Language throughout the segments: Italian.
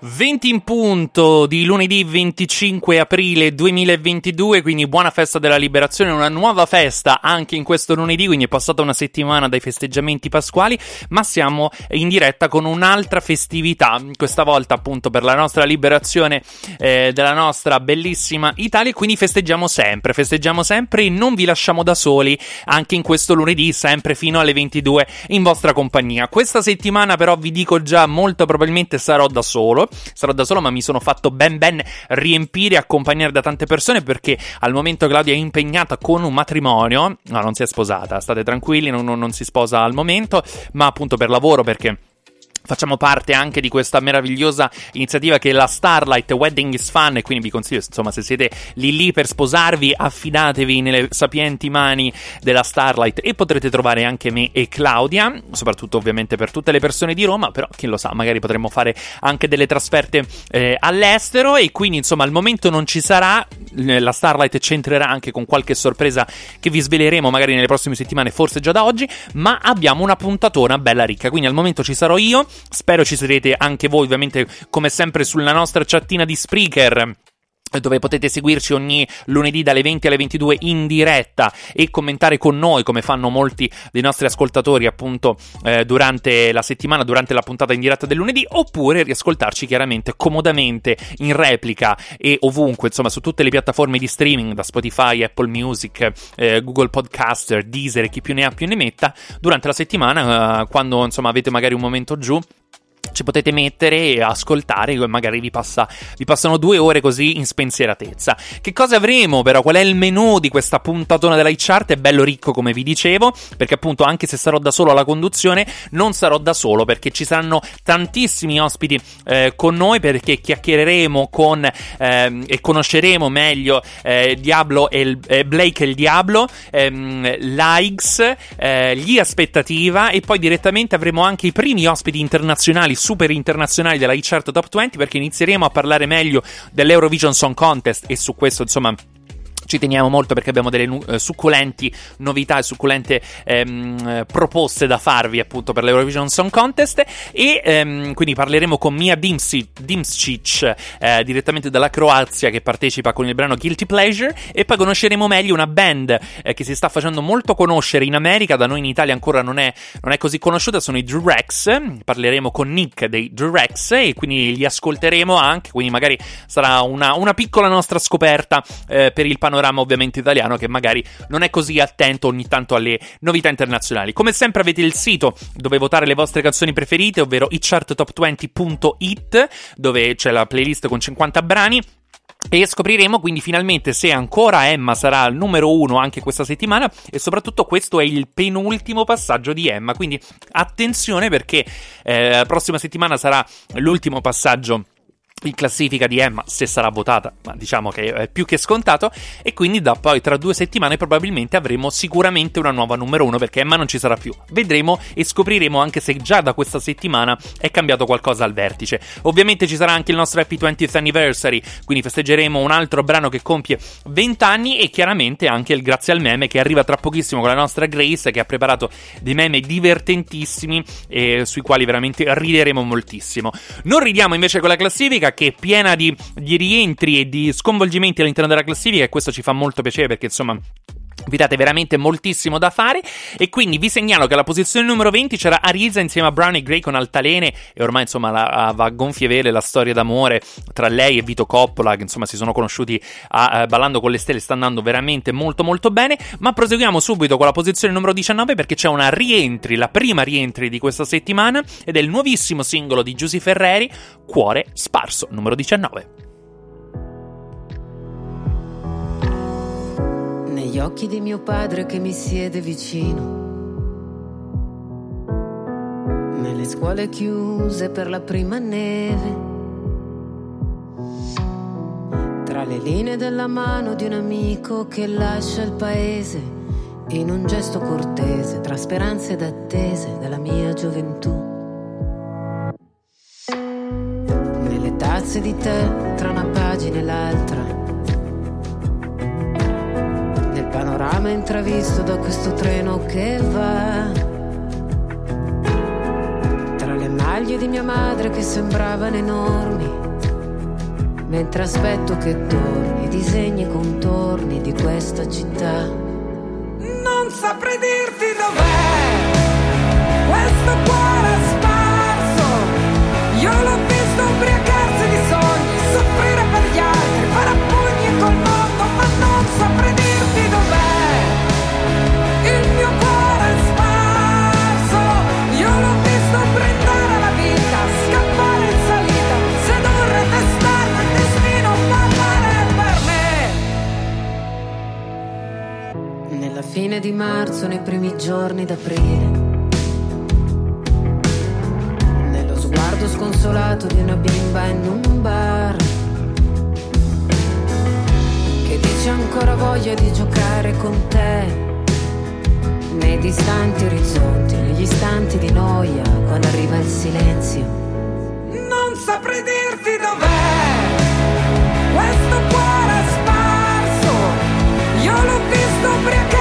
Venti in punto di lunedì 25 aprile 2022, quindi buona festa della liberazione, una nuova festa anche in questo lunedì, quindi è passata una settimana dai festeggiamenti pasquali, ma siamo in diretta con un'altra festività, questa volta appunto per la nostra liberazione eh, della nostra bellissima Italia, quindi festeggiamo sempre, festeggiamo sempre e non vi lasciamo da soli anche in questo lunedì, sempre fino alle 22 in vostra compagnia. Questa settimana però vi dico già molto probabilmente sarò da solo sarò da solo, ma mi sono fatto ben ben riempire e accompagnare da tante persone perché al momento Claudia è impegnata con un matrimonio. No, non si è sposata, state tranquilli, non, non, non si sposa al momento, ma appunto per lavoro perché Facciamo parte anche di questa meravigliosa iniziativa che è la Starlight Wedding is Fun e quindi vi consiglio, insomma, se siete lì lì per sposarvi, affidatevi nelle sapienti mani della Starlight. E potrete trovare anche me e Claudia, soprattutto ovviamente per tutte le persone di Roma, però chi lo sa, magari potremmo fare anche delle trasferte eh, all'estero. E quindi insomma al momento non ci sarà, la Starlight ci entrerà anche con qualche sorpresa che vi sveleremo magari nelle prossime settimane, forse già da oggi, ma abbiamo una puntatona bella ricca, quindi al momento ci sarò io Spero ci sarete anche voi, ovviamente, come sempre, sulla nostra chattina di Spreaker dove potete seguirci ogni lunedì dalle 20 alle 22 in diretta e commentare con noi come fanno molti dei nostri ascoltatori appunto eh, durante la settimana, durante la puntata in diretta del lunedì oppure riascoltarci chiaramente comodamente in replica e ovunque insomma su tutte le piattaforme di streaming da Spotify, Apple Music, eh, Google Podcaster, Deezer e chi più ne ha più ne metta durante la settimana eh, quando insomma avete magari un momento giù ci potete mettere e ascoltare, magari vi, passa, vi, passano due ore così in spensieratezza. Che cosa avremo però? Qual è il menu di questa puntatona della chart? È bello ricco come vi dicevo, perché appunto anche se sarò da solo alla conduzione, non sarò da solo perché ci saranno tantissimi ospiti eh, con noi perché chiacchiereremo con eh, e conosceremo meglio eh, Diablo e il, Blake e il Diablo, ehm, Likes, eh, gli aspettativa e poi direttamente avremo anche i primi ospiti internazionali super internazionali della eChart Top 20 perché inizieremo a parlare meglio dell'Eurovision Song Contest e su questo insomma ci teniamo molto perché abbiamo delle nu- eh, succulenti novità e succulente ehm, proposte da farvi appunto per l'Eurovision Song Contest. E ehm, quindi parleremo con Mia Dimsic, Dimsic eh, direttamente dalla Croazia che partecipa con il brano Guilty Pleasure. E poi conosceremo meglio una band eh, che si sta facendo molto conoscere in America, da noi in Italia ancora non è, non è così conosciuta, sono i Drex, parleremo con Nick dei Drex e quindi li ascolteremo anche, quindi magari sarà una, una piccola nostra scoperta eh, per il panorama panorama ovviamente italiano che magari non è così attento ogni tanto alle novità internazionali. Come sempre avete il sito dove votare le vostre canzoni preferite, ovvero icharttop20.it, dove c'è la playlist con 50 brani E scopriremo quindi finalmente se ancora Emma sarà il numero uno anche questa settimana e soprattutto questo è il penultimo passaggio di Emma, quindi attenzione perché eh, la prossima settimana sarà l'ultimo passaggio in classifica di Emma se sarà votata, ma diciamo che è più che scontato e quindi da poi tra due settimane probabilmente avremo sicuramente una nuova numero uno perché Emma non ci sarà più. Vedremo e scopriremo anche se già da questa settimana è cambiato qualcosa al vertice. Ovviamente ci sarà anche il nostro Happy 20th Anniversary, quindi festeggeremo un altro brano che compie 20 anni e chiaramente anche il grazie al meme che arriva tra pochissimo con la nostra Grace che ha preparato dei meme divertentissimi e sui quali veramente rideremo moltissimo. Non ridiamo invece con la classifica classifica che è piena di, di rientri e di sconvolgimenti all'interno della classifica e questo ci fa molto piacere perché insomma vi date veramente moltissimo da fare. E quindi vi segnalo che alla posizione numero 20 c'era Arisa insieme a Brown e Gray con Altalene. E ormai insomma la, va a gonfie vele la storia d'amore tra lei e Vito Coppola che insomma si sono conosciuti a, a Ballando con le stelle sta andando veramente molto molto bene. Ma proseguiamo subito con la posizione numero 19 perché c'è una rientri, la prima rientri di questa settimana ed è il nuovissimo singolo di Giusy Ferreri Cuore Sparso numero 19 negli occhi di mio padre che mi siede vicino. Nelle scuole chiuse per la prima neve. Tra le linee della mano di un amico che lascia il paese in un gesto cortese tra speranze ed attese della mia gioventù. Nelle tazze di tè tra una pagina e l'altra panorama intravisto da questo treno che va. Tra le maglie di mia madre che sembravano enormi, mentre aspetto che torni i disegni e contorni di questa città. Non saprei dirti dov'è questo cuore sparso. Io l'ho visto ubriacarsi di sogni, soffrire per gli altri, fare a fine di marzo, nei primi giorni d'aprile. Nello sguardo sconsolato di una bimba in un bar. Che dice ancora voglia di giocare con te. Nei distanti orizzonti, negli istanti di noia, quando arriva il silenzio. Non saprei dirti dov'è questo cuore sparso. Io l'ho visto ubriacato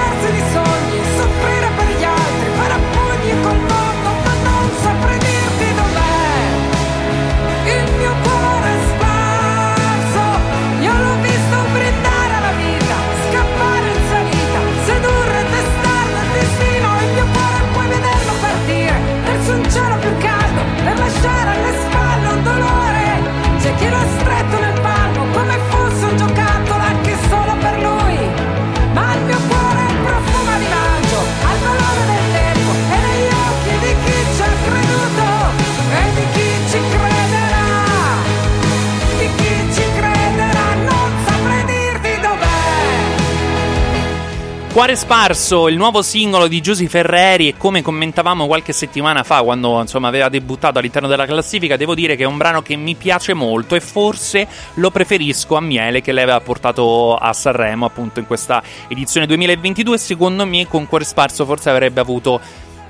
Cuore sparso, il nuovo singolo di Giusy Ferreri e come commentavamo qualche settimana fa quando insomma aveva debuttato all'interno della classifica, devo dire che è un brano che mi piace molto e forse lo preferisco a Miele che lei aveva portato a Sanremo appunto in questa edizione 2022, secondo me con Cuore sparso forse avrebbe avuto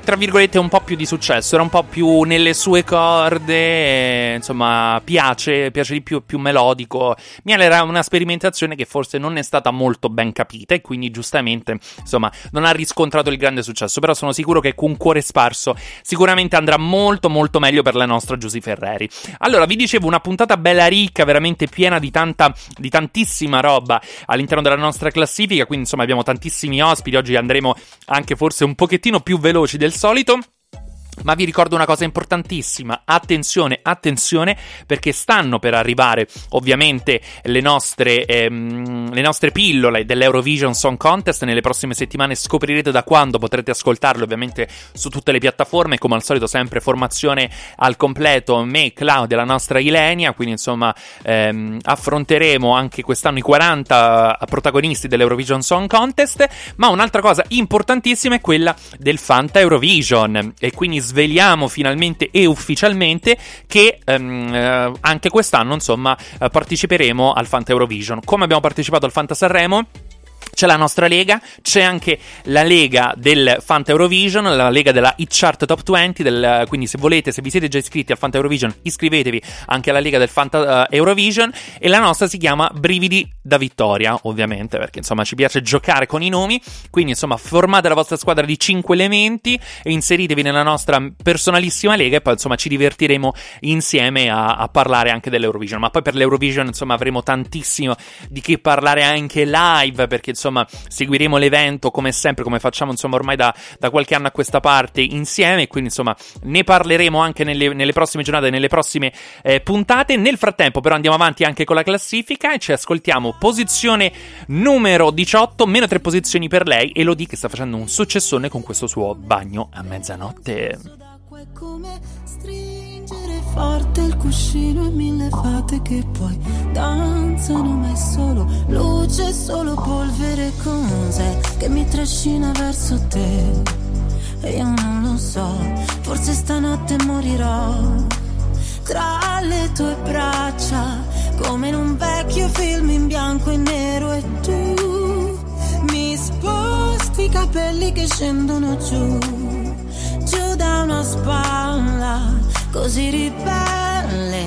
tra virgolette un po' più di successo, era un po' più nelle sue corde, insomma, piace, piace di più, più melodico. Miele era una sperimentazione che forse non è stata molto ben capita e quindi giustamente, insomma, non ha riscontrato il grande successo, però sono sicuro che con cuore sparso sicuramente andrà molto molto meglio per la nostra Giusy Ferreri. Allora, vi dicevo una puntata bella ricca, veramente piena di tanta di tantissima roba all'interno della nostra classifica, quindi insomma abbiamo tantissimi ospiti, oggi andremo anche forse un pochettino più veloci del solito. Ma vi ricordo una cosa importantissima, attenzione, attenzione, perché stanno per arrivare ovviamente le nostre, ehm, le nostre pillole dell'Eurovision Song Contest. Nelle prossime settimane scoprirete da quando potrete ascoltarle ovviamente su tutte le piattaforme. Come al solito sempre formazione al completo, me, Claudia, la nostra Ilenia. Quindi insomma ehm, affronteremo anche quest'anno i 40 protagonisti dell'Eurovision Song Contest. Ma un'altra cosa importantissima è quella del Fanta Eurovision. E quindi sveliamo finalmente e ufficialmente che ehm, eh, anche quest'anno, insomma, eh, parteciperemo al Fanta Eurovision. Come abbiamo partecipato al Fanta Sanremo? C'è la nostra lega, c'è anche la lega del Fanta Eurovision, la lega della Hit Chart Top 20, del, quindi se volete, se vi siete già iscritti al Fanta Eurovision, iscrivetevi anche alla lega del Fanta uh, Eurovision. E la nostra si chiama Brividi da Vittoria, ovviamente, perché insomma ci piace giocare con i nomi, quindi insomma formate la vostra squadra di 5 elementi e inseritevi nella nostra personalissima lega e poi insomma ci divertiremo insieme a, a parlare anche dell'Eurovision, ma poi per l'Eurovision insomma avremo tantissimo di che parlare anche live, perché insomma insomma seguiremo l'evento come sempre, come facciamo insomma ormai da, da qualche anno a questa parte insieme quindi insomma ne parleremo anche nelle, nelle prossime giornate, nelle prossime eh, puntate. Nel frattempo però andiamo avanti anche con la classifica e ci ascoltiamo posizione numero 18, meno tre posizioni per lei, Elodie che sta facendo un successone con questo suo bagno a mezzanotte. Forte il cuscino e mille fate che poi danzano ma è solo luce, solo polvere cos'è che mi trascina verso te. E io non lo so, forse stanotte morirò tra le tue braccia come in un vecchio film in bianco e nero e tu mi sposti i capelli che scendono giù giù da una spalla così ribelle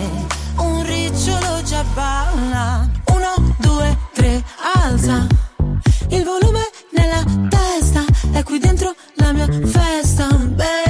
un ricciolo già balla. Uno due tre alza. Il volume nella testa è qui dentro la mia festa. Baby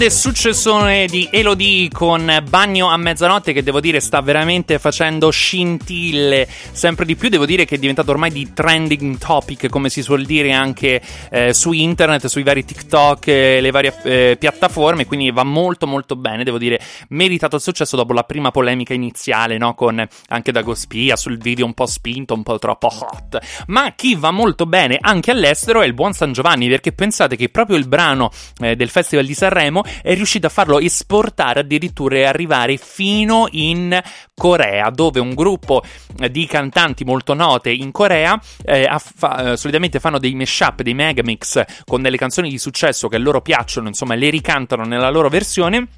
Grande successone di Elodie con Bagno a mezzanotte che devo dire sta veramente facendo scintille sempre di più. Devo dire che è diventato ormai di trending topic, come si suol dire anche eh, su internet, sui vari TikTok e le varie eh, piattaforme. Quindi va molto molto bene. Devo dire, meritato il successo dopo la prima polemica iniziale, no? Con anche Dago Spia sul video un po' spinto, un po' troppo hot. Ma chi va molto bene anche all'estero è il buon San Giovanni, perché pensate che proprio il brano eh, del Festival di Sanremo è riuscito a farlo esportare addirittura e arrivare fino in Corea, dove un gruppo di cantanti molto note in Corea eh, affa- eh, solitamente fanno dei mashup, dei megamix con delle canzoni di successo che loro piacciono, insomma, le ricantano nella loro versione.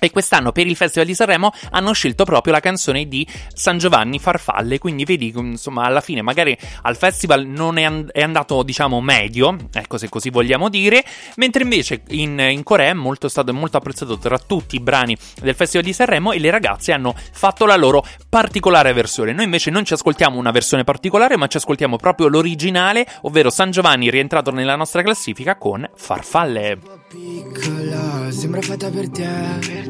E quest'anno per il Festival di Sanremo hanno scelto proprio la canzone di San Giovanni Farfalle, quindi vedi, insomma, alla fine magari al festival non è, and- è andato, diciamo, medio, ecco se così vogliamo dire, mentre invece in, in Corea è molto stato molto apprezzato tra tutti i brani del Festival di Sanremo e le ragazze hanno fatto la loro particolare versione. Noi invece non ci ascoltiamo una versione particolare, ma ci ascoltiamo proprio l'originale, ovvero San Giovanni rientrato nella nostra classifica con Farfalle. Piccola, sembra fatta per te.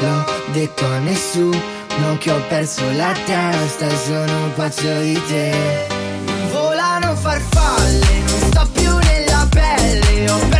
E l'ho detto a nessuno che ho perso la testa. Sono pazzo di te. Volano farfalle, non sto più nella pelle. Ho perso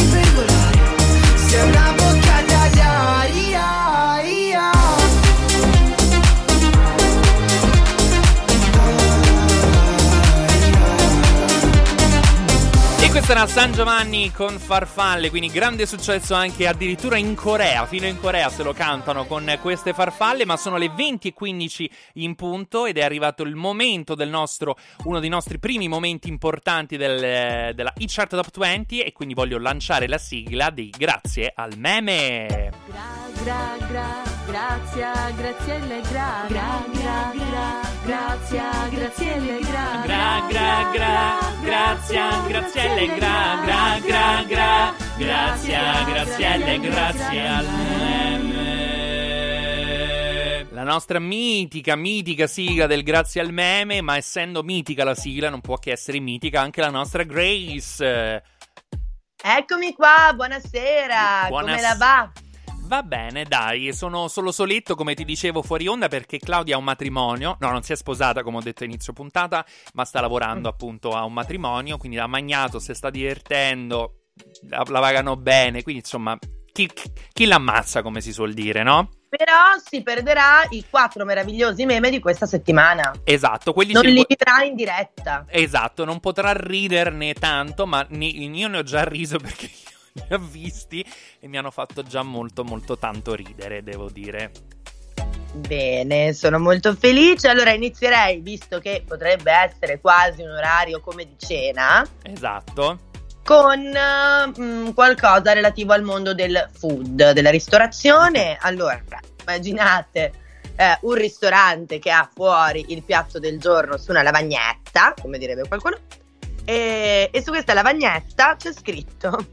Era San Giovanni con farfalle, quindi grande successo anche addirittura in Corea, fino in Corea se lo cantano con queste farfalle, ma sono le 20.15 in punto ed è arrivato il momento del nostro, uno dei nostri primi momenti importanti del, della e-chart top 20 e quindi voglio lanciare la sigla di Grazie al meme. Gra, gra, gra, grazia, grazielle, gra, gra, gra, gra, grazia, grazielle, gra, Gra gra gra, grazia, grazielle, gra gra gra gra, grazia, grazielle, grazie al meme. La nostra mitica, mitica sigla del grazie al meme, ma essendo mitica la sigla non può che essere mitica anche la nostra Grace. Eccomi qua, buonasera. Buonas- Come la va? Va bene, dai, sono solo soletto, come ti dicevo fuori onda, perché Claudia ha un matrimonio. No, non si è sposata, come ho detto a inizio puntata, ma sta lavorando appunto a un matrimonio, quindi l'ha magnato, si sta divertendo, la, la pagano bene, quindi insomma, chi, chi l'ammazza, come si suol dire, no? Però si perderà i quattro meravigliosi meme di questa settimana. Esatto, quelli Non li po- vedrà in diretta. Esatto, non potrà riderne tanto, ma ne- io ne ho già riso perché li ho visti e mi hanno fatto già molto molto tanto ridere, devo dire. Bene, sono molto felice. Allora inizierei, visto che potrebbe essere quasi un orario come di cena, Esatto. con mm, qualcosa relativo al mondo del food, della ristorazione. Allora, immaginate eh, un ristorante che ha fuori il piatto del giorno su una lavagnetta, come direbbe qualcuno, e, e su questa lavagnetta c'è scritto.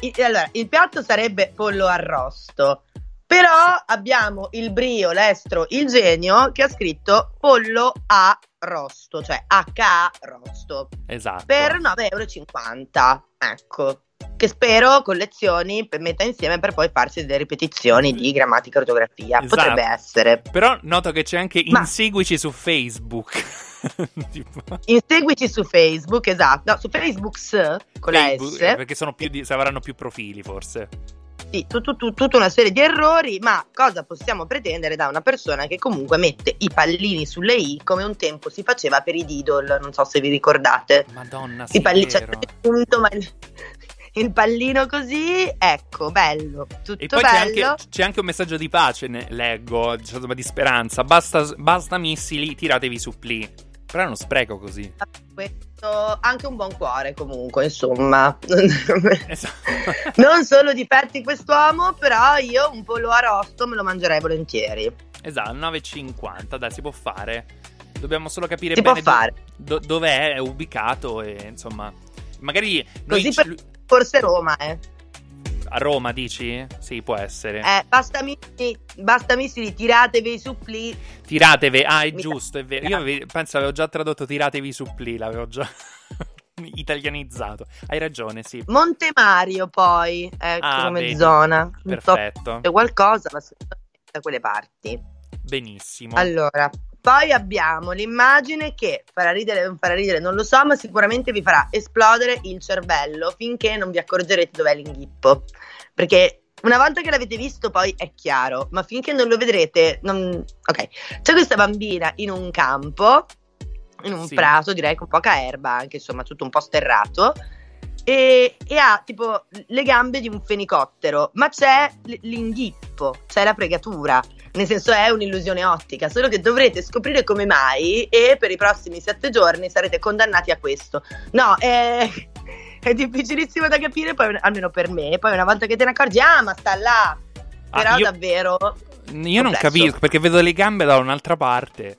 Eh, allora, il piatto sarebbe pollo arrosto. Però abbiamo il brio, l'estro, il genio che ha scritto pollo a rosto, cioè HA rosto Esatto. per 9,50 euro. Ecco. che spero collezioni per metta insieme per poi farsi delle ripetizioni di grammatica e ortografia. Esatto. Potrebbe essere. Però noto che c'è anche Ma- inseguici su Facebook. tipo, Inseguici su Facebook, esatto. No, su Facebook s, con Facebook, la eh, S. perché sono più di, avranno più profili forse. Sì, tu- tu- tu- tutta una serie di errori, ma cosa possiamo pretendere da una persona che comunque mette i pallini sulle i come un tempo si faceva per i Diddle, non so se vi ricordate. Madonna, sì, I pallini, è cioè, punto, ma il, pallino così, ecco, bello, tutto E poi c'è bello. anche, c'è anche un messaggio di pace, leggo, di speranza. Basta, basta missili, tiratevi su pli. Però è uno spreco così. Questo, anche un buon cuore comunque, insomma. Esatto. non solo difetti quest'uomo, però io un pollo arrosto me lo mangerei volentieri. esatto, 9,50, dai, si può fare. Dobbiamo solo capire Si può bene fare. do- dove è ubicato e insomma... Magari Così ci- per- Forse Roma, eh. A Roma dici? Sì, può essere. Eh, basta missili, basta missili, tiratevi i suppli. Tiratevi, ah, è Mi- giusto, è vero. Io ave- penso avevo già tradotto tiratevi su pli, l'avevo già italianizzato. Hai ragione, sì. Monte Mario poi, ecco Ah, come vedi. zona. Perfetto. qualcosa, ma da quelle parti. Benissimo. Allora, poi abbiamo l'immagine che farà ridere o non farà ridere, non lo so, ma sicuramente vi farà esplodere il cervello finché non vi accorgerete dov'è l'inghippo. Perché una volta che l'avete visto poi è chiaro, ma finché non lo vedrete, non... ok. C'è questa bambina in un campo, in un Sì. prato, direi con poca erba, anche insomma tutto un po' sterrato. E, e ha tipo le gambe di un fenicottero, ma c'è l'inghippo, c'è la pregatura nel senso è un'illusione ottica, solo che dovrete scoprire come mai e per i prossimi sette giorni sarete condannati a questo. No, è, è difficilissimo da capire, poi, almeno per me, poi una volta che te ne accorgi, ah ma sta là, Ah, però io- davvero... Io non complesso. capisco perché vedo le gambe da un'altra parte.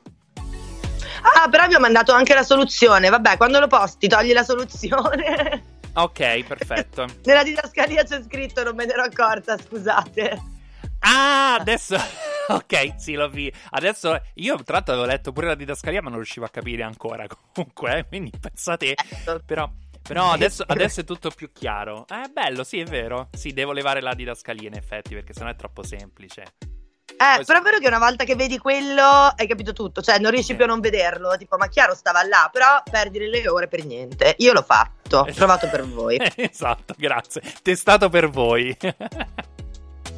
Ah, però vi ho mandato anche la soluzione, vabbè, quando lo posti togli la soluzione. Ok, perfetto. Nella didascalia c'è scritto, non me ne ero accorta, scusate. Ah, adesso. ok, sì, l'ho visto. Adesso io, tra l'altro, avevo letto pure la didascalia, ma non riuscivo a capire ancora. Comunque, eh, quindi pensate. Ecco. Però. Però adesso, adesso è tutto più chiaro. Eh, È bello, sì, è vero. Sì, devo levare la didascalia, in effetti, perché sennò è troppo semplice. Eh, Poi- però è vero che una volta che vedi quello hai capito tutto, cioè non riesci Sì. più a non vederlo, tipo ma chiaro stava là, però perdi le ore per niente. Io l'ho fatto, ho provato per voi. esatto, grazie. Testato per voi.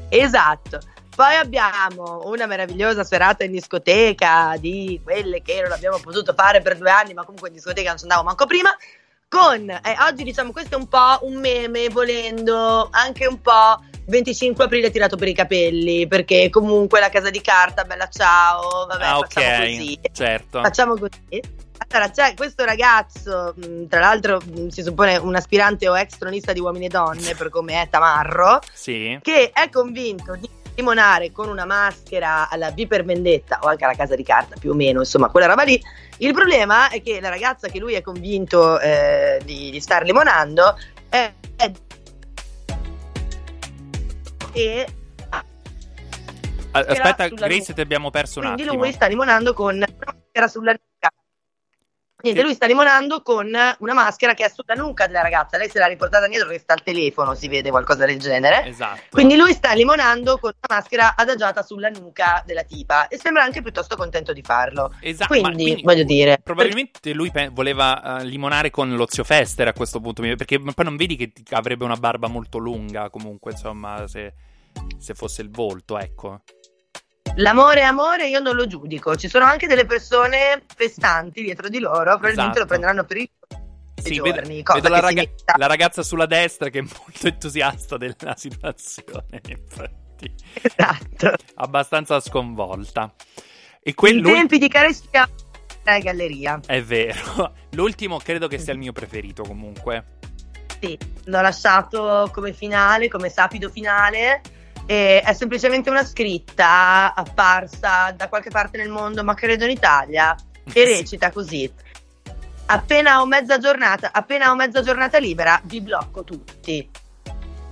Esatto. Poi abbiamo una meravigliosa serata in discoteca di quelle che non abbiamo potuto fare per due anni, ma comunque in discoteca non ci andavo manco prima. Con eh, oggi diciamo questo è un po' un meme, volendo anche un po' 25 aprile tirato per i capelli, perché comunque la casa di carta, bella ciao, vabbè, ah, facciamo ok. così. Certo. Facciamo così. Allora, c'è questo ragazzo, mh, tra l'altro mh, si suppone un aspirante o ex tronista di uomini e donne, per come è Tamarro, Sì. che è convinto di limonare con una maschera alla V per vendetta o anche alla casa di carta, più o meno, insomma, quella roba lì. Il problema è che la ragazza che lui è convinto eh, di, di star limonando è, è e Aspetta, Grace, ti abbiamo perso un quindi attimo. lui sta limonando con una maschera sulla. Niente, lui sta limonando con una maschera che è sulla nuca della ragazza. Lei se l'ha riportata dietro che sta al telefono, si vede qualcosa del genere. Esatto. Quindi lui sta limonando con una maschera adagiata sulla nuca della tipa e sembra anche piuttosto contento di farlo. Esatto, ma Quindi, voglio dire, Probabilmente lui pe- voleva eh, limonare con l'Ozio Fester a questo punto, perché poi non vedi che avrebbe una barba molto lunga comunque, insomma, se, se fosse il volto, ecco. L'amore è amore, io non lo giudico. Ci sono anche delle persone festanti dietro di loro, probabilmente Esatto. lo prenderanno per il Sì, giorni, vedo, vedo la, raga- la ragazza sulla destra che è molto entusiasta della situazione, infatti, Esatto. abbastanza sconvolta. E quello tempi di carestia in galleria. è vero. L'ultimo credo che sia il mio preferito comunque. Sì, l'ho lasciato come finale, come sapido finale. E è semplicemente una scritta apparsa da qualche parte nel mondo, ma credo in Italia, che Sì. recita così. Appena ho mezza giornata, appena ho mezza giornata libera, vi blocco tutti.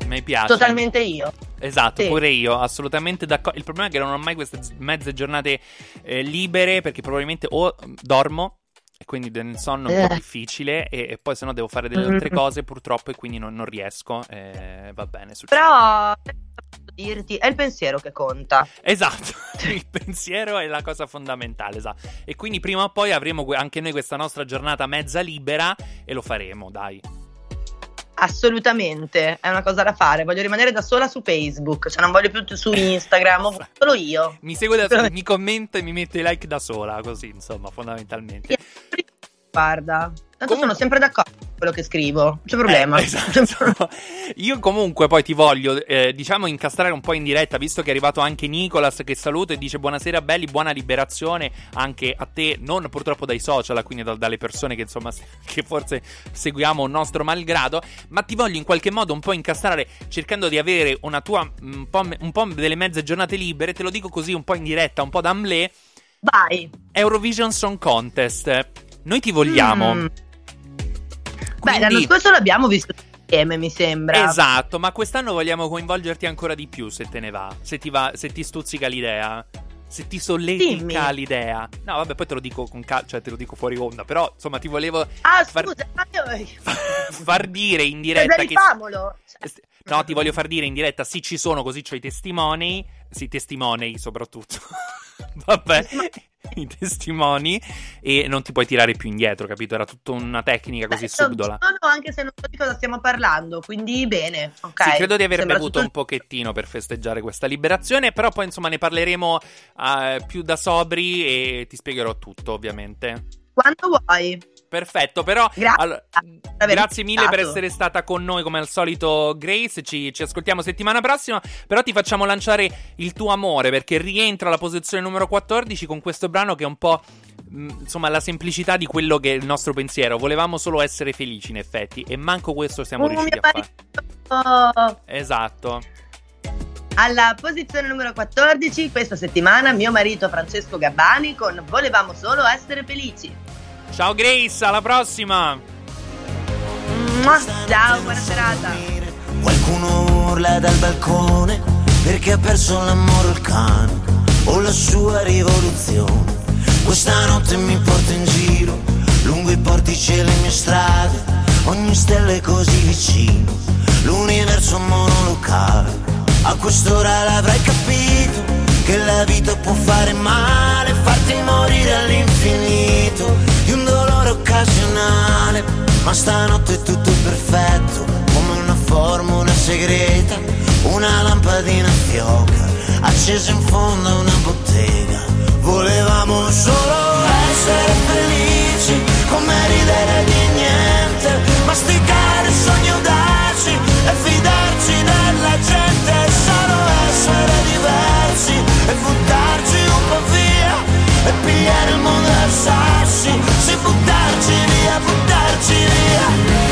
Mi piace. Totalmente io. Esatto, Sì. pure io, assolutamente d'accordo. Il problema è che non ho mai queste mezze giornate eh, libere perché probabilmente o dormo E quindi del sonno è un po' Eh. difficile e, e poi se no devo fare delle altre cose purtroppo e quindi non, non riesco. eh, va bene, succede. Però dirti, è il pensiero che conta. Esatto, il pensiero è la cosa fondamentale, esatto. E quindi prima o poi avremo anche noi questa nostra giornata mezza libera e lo faremo, dai. Assolutamente, è una cosa da fare. Voglio rimanere da sola su Facebook, cioè non voglio più su Instagram, solo io. Mi segue da sola, mi commenta e mi mette i like da sola, così insomma, fondamentalmente. Guarda, tanto Comunque- sono sempre d'accordo quello che scrivo, non c'è problema. Eh, esatto. Io comunque poi ti voglio, eh, diciamo, incastrare un po' in diretta, visto che è arrivato anche Nicolas che saluto e dice buonasera belli, buona liberazione anche a te, non purtroppo dai social, quindi da- dalle persone che insomma, che forse seguiamo nostro malgrado, ma ti voglio in qualche modo un po' incastrare cercando di avere una tua, un po', un po' delle mezze giornate libere, te lo dico così un po' in diretta, un po' d'amblè, Vai. Eurovision Song Contest. Noi ti vogliamo. Mm. Quindi- Beh, l'anno scorso l'abbiamo visto insieme, mi sembra. Esatto, ma quest'anno vogliamo coinvolgerti ancora di più se te ne va, se ti, va, se ti stuzzica l'idea. Se ti solletica Dimmi. l'idea. No, vabbè, poi te lo dico con cal- cioè te lo dico fuori onda, però insomma ti volevo Ah, far, scusa, far dire in diretta che Rifamolo. Cioè, No, ti voglio far dire in diretta sì ci sono, così c'ho i testimoni, sì testimoni soprattutto. Vabbè, i testimoni e non ti puoi tirare più indietro, capito? Era tutta una tecnica così Beh, subdola. sono anche se non so di cosa stiamo parlando, quindi bene, ok. Sì, credo di aver Sembra bevuto tutto- un pochettino per festeggiare questa liberazione, però poi insomma ne parleremo eh, più da sobri e ti spiegherò tutto, ovviamente. Quando vuoi. Perfetto, però Grazie. allora, aver grazie mille per essere stata con noi come al solito Grace, ci, ci ascoltiamo settimana prossima, però ti facciamo lanciare il tuo amore perché rientra alla posizione numero 14 con questo brano che è un po' mh, insomma la semplicità di quello che è il nostro pensiero, volevamo solo essere felici in effetti e manco questo siamo Oh, riusciti a fare. marito. Esatto. Alla posizione numero 14 questa settimana mio marito Francesco Gabbani con Volevamo solo essere felici. Ciao Grace, alla prossima! Ciao, buona serata. Qualcuno urla dal balcone perché ha perso l'amore il cane o la sua rivoluzione. Questa notte mi porta in giro lungo i portici e le mie strade, ogni stella è così vicino, l'universo monolocale. A quest'ora l'avrai capito che la vita può fare male, farti morire all'infinito un dolore occasionale. Ma stanotte è tutto perfetto, come una formula segreta, una lampadina fioca, accesa in fondo a una bottega. Volevamo solo essere felici, come ridere di niente, masticare sogni audaci e fidarci della gente, solo essere diversi e via e pigliare il mondo a sassi, sì buttarci via, buttarci via.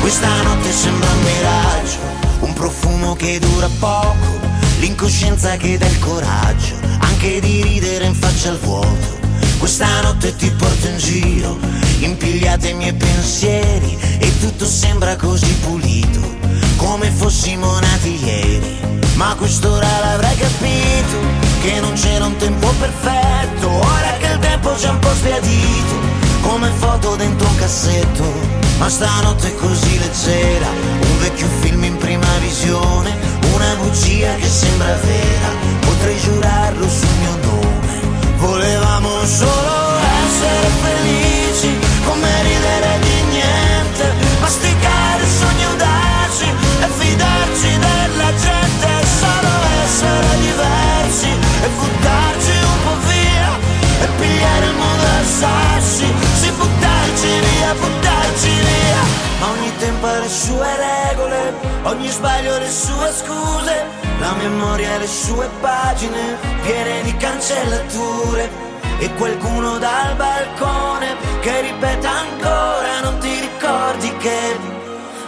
Questa notte sembra un miraggio, un profumo che dura poco, l'incoscienza che dà il coraggio, anche di ridere in faccia al vuoto. Questa notte ti porto in giro, impigliate i miei pensieri e tutto sembra così pulito, come fossimo nati ieri. Ma quest'ora l'avrai capito, che non c'era un tempo perfetto, ora che il tempo c'è un po' sbiadito, come foto dentro un cassetto. Ma stanotte è così leggera, un vecchio film in prima visione, una bugia che sembra vera, potrei giurarlo sue regole, ogni sbaglio le sue scuse, la memoria le sue pagine piene di cancellature. E qualcuno dal balcone che ripete ancora non ti ricordi che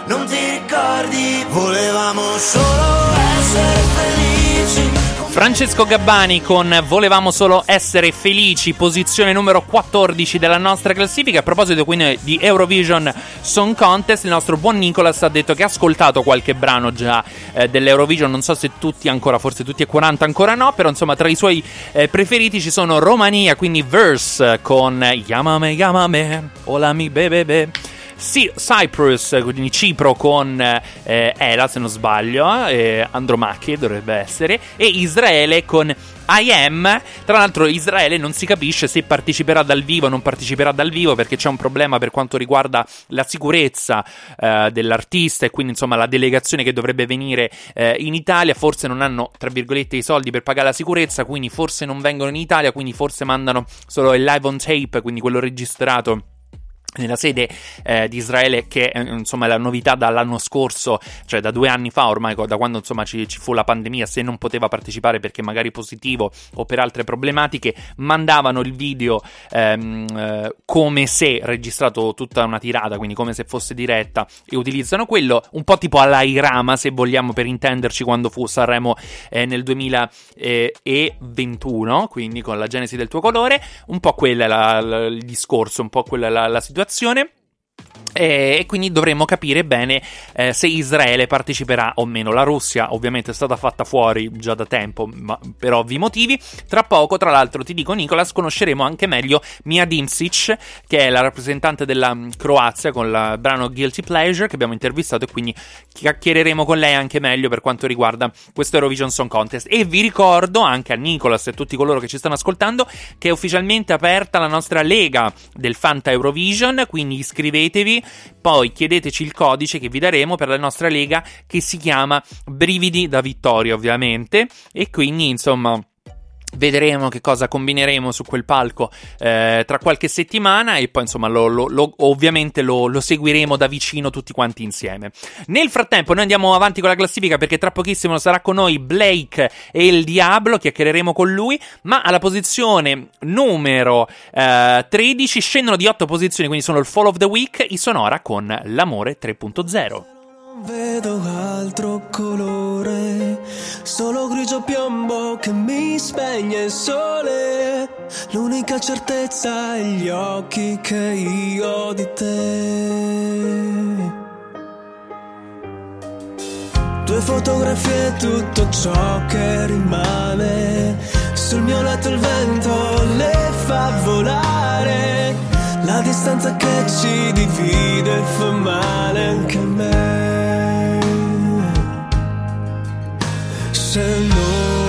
non ti ricordi volevamo solo essere felici Francesco Gabbani con Volevamo solo essere felici, posizione numero 14 della nostra classifica. A proposito quindi di Eurovision Song Contest, il nostro buon Nicolas ha detto che ha ascoltato qualche brano già eh, dell'Eurovision, non so se tutti ancora, forse tutti e 40 ancora no, però insomma tra i suoi eh, preferiti ci sono Romania, quindi Verse con Yamame Yamame, Hola mi bebebe. Sì, Cyprus, quindi Cipro con eh, Ela, se non sbaglio, eh, Andromache dovrebbe essere, e Israele con I Am. Tra l'altro, Israele non si capisce se parteciperà dal vivo o non parteciperà dal vivo perché c'è un problema per quanto riguarda la sicurezza eh, dell'artista e quindi insomma la delegazione che dovrebbe venire eh, in Italia. Forse non hanno, tra virgolette, i soldi per pagare la sicurezza, quindi forse non vengono in Italia, quindi forse mandano solo il live on tape, quindi quello registrato nella sede eh, di Israele che eh, insomma è la novità dall'anno scorso cioè da due anni fa ormai da quando insomma ci, ci, fu la pandemia se non poteva partecipare perché magari positivo o per altre problematiche mandavano il video ehm, eh, come se registrato tutta una tirata quindi come se fosse diretta e utilizzano quello un po' tipo alla Irama se vogliamo per intenderci quando fu Sanremo eh, nel 2021 quindi con la genesi del tuo colore un po' quello è la, la, il discorso un po' quella la, la situazione situazione. E quindi dovremmo capire bene eh, se Israele parteciperà o meno. La Russia ovviamente è stata fatta fuori già da tempo, ma per ovvi motivi. Tra poco, tra l'altro, ti dico Nicolas, conosceremo anche meglio Mia Dimsic, che è la rappresentante della mm, Croazia con il brano Guilty Pleasure che abbiamo intervistato e quindi chiacchiereremo con lei anche meglio per quanto riguarda questo Eurovision Song Contest. E vi ricordo anche a Nicolas e a tutti coloro che ci stanno ascoltando che è ufficialmente aperta la nostra lega del Fanta Eurovision, quindi iscrivetevi poi chiedeteci il codice che vi daremo per la nostra lega che si chiama Brividi da Vittoria, ovviamente. E quindi, insomma. Vedremo che cosa combineremo su quel palco eh, tra qualche settimana e poi insomma lo, lo, lo, ovviamente lo, seguiremo da vicino tutti quanti insieme. Nel frattempo noi andiamo avanti con la classifica perché tra pochissimo sarà con noi Blake e il Diablo, chiacchiereremo con lui, ma alla posizione numero eh, 13 scendono di 8 posizioni, quindi sono il Fall of the Week, i Sonora con L'amore 3.0. Vedo altro colore, solo grigio piombo che mi spegne il sole. L'unica certezza è gli occhi che io ho di te. Due fotografie e tutto ciò che rimane. Sul mio letto il vento le fa volare. La distanza che ci divide fa male anche a me. Se non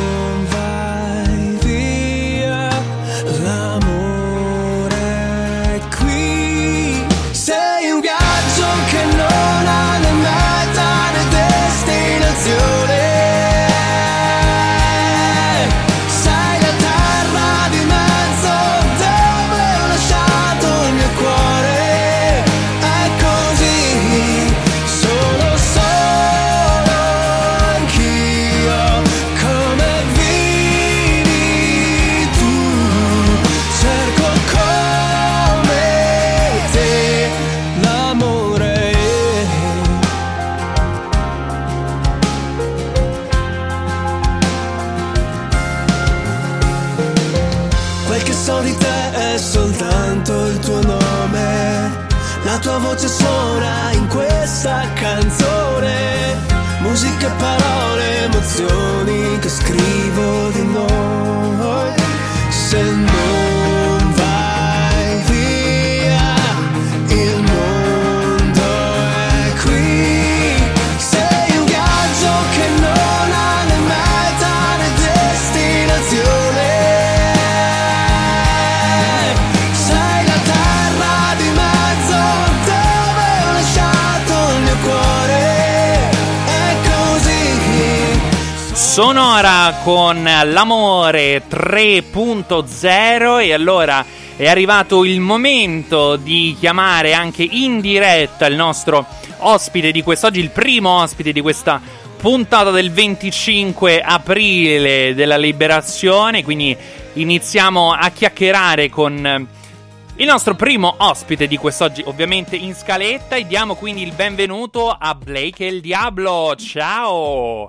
con l'amore 3.0 e allora è arrivato il momento di chiamare anche in diretta il nostro ospite di quest'oggi, il primo ospite di questa puntata del 25 aprile della liberazione, quindi iniziamo a chiacchierare con eh, il nostro primo ospite di quest'oggi, ovviamente in scaletta, e diamo quindi il benvenuto a Blake e il Diablo. Ciao!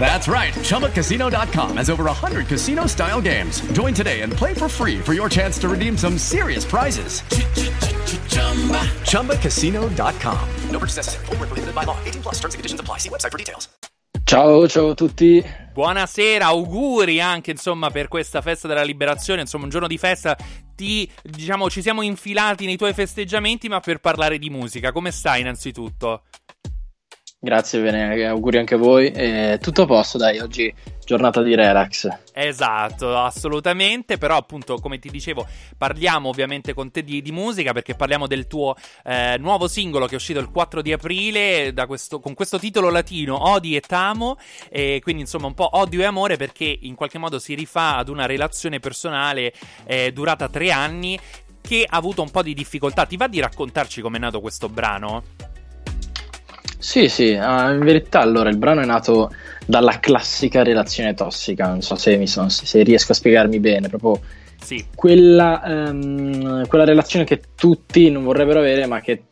That's right. ChumbaCasino.com has over 100 casino style games. Join today and play for free for your chance to redeem some serious prizes. ChumbaCasino.com. No purchase necessary. Void where prohibited by law. 18 plus terms and conditions apply. See website for details. Ciao, ciao a tutti. Buonasera, auguri anche insomma per questa festa della liberazione, insomma un giorno di festa. Ti, diciamo, ci siamo infilati nei tuoi festeggiamenti, ma per parlare di musica. Come stai innanzitutto? Grazie, bene, auguri anche a voi. Eh, tutto a posto, dai, oggi giornata di relax. Esatto, assolutamente, però appunto come ti dicevo parliamo ovviamente con te di, di musica perché parliamo del tuo eh, nuovo singolo che è uscito il 4 di aprile questo, con questo titolo latino Odi e Tamo e quindi insomma un po' odio e amore perché in qualche modo si rifà ad una relazione personale eh, durata tre anni che ha avuto un po' di difficoltà. Ti va di raccontarci com'è nato questo brano? Sì, sì, uh, in verità allora il brano è nato dalla classica relazione tossica, non so se, sono, se riesco a spiegarmi bene, proprio sì. quella, um, quella relazione che tutti non vorrebbero avere ma che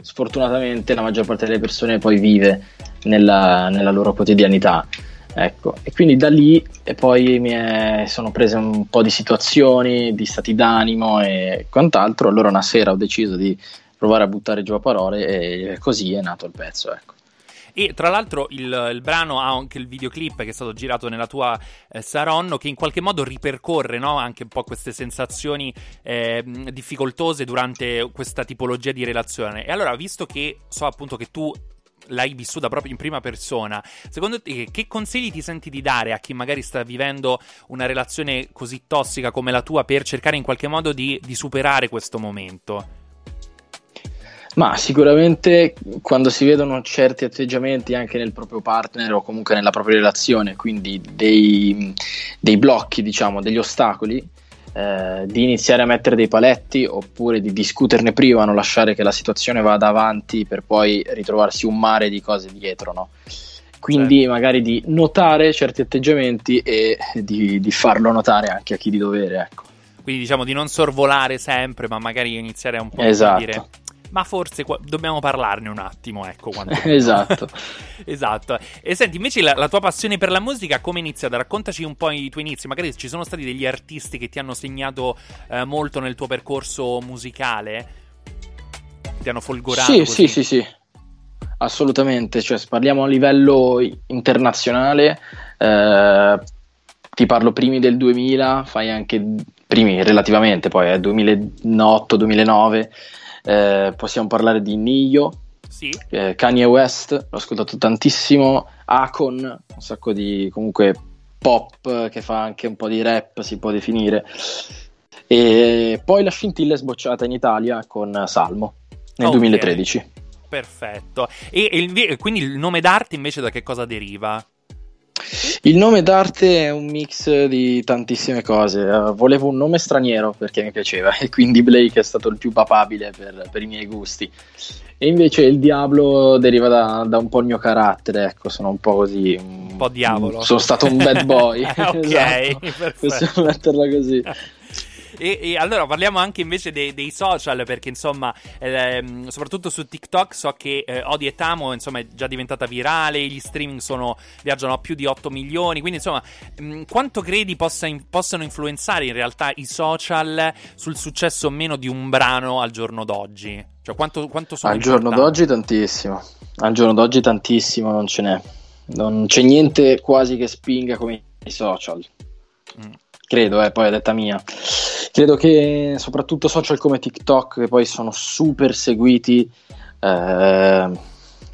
sfortunatamente la maggior parte delle persone poi vive nella, nella loro quotidianità. Ecco, e quindi da lì e poi mi è, sono prese un po' di situazioni, di stati d'animo e quant'altro. Allora una sera ho deciso di provare a buttare giù a parole e così è nato il pezzo. Ecco. E tra l'altro il, il, brano ha anche il videoclip che è stato girato nella tua eh, Saronno, che in qualche modo ripercorre no? anche un po' queste sensazioni eh, difficoltose durante questa tipologia di relazione. E allora, visto che so appunto che tu l'hai vissuta proprio in prima persona, secondo te che consigli ti senti di dare a chi magari sta vivendo una relazione così tossica come la tua per cercare in qualche modo di, di superare questo momento? Ma sicuramente quando si vedono certi atteggiamenti anche nel proprio partner o comunque nella propria relazione, quindi dei, dei blocchi, diciamo, degli ostacoli, eh, di iniziare a mettere dei paletti oppure di discuterne prima, non lasciare che la situazione vada avanti per poi ritrovarsi un mare di cose dietro, no? Quindi certo. magari di notare certi atteggiamenti e di, di, farlo notare anche a chi di dovere, ecco. Quindi diciamo di non sorvolare sempre, ma magari iniziare a un po' esatto. a dire ma forse qua- dobbiamo parlarne un attimo, ecco. esatto. esatto. E senti, invece la, la, tua passione per la musica come è iniziata? Raccontaci un po' i tuoi inizi, magari ci sono stati degli artisti che ti hanno segnato eh, molto nel tuo percorso musicale? Ti hanno folgorato? Sì, così? sì, sì, sì. Assolutamente, cioè parliamo a livello internazionale, eh, ti parlo primi del 2000, fai anche primi relativamente, poi è eh, 2008-2009 eh, possiamo parlare di Nio, sì. eh, Kanye West, l'ho ascoltato tantissimo, Akon, un sacco di comunque pop che fa anche un po' di rap, si può definire. E poi la scintilla è sbocciata in Italia con Salmo nel okay. 2013. Perfetto. E, e quindi il nome d'arte invece da che cosa deriva? Il nome d'arte è un mix di tantissime cose. Uh, volevo un nome straniero perché mi piaceva e quindi Blake è stato il più papabile per, per i miei gusti. E invece il diavolo deriva da, da, un po' il mio carattere, ecco, sono un po' così. Un po' diavolo. Sono stato un bad boy. ok, esatto. possiamo metterla così. E, e, allora parliamo anche invece dei, dei social, perché insomma, ehm, soprattutto su TikTok so che eh, Odi e Tamo insomma, è già diventata virale, gli streaming sono, viaggiano a più di 8 milioni, quindi insomma, mh, mm, quanto credi possa in, possano influenzare in realtà i social sul successo o meno di un brano al giorno d'oggi? Cioè quanto, quanto sono Al giorno d'oggi tantissimo, al giorno d'oggi tantissimo non ce n'è, non c'è niente quasi che spinga come i social. Mm credo, eh, poi è detta mia. Credo che soprattutto social come TikTok, che poi sono super seguiti, eh,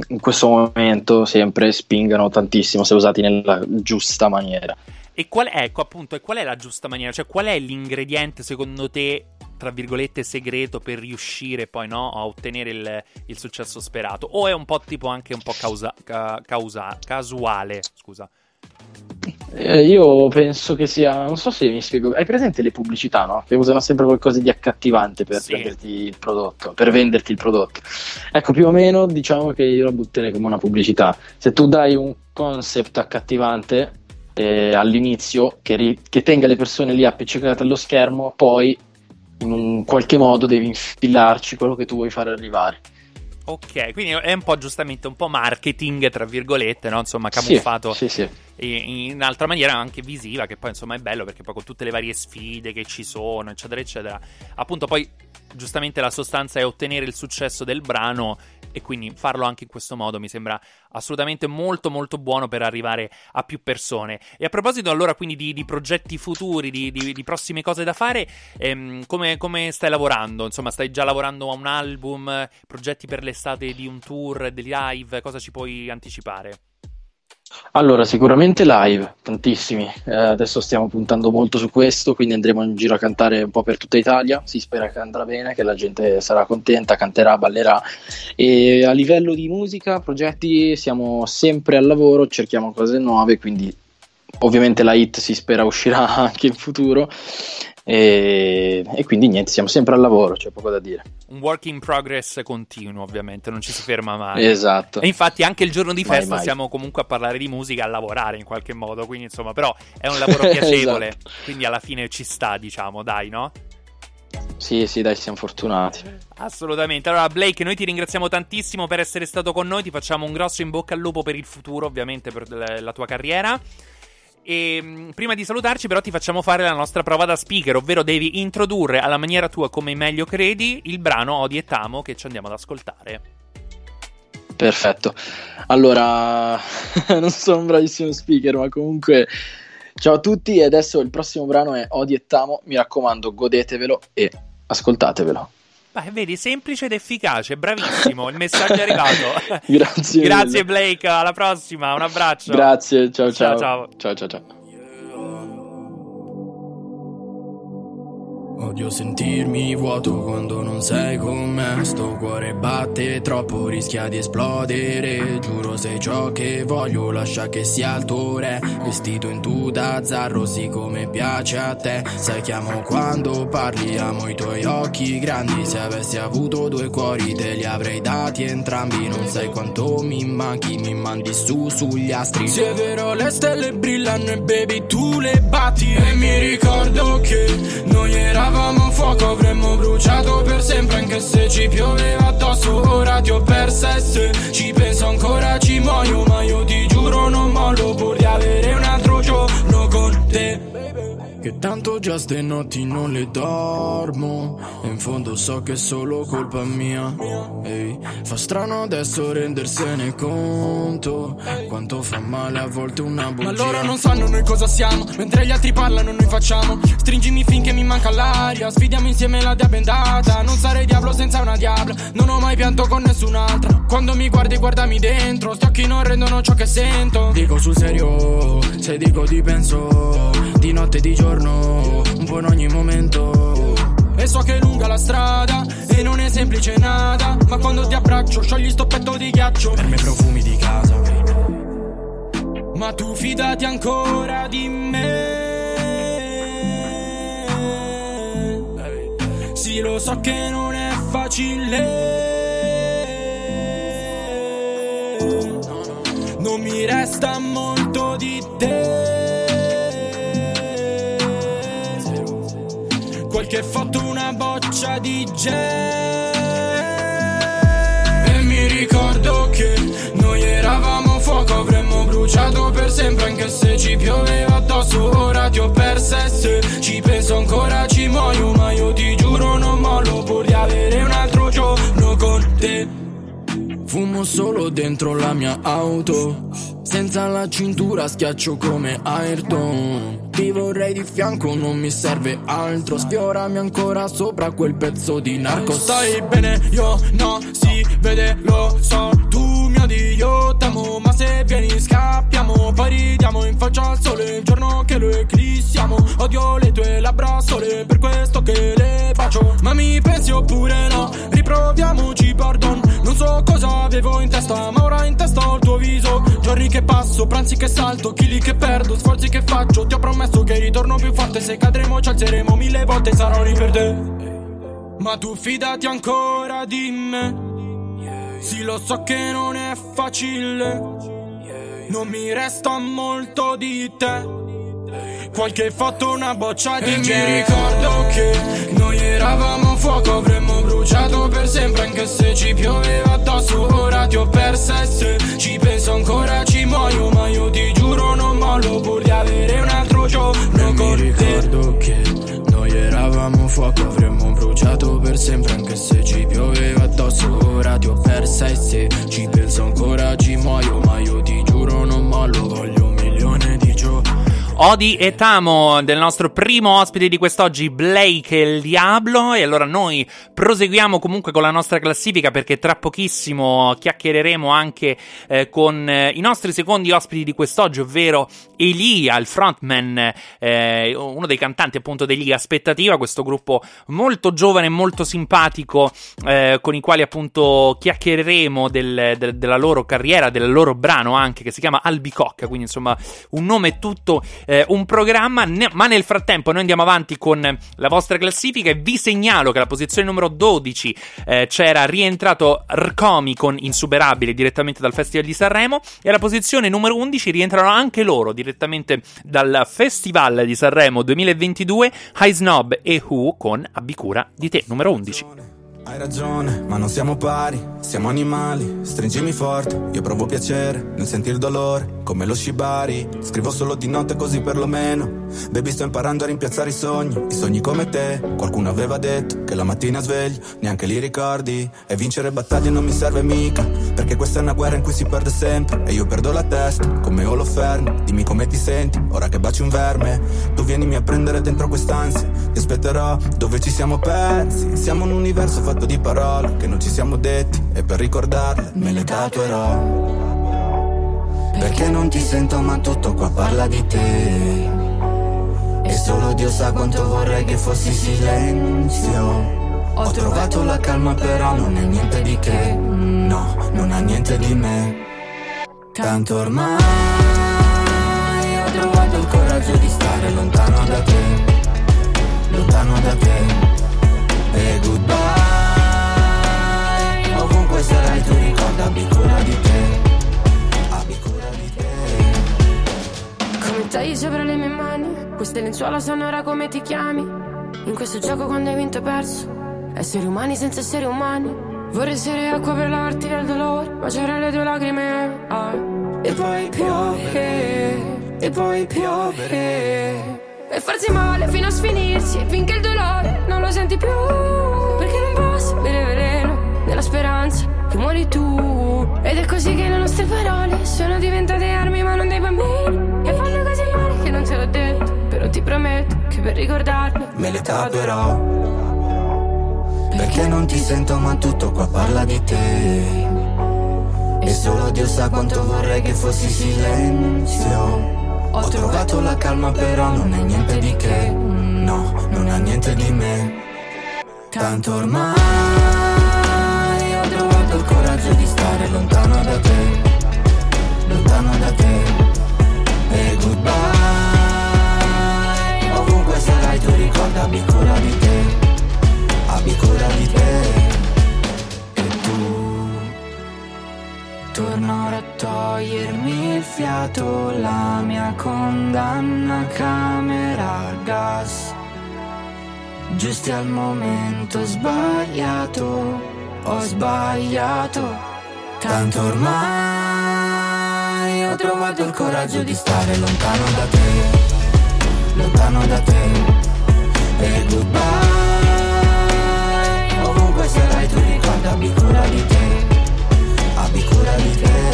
in questo momento sempre spingano tantissimo se usati nella giusta maniera. E qual è, ecco appunto, e qual è la giusta maniera? Cioè, qual è l'ingrediente secondo te, tra virgolette, segreto per riuscire poi no, a ottenere il, il successo sperato? O è un po' tipo anche un po' causa, ca- causa- casuale? Scusa. Eh, io penso che sia, non so se mi spiego, hai presente le pubblicità, no? Che usano sempre qualcosa di accattivante per Sì. prenderti il prodotto, per venderti il prodotto. Ecco, più o meno diciamo che io la butterei come una pubblicità. Se tu dai un concept accattivante eh, all'inizio che, ri- che tenga le persone lì appiccicate allo schermo, poi in un qualche modo devi infilarci quello che tu vuoi fare arrivare. Ok, quindi è un po' giustamente un po' marketing, tra virgolette, no? Insomma, Sì, camuffato sì, sì. in in altra maniera anche visiva, che poi insomma è bello perché poi con tutte le varie sfide che ci sono, eccetera, eccetera, appunto poi giustamente la sostanza è ottenere il successo del brano e quindi farlo anche in questo modo mi sembra assolutamente molto molto buono per arrivare a più persone. E a proposito allora quindi di, di progetti futuri, di, di- di prossime cose da fare, ehm, come, come stai lavorando? Insomma, stai già lavorando a un album, progetti per l'estate di un tour, dei live, cosa ci puoi anticipare? Allora, sicuramente live, tantissimi. Eh, adesso stiamo puntando molto su questo, quindi andremo in giro a cantare un po' per tutta Italia. Si spera che andrà bene, che la gente sarà contenta, canterà, ballerà. E a livello di musica, progetti, siamo sempre al lavoro, cerchiamo cose nuove, quindi ovviamente la hit si spera uscirà anche in futuro. E, e quindi niente, siamo sempre al lavoro, c'è poco da dire. Un work in progress continuo, ovviamente, non ci si ferma mai. Esatto. E infatti anche il giorno di Mai, festa mai. siamo comunque a parlare di musica, a lavorare in qualche modo, quindi insomma, però è un lavoro piacevole, Esatto. quindi alla fine ci sta, diciamo, dai, no? Sì, sì, dai, siamo fortunati. Assolutamente. Allora, Blake, noi ti ringraziamo tantissimo per essere stato con noi. Ti facciamo un grosso in bocca al lupo per il futuro, ovviamente, per la tua carriera. E mh, prima di salutarci, però, ti facciamo fare la nostra prova da speaker, ovvero devi introdurre alla maniera tua, come meglio credi, il brano Odi e Tamo che ci andiamo ad ascoltare. Perfetto. Allora, non sono un bravissimo speaker, ma comunque ciao a tutti e adesso il prossimo brano è Odi e Tamo, mi raccomando, godetevelo e ascoltatevelo. Beh, vedi, semplice ed efficace, bravissimo. Il messaggio è arrivato. Grazie. Grazie, Blake. Alla prossima. Un abbraccio. Grazie, ciao ciao. Ciao, Ciao ciao ciao. Odio sentirmi vuoto quando non sei con me. Sto cuore batte troppo, rischia di esplodere. Giuro sei ciò che voglio, lascia che sia il tuo re. Vestito in tuta azzarro, sì come piace a te. Sai che amo quando parli, amo i tuoi occhi grandi. Se avessi avuto due cuori te li avrei dati entrambi. Non sai quanto mi manchi, mi mandi su sugli astri. Se è vero le stelle brillano e baby tu le batti. E mi ricordo che noi eravamo fuoco Avremmo bruciato per sempre anche se ci pioveva addosso. Ora ti ho persa e se ci penso ancora ci muoio Ma io ti giuro non mollo pur di avere che tanto già ste notti non le dormo. E in fondo so che è solo colpa mia. Ehi, Fa strano adesso rendersene conto Quanto fa male a volte una bugia. Ma loro non sanno noi cosa siamo Mentre gli altri parlano noi facciamo. Stringimi finché mi manca l'aria Sfidiamo insieme la dia bendata. Non sarei diavolo senza una diabla Non ho mai pianto con nessun'altra. Quando mi guardi guardami dentro Sti occhi non rendono ciò che sento. Dico sul serio, se dico ti penso Di notte e di giorno, un po' in ogni momento. E so che è lunga la strada E non è semplice nada Ma quando ti abbraccio sciogli sto petto di ghiaccio. Per me profumi di casa. Ma tu fidati ancora di me. Sì lo so che non è facile. Non mi resta molto di te Qualche foto, una boccia di gel. E mi ricordo che noi eravamo fuoco Avremmo bruciato per sempre anche se ci pioveva addosso. Ora ti ho persa e se ci penso ancora ci muoio Ma io ti giuro non mollo pur di avere un altro giorno con te. Fumo solo dentro la mia auto Senza la cintura schiaccio come Ayrton Ti vorrei di fianco, non mi serve altro. Sfiorami ancora sopra quel pezzo di narco. Stai bene, io no, si vede, lo so. Tu mi mio Dio t'amo Ma se vieni scappiamo. Poi ridiamo in faccia al sole Il giorno che lo eclissiamo. Odio le tue labbra sole Per questo che le bacio. Ma mi pensi oppure no? Riproviamoci pardon. Non so cosa avevo in testa Ma ora in testa ho il tuo viso. Giorni che passo, pranzi che salto Chili che perdo, sforzi che faccio. Ti ho promesso che ritorno più forte Se cadremo ci alzeremo mille volte Sarò lì per te Ma tu fidati ancora di me sì, lo so che non è facile. Non mi resta molto di te. Qualche foto, una boccia di E mi ricordo che noi eravamo fuoco, avremmo bruciato per sempre anche se ci pioveva addosso. Ora ti ho persa e se ci penso ancora ci muoio, ma io ti giuro non mollo pur di avere un altro giorno con mi te. ricordo che noi eravamo fuoco, avremmo bruciato per sempre anche se ci pioveva addosso. Ora ti ho persa e se ci penso ancora ci muoio, ma io ti giuro non mollo, voglio Odi e Tamo del nostro primo ospite di quest'oggi, Blake il Diablo. E allora noi proseguiamo comunque con la nostra classifica perché tra pochissimo chiacchiereremo anche eh, con eh, i nostri secondi ospiti di quest'oggi, ovvero Elia, il frontman, eh, uno dei cantanti appunto degli Aspettativa, questo gruppo molto giovane e molto simpatico eh, con i quali appunto chiacchiereremo del- del- della loro carriera, del loro brano anche che si chiama Albicocca, quindi insomma un nome tutto eh, un programma, ne- ma nel frattempo noi andiamo avanti con la vostra classifica e vi segnalo che alla posizione numero 12 eh, c'era rientrato Rcomi con Insuperabile direttamente dal Festival di Sanremo e alla posizione numero 11 rientrano anche loro direttamente dal Festival di Sanremo 2022 High Snob e Who con Abbi cura di te, numero 11. Hai ragione, ma non siamo pari, siamo animali. Stringimi forte, io provo piacere nel sentir dolore, come lo shibari. Scrivo solo di notte così perlomeno. Baby, sto imparando a rimpiazzare i sogni, i sogni come te. Qualcuno aveva detto che la mattina sveglio, neanche li ricordi. E vincere battaglie non mi serve mica, perché questa è una guerra in cui si perde sempre. E io perdo la testa, come Holofernes. Dimmi come ti senti, ora che baci un verme. Tu vienimi a prendere dentro quest'ansia, ti aspetterò dove ci siamo persi. Siamo un universo fatto di parole che non ci siamo detti e per ricordarle me le tatuerò. Perché non ti sento ma tutto qua parla di te. E solo Dio sa quanto vorrei che fossi silenzio. Ho trovato la calma però non è niente di che. No, non ha niente di me. Tanto ormai ho trovato il coraggio di stare lontano da te. Lontano da te. E goodbye Ovunque sarai tu abbi cura di te. Abbi cura di te. Come tagli sopra le mie mani Queste lenzuola sanno ora come ti chiami. In questo gioco quando hai vinto e perso Esseri umani senza esseri umani. Vorrei essere acqua per lavarti dal dolore Baciare le tue lacrime. Ah. E poi piove E poi piove. E farsi male fino a sfinirsi Finché il dolore non lo senti più. Perché non posso bere veleno Nella speranza che muori tu. Ed è così che le nostre parole Sono diventate armi ma non dei bambini Che fanno così male che non te l'ho detto Però ti prometto che per ricordarmi Me le tatuerò Perché non ti sento ma tutto qua parla di te. E solo Dio sa quanto vorrei che fossi silenzio. Ho trovato la calma però non è niente di che. No, non ha niente di me. Tanto ormai il coraggio di stare lontano da te Lontano da te. E goodbye. Ovunque sarai tu ricorda abbi cura di te Abbi cura di te. E tu Torno a togliermi il fiato La mia condanna camera a gas. Giusti al momento sbagliato Ho sbagliato Tanto ormai ho trovato il coraggio di stare lontano da te Lontano da te. E goodbye Ovunque sarai tu ricorda abbi cura di te Abbi cura di te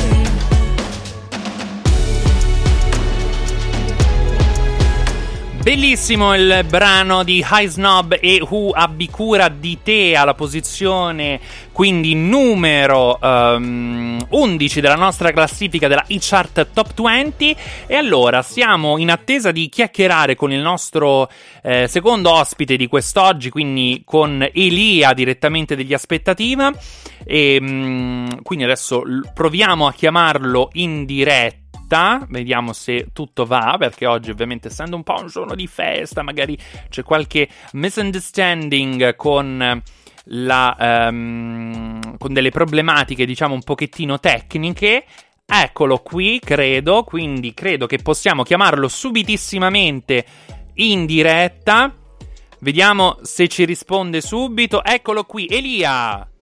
Bellissimo il brano di High Snob e Who abbi cura di te alla posizione quindi numero um, 11 della nostra classifica della e-chart Top 20 e allora siamo in attesa di chiacchierare con il nostro eh, secondo ospite di quest'oggi quindi con Elia direttamente degli Aspettativa. E um, quindi adesso proviamo a chiamarlo in diretta vediamo se tutto va, perché oggi ovviamente essendo un po' un giorno di festa, magari c'è qualche misunderstanding con la, um, con delle problematiche, diciamo, un pochettino tecniche. Eccolo qui, credo, quindi credo che possiamo chiamarlo subitissimamente in diretta. Vediamo se ci risponde subito. Eccolo qui, Elia.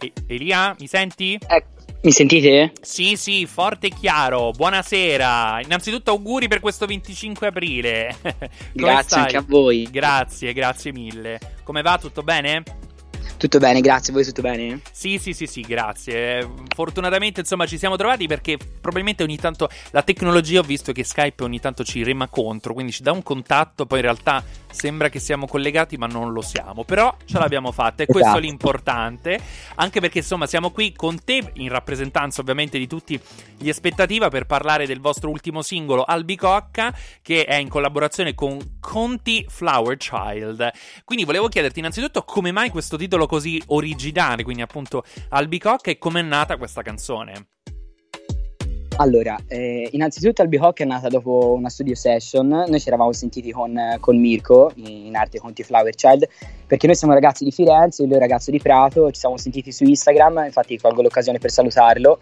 E- Elia, mi senti? Ecco. Mi sentite? Sì, sì, forte e chiaro. Buonasera. Innanzitutto auguri per questo 25 aprile. grazie anche a voi. Grazie, grazie mille. Come va? Tutto bene? Tutto bene, grazie. Voi tutto bene? Sì, sì, sì, sì, grazie. Fortunatamente, insomma, ci siamo trovati perché probabilmente ogni tanto la tecnologia ho visto che Skype ogni tanto ci rema contro, quindi ci dà un contatto, poi in realtà sembra che siamo collegati, ma non lo siamo. Però ce l'abbiamo fatta e esatto. questo è l'importante, anche perché insomma siamo qui con te in rappresentanza ovviamente di tutti gli aspettativa per parlare del vostro ultimo singolo Albicocca che è in collaborazione con Conti Flower Child. Quindi volevo chiederti innanzitutto come mai questo titolo così originale, quindi appunto Albicocca e come è nata questa canzone. Allora, eh, innanzitutto Albihawk è nata dopo una studio session, noi ci eravamo sentiti con, con Mirko, in arte Conti Flower Child, perché noi siamo ragazzi di Firenze, lui è ragazzo di Prato, ci siamo sentiti su Instagram, infatti colgo l'occasione per salutarlo.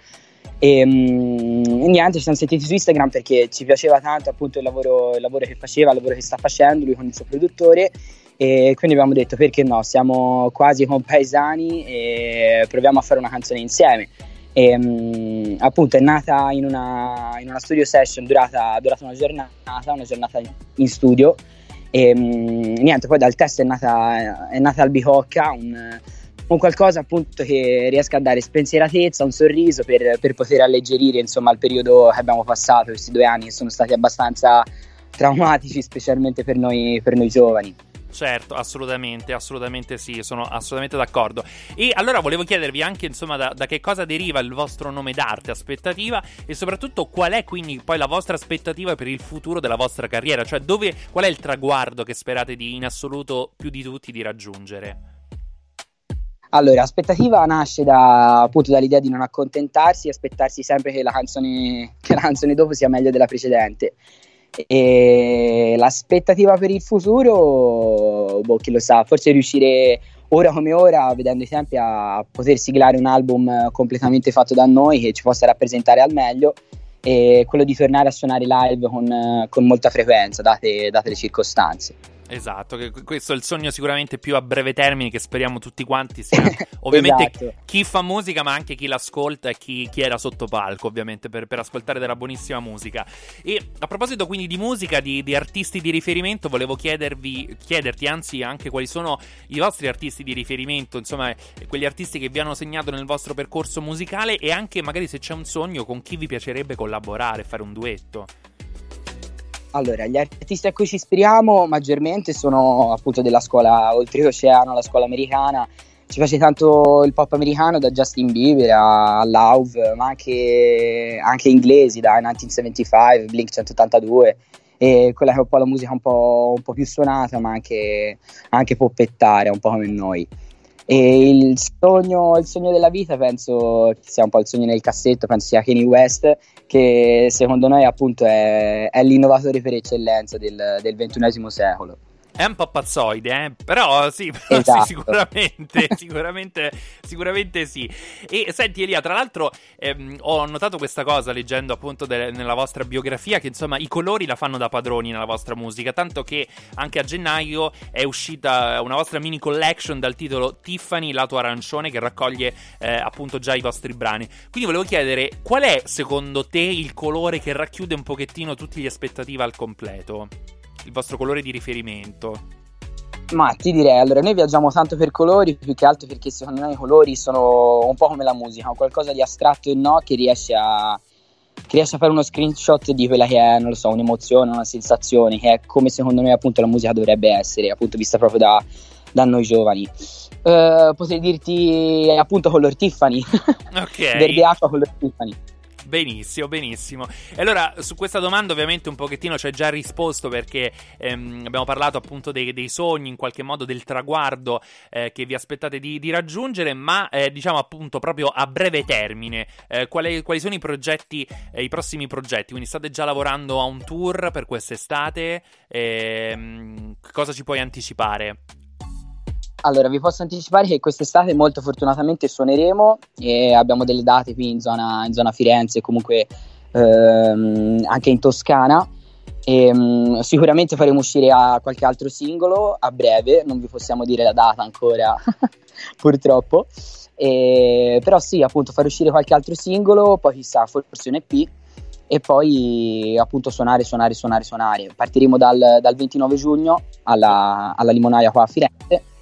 E, mm, e, niente, ci siamo sentiti su Instagram perché ci piaceva tanto appunto il lavoro, il lavoro che faceva, il lavoro che sta facendo, lui con il suo produttore e quindi abbiamo detto perché no, siamo quasi compaesani e proviamo a fare una canzone insieme. E, um, appunto è nata in una, in una studio session durata, durata, una giornata, una giornata in studio e um, niente, poi dal test è nata, è nata Albicocca, un, un qualcosa appunto che riesca a dare spensieratezza, un sorriso per, per poter alleggerire insomma il periodo che abbiamo passato, questi due anni che sono stati abbastanza traumatici specialmente per noi, per noi giovani. Certo, assolutamente, assolutamente sì, sono assolutamente d'accordo. E allora volevo chiedervi anche, insomma, da, da, che cosa deriva il vostro nome d'arte, aspettativa, e soprattutto qual è quindi poi la vostra aspettativa per il futuro della vostra carriera, cioè dove, qual è il traguardo che sperate di, in assoluto più di tutti di raggiungere? Allora, aspettativa nasce da, appunto dall'idea di non accontentarsi e aspettarsi sempre che la, canzone, che la canzone dopo sia meglio della precedente. E l'aspettativa per il futuro, boh, chi lo sa, forse riuscire ora come ora, vedendo i tempi, a poter siglare un album completamente fatto da noi che ci possa rappresentare al meglio e quello di tornare a suonare live con, con molta frequenza, date, date le circostanze. Esatto, questo è il sogno sicuramente più a breve termine che speriamo tutti quanti sia ovviamente esatto. chi fa musica ma anche chi l'ascolta e chi, chi era sotto palco ovviamente per, per, ascoltare della buonissima musica. E a proposito quindi di musica, di, di artisti di riferimento, volevo chiedervi, chiederti anzi anche quali sono i vostri artisti di riferimento, insomma quegli artisti che vi hanno segnato nel vostro percorso musicale e anche magari se c'è un sogno con chi vi piacerebbe collaborare, fare un duetto. Allora, gli artisti a cui ci ispiriamo maggiormente sono appunto della scuola oltreoceano, la scuola americana, ci piace tanto il pop americano da Justin Bieber a, Love, ma anche, anche inglesi da 1975, Blink 182 e quella che è un po' la musica un po', un po più suonata ma anche, anche poppettare, un po' come noi. E il sogno, il sogno, della vita penso sia un po' il sogno nel cassetto, penso sia Kanye West, che secondo noi appunto è, è l'innovatore per eccellenza del, del XXI secolo. È un po' pazzoide, eh? però sì, però esatto. sì sicuramente, sicuramente, sicuramente sì. E senti Elia, tra l'altro ehm, ho notato questa cosa leggendo appunto de- nella vostra biografia che insomma i colori la fanno da padroni nella vostra musica, tanto che anche a gennaio è uscita una vostra mini collection dal titolo Tiffany, lato arancione, che raccoglie eh, appunto già i vostri brani. Quindi volevo chiedere qual è secondo te il colore che racchiude un pochettino tutte le aspettative al completo? Il vostro colore di riferimento? Ma ti direi, allora noi viaggiamo tanto per colori, più che altro perché secondo noi i colori sono un po' come la musica, qualcosa di astratto e no che riesce a, che riesce a fare uno screenshot di quella che è, non lo so, un'emozione, una sensazione, che è come secondo noi appunto la musica dovrebbe essere, appunto vista proprio da, da noi giovani. Uh, potrei dirti appunto color Tiffany, ok verde acqua color Tiffany. Benissimo, benissimo. E allora su questa domanda ovviamente un pochettino ci hai già risposto perché ehm, abbiamo parlato appunto dei, dei, sogni, in qualche modo del traguardo eh, che vi aspettate di, di raggiungere, ma eh, diciamo appunto proprio a breve termine, eh, quali, quali, sono i progetti, eh, i prossimi progetti? Quindi state già lavorando a un tour per quest'estate? Ehm, cosa ci puoi anticipare? Allora, vi posso anticipare che quest'estate molto fortunatamente suoneremo e abbiamo delle date qui in zona, in zona Firenze e comunque ehm, anche in Toscana. E, um, sicuramente faremo uscire qualche altro singolo a breve, non vi possiamo dire la data ancora, purtroppo. E, però sì, appunto, fare uscire qualche altro singolo, poi chissà, forse un EP e poi appunto suonare, suonare, suonare, suonare. Partiremo dal, dal 29 giugno alla, alla Limonaia qua a Firenze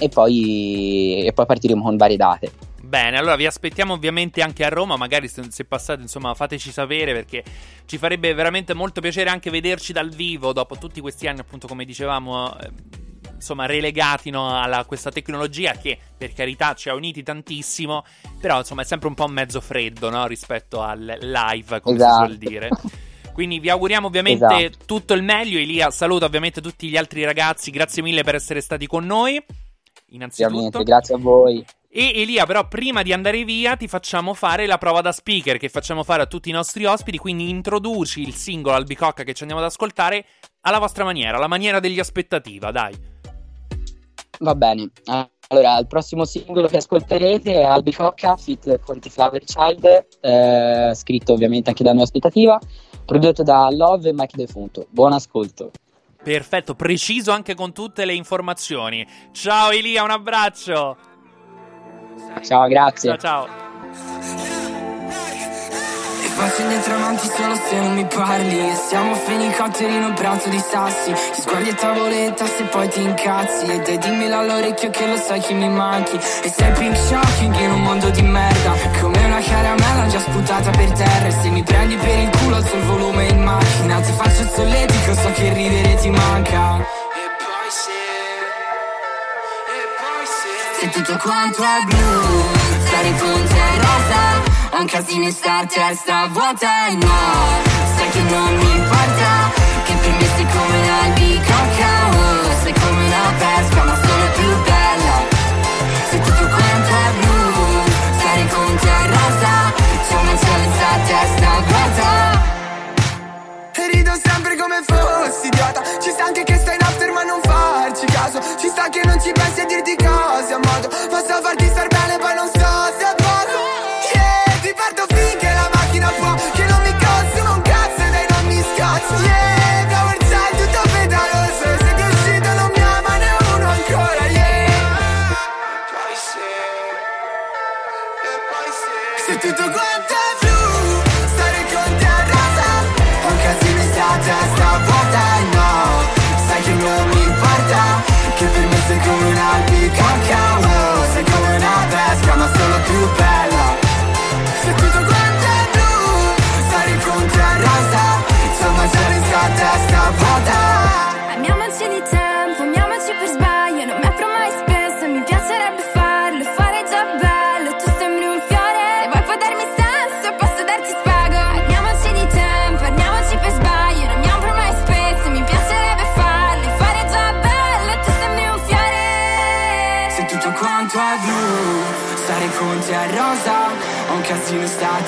e poi, e poi partiremo con varie date. Bene, allora vi aspettiamo ovviamente anche a Roma, magari se, se, passate, insomma, fateci sapere perché ci farebbe veramente molto piacere anche vederci dal vivo dopo tutti questi anni, appunto, come dicevamo, eh, insomma, relegati no, a questa tecnologia che, per carità, ci ha uniti tantissimo, però, insomma, è sempre un po' mezzo freddo, no, rispetto al live, come esatto. si suol dire. Quindi vi auguriamo ovviamente esatto. tutto il meglio. Elia, saluto ovviamente tutti gli altri ragazzi, grazie mille per essere stati con noi innanzitutto. Grazie a voi. E Elia, però, prima di andare via, ti facciamo fare la prova da speaker che facciamo fare a tutti i nostri ospiti. Quindi introduci il singolo Albicocca che ci andiamo ad ascoltare alla vostra maniera, alla maniera degli aspettativa, dai. Va bene. Allora, il prossimo singolo che ascolterete è Albicocca Fit Conti Flower Child, eh, scritto ovviamente anche da noi aspettativa, prodotto da Love e Mike Defunto. Buon ascolto. Perfetto, preciso anche con tutte le informazioni. Ciao Elia, un abbraccio. Ciao, grazie. Ciao, ciao. Faccio indietro avanti solo se non mi parli E siamo fenicotteri in un pranzo di sassi Ti sguardi a tavoletta se poi ti incazzi E dai dimmelo all'orecchio che lo sai che mi manchi E sei pink shocking in un mondo di merda Come una caramella già sputata per terra. E se mi prendi per il culo alzo il volume in macchina. Ti faccio il solletico, so che ridere ti manca. E poi se... E poi se... Se tutto quanto è blu Stare con te è rosa un casino in sta testa vuota e no Sai che non mi importa Che per me sei come un'albicocca oh, Sei come una pesca sta che non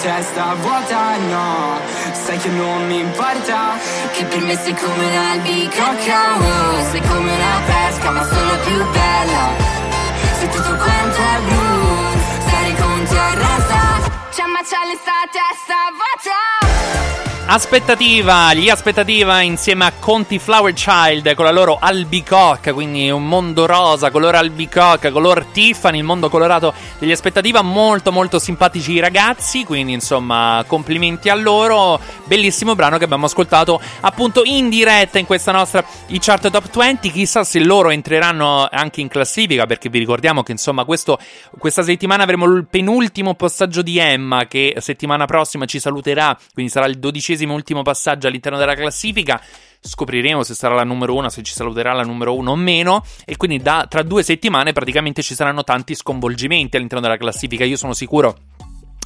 testa vuota, no. Sai che non mi importa Che per me sei come un'albicocca oh, Sei come una pesca ma solo più bella. Se tutto quanto è blu. Stare con te e resta C'è un macello in sta vuota Aspettativa, gli aspettativa insieme a Conti Flower Child con la loro albicocca, quindi un mondo rosa, color albicocca, color Tiffany, il mondo colorato degli aspettativa, molto molto simpatici i ragazzi, quindi insomma complimenti a loro, bellissimo brano che abbiamo ascoltato appunto in diretta in questa nostra i chart top 20, chissà se loro entreranno anche in classifica perché vi ricordiamo che insomma questo, questa settimana avremo il penultimo passaggio di Emma che settimana prossima ci saluterà, quindi sarà il dodicesimo ultimo passaggio all'interno della classifica. Scopriremo se sarà la numero uno, se ci saluterà la numero uno o meno. E quindi da, tra due settimane praticamente ci saranno tanti sconvolgimenti all'interno della classifica. Io sono sicuro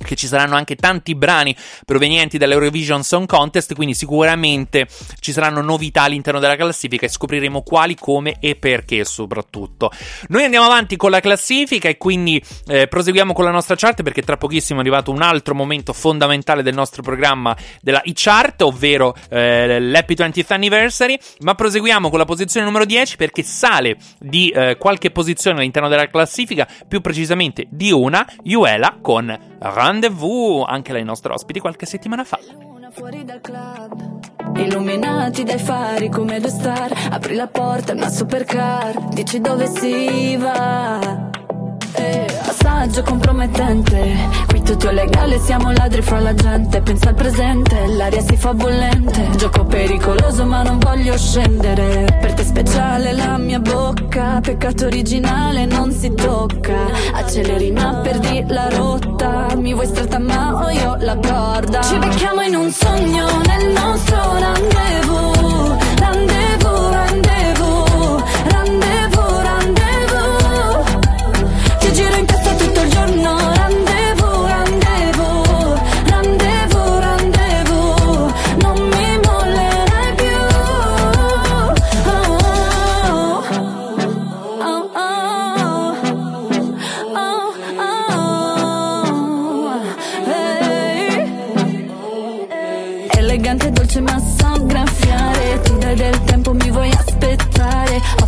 che ci saranno anche tanti brani provenienti dall'Eurovision Song Contest, quindi sicuramente ci saranno novità all'interno della classifica e scopriremo quali, come e perché soprattutto. Noi andiamo avanti con la classifica e quindi eh, proseguiamo con la nostra chart perché tra pochissimo è arrivato un altro momento fondamentale del nostro programma della e-chart, ovvero eh, l'Happy 20th Anniversary, ma proseguiamo con la posizione numero 10 perché sale di eh, qualche posizione all'interno della classifica, più precisamente di una, Yuela con Rendezvous, anche lei nostra ospite qualche settimana fa. Fuori dal club Illuminati dai fari come due star. Apri la porta, una supercar Dici dove si va. Eh, assaggio compromettente. Qui tutto è legale, siamo ladri fra la gente. Pensa al presente, l'aria si fa bollente. Gioco pericoloso ma non voglio scendere. Per te speciale la mia bocca Peccato originale non si tocca. Acceleri ma perdi la rotta. Mi vuoi stretta ma ho io la corda. Ci becchiamo in un sogno nel nostro Rendezvous,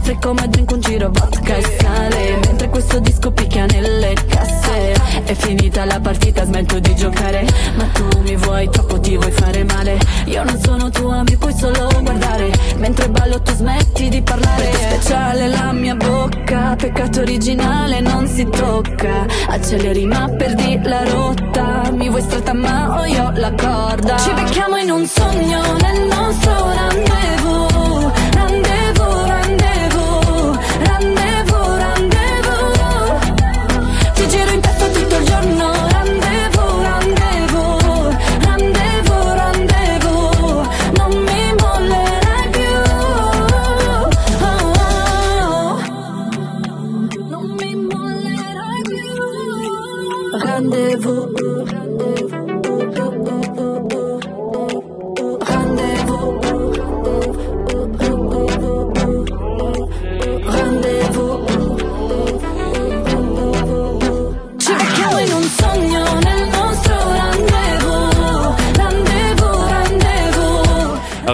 aspettare Offri come drink un giro vodka e sale Mentre questo disco picchia nelle casse. È finita la partita, smetto di giocare Ma tu mi vuoi troppo, ti vuoi fare male. Io non sono tua, mi puoi solo guardare Mentre ballo tu smetti di parlare. Te speciale la mia bocca Peccato originale non si tocca. Acceleri ma perdi la rotta Mi vuoi stretta ma ho io la corda. Ci becchiamo in un sogno nel nostro rendezvous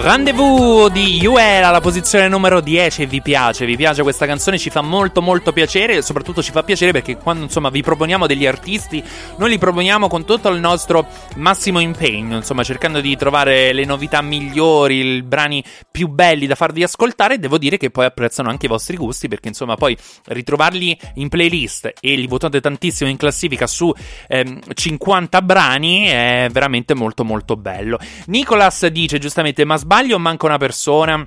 rendezvous di Yuela, la posizione numero 10. Vi piace? Vi piace questa canzone? Ci fa molto molto piacere. Soprattutto ci fa piacere perché quando insomma vi proponiamo degli artisti, noi li proponiamo con tutto il nostro massimo impegno. Insomma, cercando di trovare le novità migliori, i brani più belli da farvi ascoltare. Devo dire che poi apprezzano anche i vostri gusti. Perché insomma, poi ritrovarli in playlist e li votate tantissimo in classifica su ehm, 50 brani è veramente molto molto bello. Nicolas dice giustamente: Ma sbaglio o manca una persona?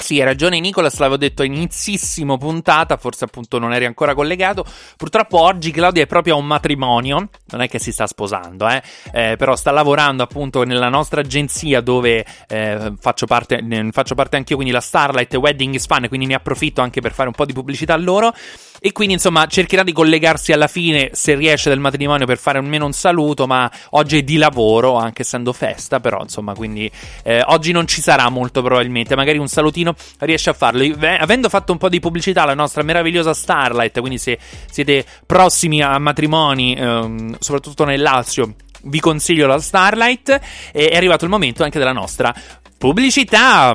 Sì, hai ragione Nicolas, l'avevo detto a inizissimo puntata, forse appunto non eri ancora collegato. Purtroppo oggi Claudia è proprio a un matrimonio, non è che si sta sposando, eh, eh, però sta lavorando appunto nella nostra agenzia dove eh, faccio, parte, ne faccio parte anch'io, quindi la Starlight Wedding Fun, quindi ne approfitto anche per fare un po' di pubblicità a loro. E quindi insomma cercherà di collegarsi alla fine se riesce del matrimonio per fare almeno un saluto, ma oggi è di lavoro, anche essendo festa, però insomma quindi eh, oggi non ci sarà molto probabilmente, magari un salutino riesce a farlo. Avendo fatto un po' di pubblicità alla nostra meravigliosa Starlight, quindi se siete prossimi a matrimoni, ehm, soprattutto nel Lazio, vi consiglio la Starlight. E è arrivato il momento anche della nostra pubblicità.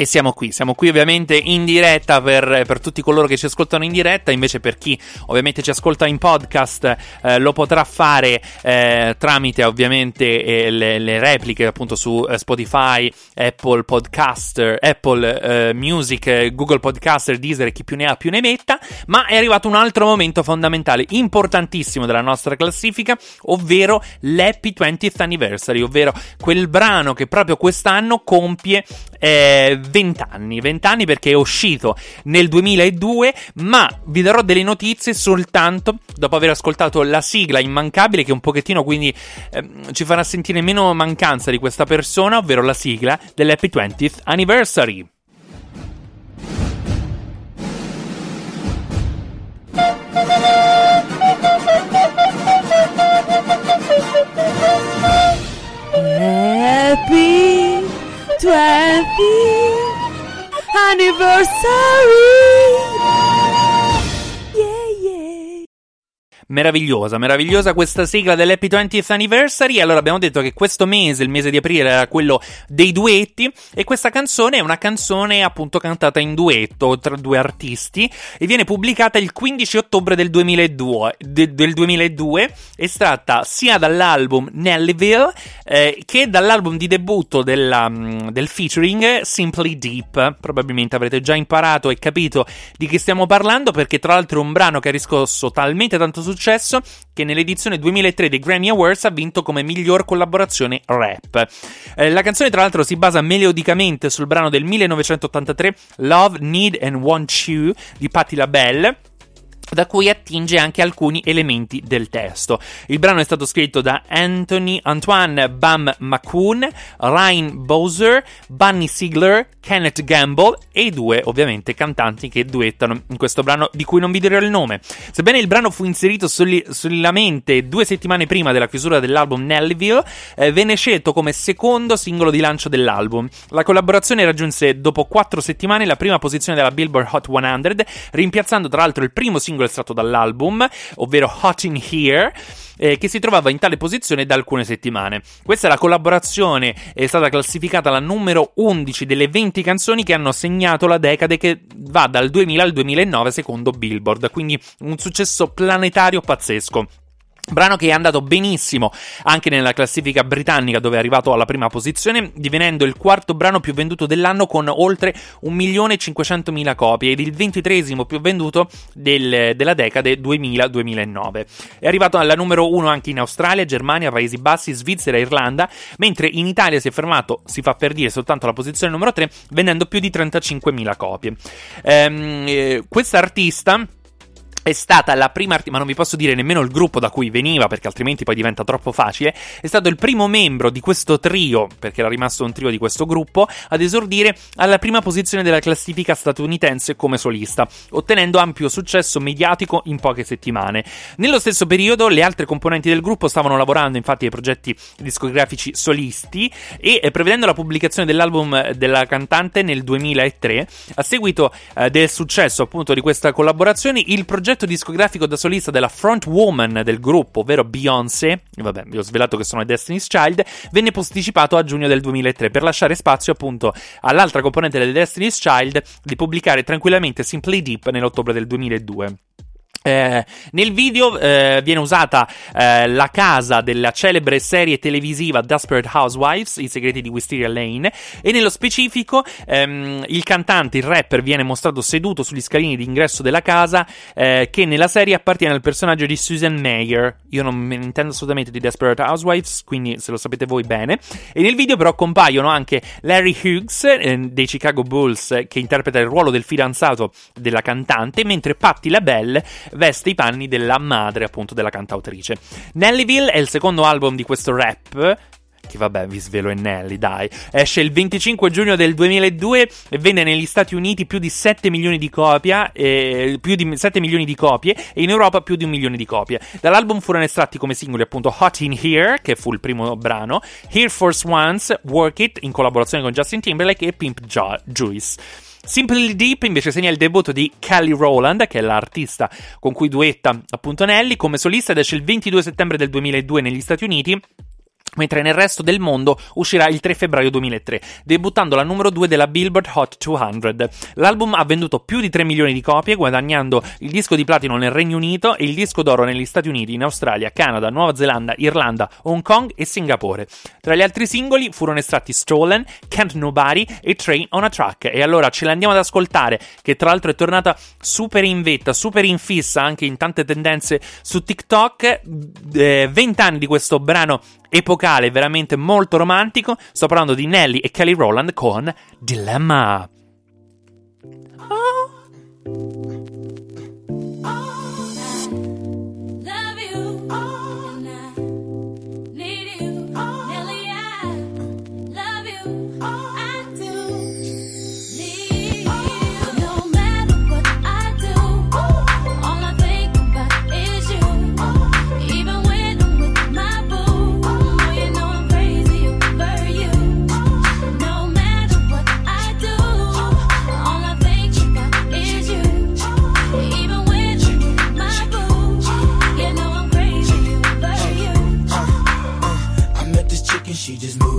E siamo qui, siamo qui ovviamente in diretta per, per, tutti coloro che ci ascoltano in diretta, invece per chi ovviamente ci ascolta in podcast eh, lo potrà fare eh, tramite ovviamente eh, le, le, repliche appunto su eh, Spotify, Apple Podcaster, Apple eh, Music, Google Podcaster, Deezer e chi più ne ha più ne metta, ma è arrivato un altro momento fondamentale, importantissimo della nostra classifica, ovvero l'Happy 20th Anniversary, ovvero quel brano che proprio quest'anno compie eh, 20 anni, 20 anni perché è uscito nel 2002, ma vi darò delle notizie soltanto dopo aver ascoltato la sigla immancabile che un pochettino quindi eh, ci farà sentire meno mancanza di questa persona, ovvero la sigla dell'Happy 20th Anniversary. Happy 20th anniversary. Meravigliosa, meravigliosa questa sigla dell'Happy 20th Anniversary. Allora abbiamo detto che questo mese, il mese di aprile, era quello dei duetti e questa canzone è una canzone appunto cantata in duetto tra due artisti e viene pubblicata il 15 ottobre del 2002, de, del 2002 estratta sia dall'album Nellyville eh, che dall'album di debutto della, mm, del featuring Simply Deep. Probabilmente avrete già imparato e capito di che stiamo parlando perché tra l'altro è un brano che ha riscosso talmente tanto successo successo che nell'edizione 2003 dei Grammy Awards ha vinto come miglior collaborazione rap. Eh, la canzone tra l'altro si basa melodicamente sul brano del 1983 Love, Need and Want You di Patti LaBelle da cui attinge anche alcuni elementi del testo. Il brano è stato scritto da Anthony Antoine Bam McCoon, Ryan Bowser, Bunny Sigler, Kenneth Gamble e i due, ovviamente, cantanti che duettano in questo brano di cui non vi dirò il nome. Sebbene il brano fu inserito soli- solamente due settimane prima della chiusura dell'album Nellyville, eh, venne scelto come secondo singolo di lancio dell'album. La collaborazione raggiunse dopo quattro settimane la prima posizione della Billboard Hot 100, rimpiazzando tra l'altro il primo singolo estratto dall'album, ovvero Hot in Here. Eh, che si trovava in tale posizione da alcune settimane. Questa è la collaborazione, è stata classificata la numero 11 delle 20 canzoni che hanno segnato la decade che va dal 2000 al 2009 secondo Billboard, quindi un successo planetario pazzesco. Brano che è andato benissimo anche nella classifica britannica dove è arrivato alla prima posizione, divenendo il quarto brano più venduto dell'anno con oltre 1.500.000 copie ed il ventitresimo più venduto del, della decade 2000-2009. È arrivato alla numero 1 anche in Australia, Germania, Paesi Bassi, Svizzera e Irlanda, mentre in Italia si è fermato, si fa per dire, soltanto alla posizione numero 3, vendendo più di 35.000 copie. Ehm, eh, questa artista è stata la prima, ma non vi posso dire nemmeno il gruppo da cui veniva perché altrimenti poi diventa troppo facile, è stato il primo membro di questo trio, perché era rimasto un trio di questo gruppo, ad esordire alla prima posizione della classifica statunitense come solista, ottenendo ampio successo mediatico in poche settimane. Nello stesso periodo le altre componenti del gruppo stavano lavorando infatti ai progetti discografici solisti e eh, prevedendo la pubblicazione dell'album della cantante nel 2003, a seguito eh, del successo appunto di questa collaborazione, il progetto progetto discografico da solista della frontwoman del gruppo, ovvero Beyoncé, vabbè, vi ho svelato che sono Destiny's Child, venne posticipato a giugno del 2003 per lasciare spazio appunto all'altra componente delle Destiny's Child di pubblicare tranquillamente Simply Deep nell'ottobre del 2002. Eh, nel video eh, viene usata eh, la casa della celebre serie televisiva Desperate Housewives, I segreti di Wisteria Lane, e nello specifico ehm, il cantante, il rapper, viene mostrato seduto sugli scalini d'ingresso della casa eh, che nella serie appartiene al personaggio di Susan Mayer. Io non me ne intendo assolutamente di Desperate Housewives, quindi se lo sapete voi bene. E nel video però compaiono anche Larry Hughes eh, dei Chicago Bulls che interpreta il ruolo del fidanzato della cantante, mentre Patti LaBelle veste i panni della madre, appunto, della cantautrice. Nellyville è il secondo album di questo rap. Che vabbè, vi svelo è Nelly, dai. Esce il 25 giugno del 2002 e vende negli Stati Uniti più di 7 milioni di copie, eh, più di 7 milioni di copie e in Europa più di un milione di copie. Dall'album furono estratti come singoli appunto Hot in Here, che fu il primo brano, Here Force Once, Work It in collaborazione con Justin Timberlake e Pimp jo- Juice. Simply Deep invece segna il debutto di Kelly Rowland, che è l'artista con cui duetta appunto Nelly, come solista ed esce il 22 settembre del 2002 negli Stati Uniti mentre nel resto del mondo uscirà il 3 febbraio 2003, debuttando la numero 2 della Billboard Hot 200. L'album ha venduto più di 3 milioni di copie, guadagnando il disco di platino nel Regno Unito e il disco d'oro negli Stati Uniti, in Australia, Canada, Nuova Zelanda, Irlanda, Hong Kong e Singapore. Tra gli altri singoli furono estratti Stolen, Can't Nobody e Train on a Track. E allora ce l'andiamo ad ascoltare, che tra l'altro è tornata super in vetta, super in fissa anche in tante tendenze su TikTok. Eh, 20 anni di questo brano epocale, veramente molto romantico. Sto parlando di Nelly e Kelly Rowland con Dilemma. I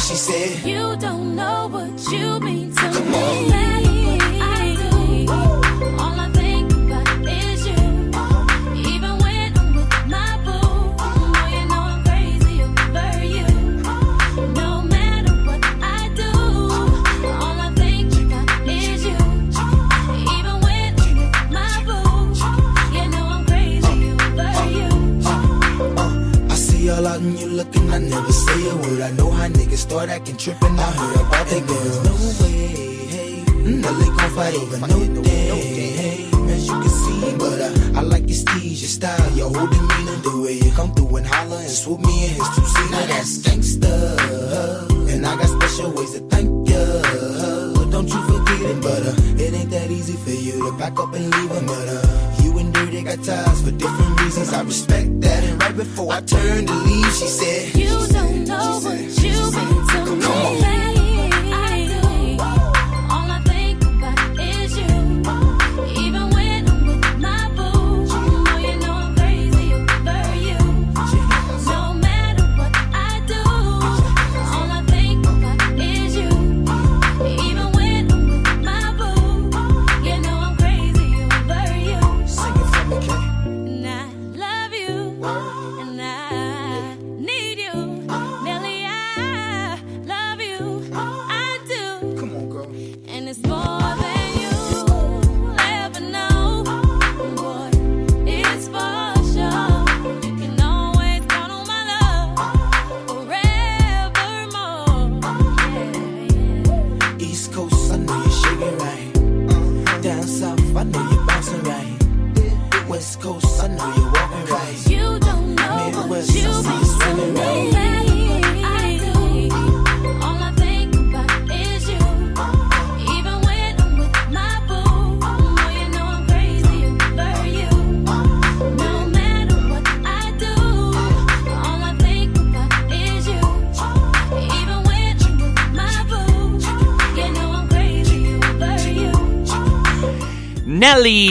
She said, You don't know what you mean to Come me. on. And I never say a word. I know how niggas start acting tripping. I heard about that girls. No way, hey. No, they gon' fight over no day, hey. As you can see, but uh, I like your steez, your style, your whole demeanor, the way you come through and holler and swoop me in his two seater. Now that's gangsta, and I got special ways to thank ya. But don't you forget it, but uh, it ain't that easy for you to back up and leave before I turned to leave, she said,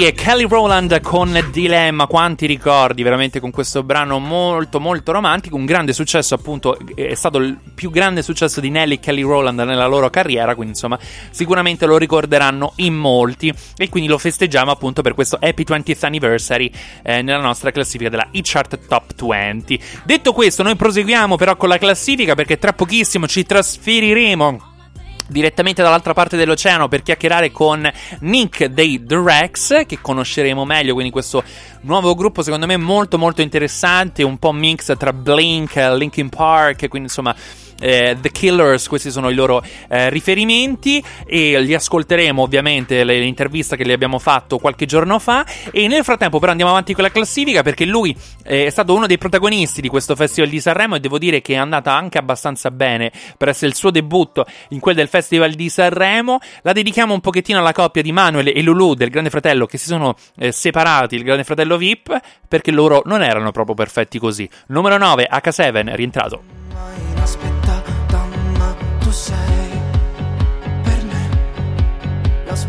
E Kelly Rowland con Dilemma, quanti ricordi veramente con questo brano molto molto romantico, un grande successo appunto, è stato il più grande successo di Nelly e Kelly Rowland nella loro carriera, quindi insomma sicuramente lo ricorderanno in molti. E quindi lo festeggiamo appunto per questo Happy 20th Anniversary eh, nella nostra classifica della eChart Top 20. Detto questo, noi proseguiamo però con la classifica perché tra pochissimo ci trasferiremo direttamente dall'altra parte dell'oceano per chiacchierare con Nick dei The Rex, che conosceremo meglio, quindi questo nuovo gruppo secondo me molto molto interessante, un po' mix tra Blink, Linkin Park, quindi insomma eh, The Killers, questi sono i loro eh, riferimenti e li ascolteremo ovviamente l'intervista che gli abbiamo fatto qualche giorno fa. E nel frattempo però andiamo avanti con la classifica perché lui eh, è stato uno dei protagonisti di questo festival di Sanremo e devo dire che è andata anche abbastanza bene per essere il suo debutto in quel del festival di Sanremo. La dedichiamo un pochettino alla coppia di Manuel e Lulu del Grande Fratello che si sono eh, separati il Grande Fratello VIP perché loro non erano proprio perfetti così. Numero 9 H7 rientrato. Inaspettata,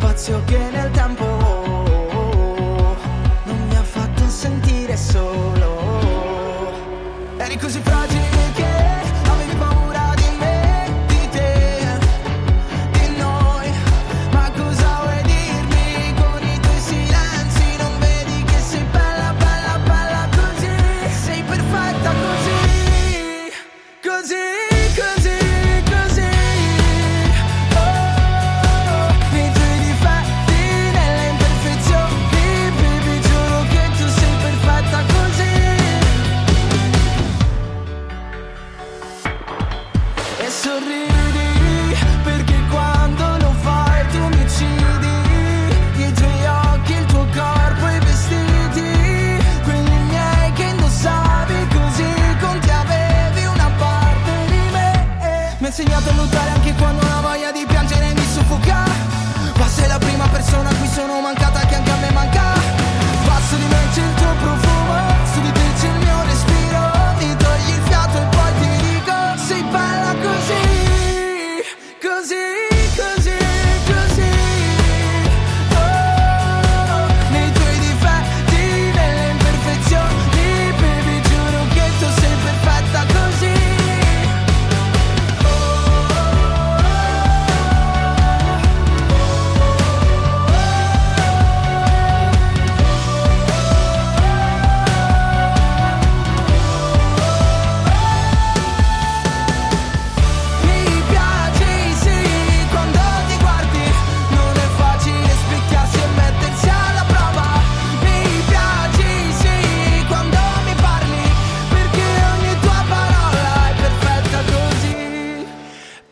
spazio che nel tempo insegnato a lottare anche quando una voglia di piangere mi soffoca Ma sei la prima persona a cui sono mancata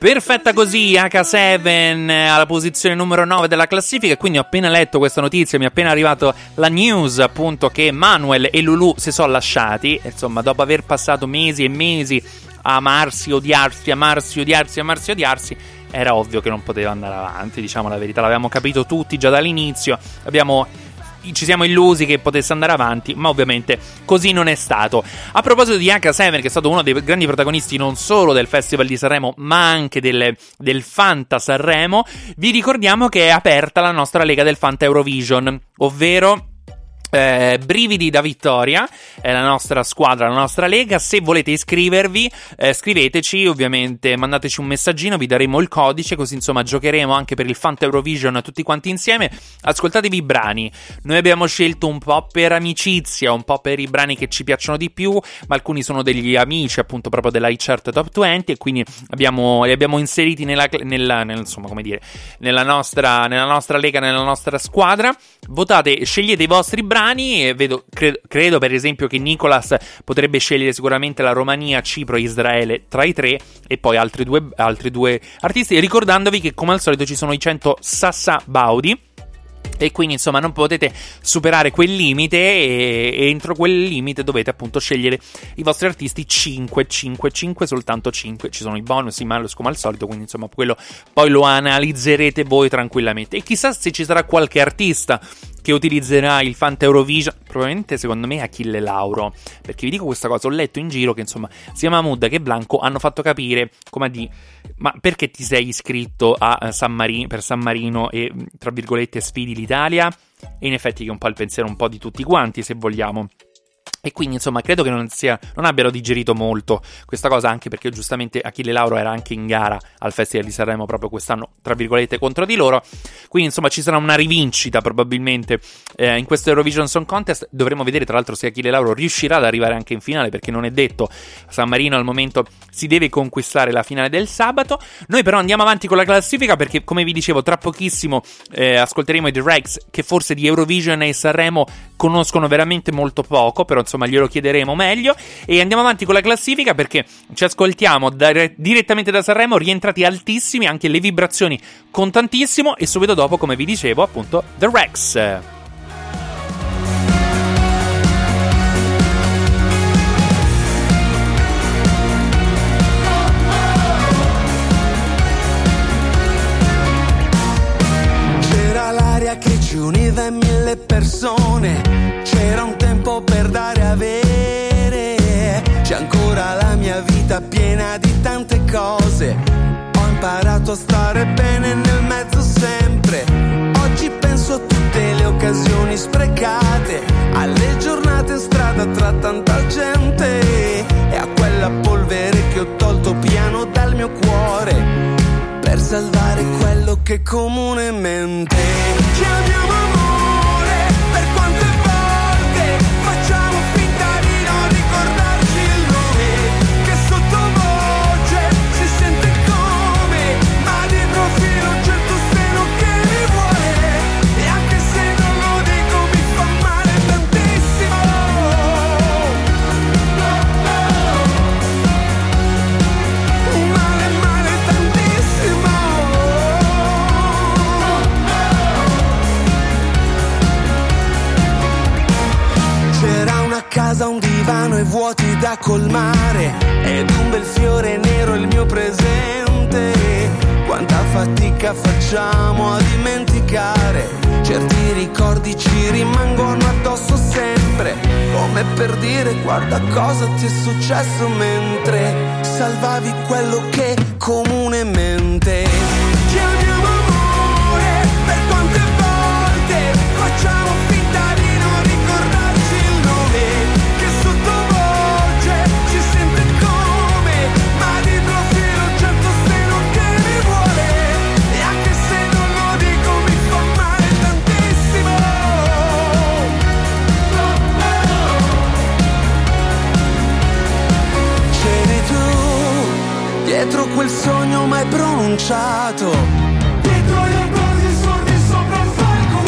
Perfetta così, H7 alla posizione numero 9 della classifica. Quindi ho appena letto questa notizia, mi è appena arrivato la news appunto che Manuel e Lulu si sono lasciati. Insomma, dopo aver passato mesi e mesi a amarsi, odiarsi, amarsi, odiarsi, amarsi, odiarsi, era ovvio che non poteva andare avanti, diciamo la verità. L'avevamo capito tutti già dall'inizio. Abbiamo ci siamo illusi che potesse andare avanti, ma ovviamente così non è stato. A proposito di H7, che è stato uno dei grandi protagonisti non solo del Festival di Sanremo, ma anche del, del Fanta Sanremo, vi ricordiamo che è aperta la nostra lega del Fanta Eurovision, ovvero eh, Brividi da Vittoria è la nostra squadra, la nostra lega. Se volete iscrivervi, eh, scriveteci. Ovviamente, mandateci un messaggino, vi daremo il codice. Così insomma, giocheremo anche per il Fanta Eurovision tutti quanti insieme. Ascoltatevi i brani. Noi abbiamo scelto un po' per amicizia, un po' per i brani che ci piacciono di più. Ma alcuni sono degli amici, appunto, proprio della iChart Top 20. E quindi abbiamo, li abbiamo inseriti nella, nella, nella, insomma, dire, nella nostra, nella nostra lega, nella nostra squadra. Votate, scegliete i vostri brani e vedo, credo, credo, per esempio che Nicolas potrebbe scegliere sicuramente la Romania, Cipro e Israele tra i tre e poi altri due, altri due artisti, ricordandovi che come al solito ci sono i 100 Sassa Baudi e quindi insomma non potete superare quel limite e, e entro quel limite dovete appunto scegliere i vostri artisti. 5, 5, 5, soltanto 5 ci sono i bonus, i malus come al solito quindi insomma quello poi lo analizzerete voi tranquillamente. E chissà se ci sarà qualche artista che utilizzerà il Fanta Eurovision, probabilmente secondo me Achille Lauro, perché vi dico questa cosa, ho letto in giro che insomma sia Mahmood che Blanco hanno fatto capire come di ma perché ti sei iscritto a San Marino, per San Marino e tra virgolette sfidi l'Italia? e in effetti che è un po' il pensiero un po' di tutti quanti, se vogliamo. E quindi, insomma, credo che non, sia, non abbiano digerito molto questa cosa, anche perché giustamente Achille Lauro era anche in gara al Festival di Sanremo proprio quest'anno, tra virgolette, contro di loro. Quindi, insomma, ci sarà una rivincita probabilmente eh, in questo Eurovision Song Contest. Dovremo vedere, tra l'altro, se Achille Lauro riuscirà ad arrivare anche in finale, perché non è detto. San Marino al momento si deve conquistare la finale del sabato. Noi, però, andiamo avanti con la classifica, perché, come vi dicevo, tra pochissimo eh, ascolteremo i The Rex, che forse di Eurovision e Sanremo conoscono veramente molto poco, però insomma glielo chiederemo meglio. E andiamo avanti con la classifica perché ci ascoltiamo da- direttamente da Sanremo, rientrati altissimi, anche le vibrazioni con tantissimo. E subito dopo, come vi dicevo, appunto, The Rex. C'era l'aria che ci univa in mille persone, c'era un tempo per dare e avere, c'è ancora la mia vita piena di tante cose, ho imparato a stare bene nel mezzo sempre, oggi penso a tutte le occasioni sprecate, alle giornate in strada tra tanta gente e a quella polvere che ho tolto piano dal mio cuore per salvare quello che comunemente chiamiamo amore. Colmare ed un bel fiore nero il mio presente. Quanta fatica facciamo a dimenticare, certi ricordi ci rimangono addosso sempre, come per dire guarda cosa ti è successo mentre salvavi quello che comunemente quel sogno mai pronunciato. Dietro gli applausi sordi sopra un palco.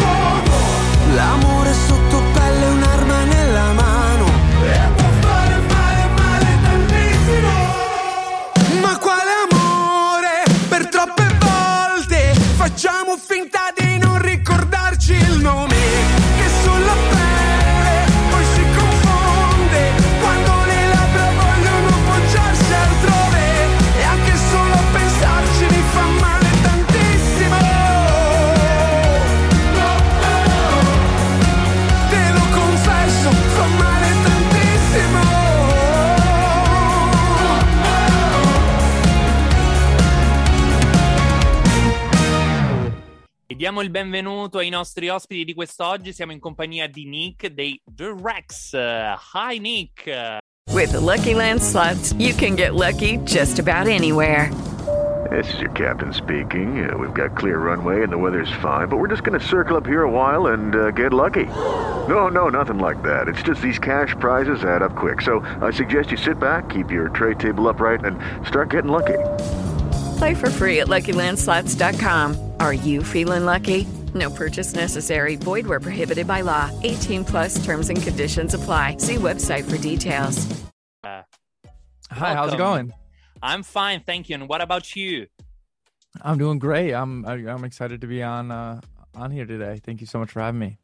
L'amore sotto pelle, un'arma nella mano. E può fare male, male tantissimo. Ma quale amore? Per troppe volte facciamo finta E diamo il benvenuto ai nostri ospiti di quest'oggi. Siamo in compagnia di Nick dei The Rex. Hi Nick. With the Lucky Land slots, you can get lucky just about anywhere. This is your captain speaking. Uh, we've got clear runway and the weather's fine, but we're just going to circle up here a while and uh, get lucky. No, no, nothing like that. It's just these cash prizes add up quick. So I suggest you sit back, keep your tray table upright, and start getting lucky. Play for free at LuckyLandSlots.com. Are you feeling lucky? No purchase necessary. Void where prohibited by law. 18 plus terms and conditions apply. See website for details. Hi, how's it going? I'm fine, thank you. And what about you? I'm doing great. I'm I- I'm excited to be on uh, on here today. Thank you so much for having me.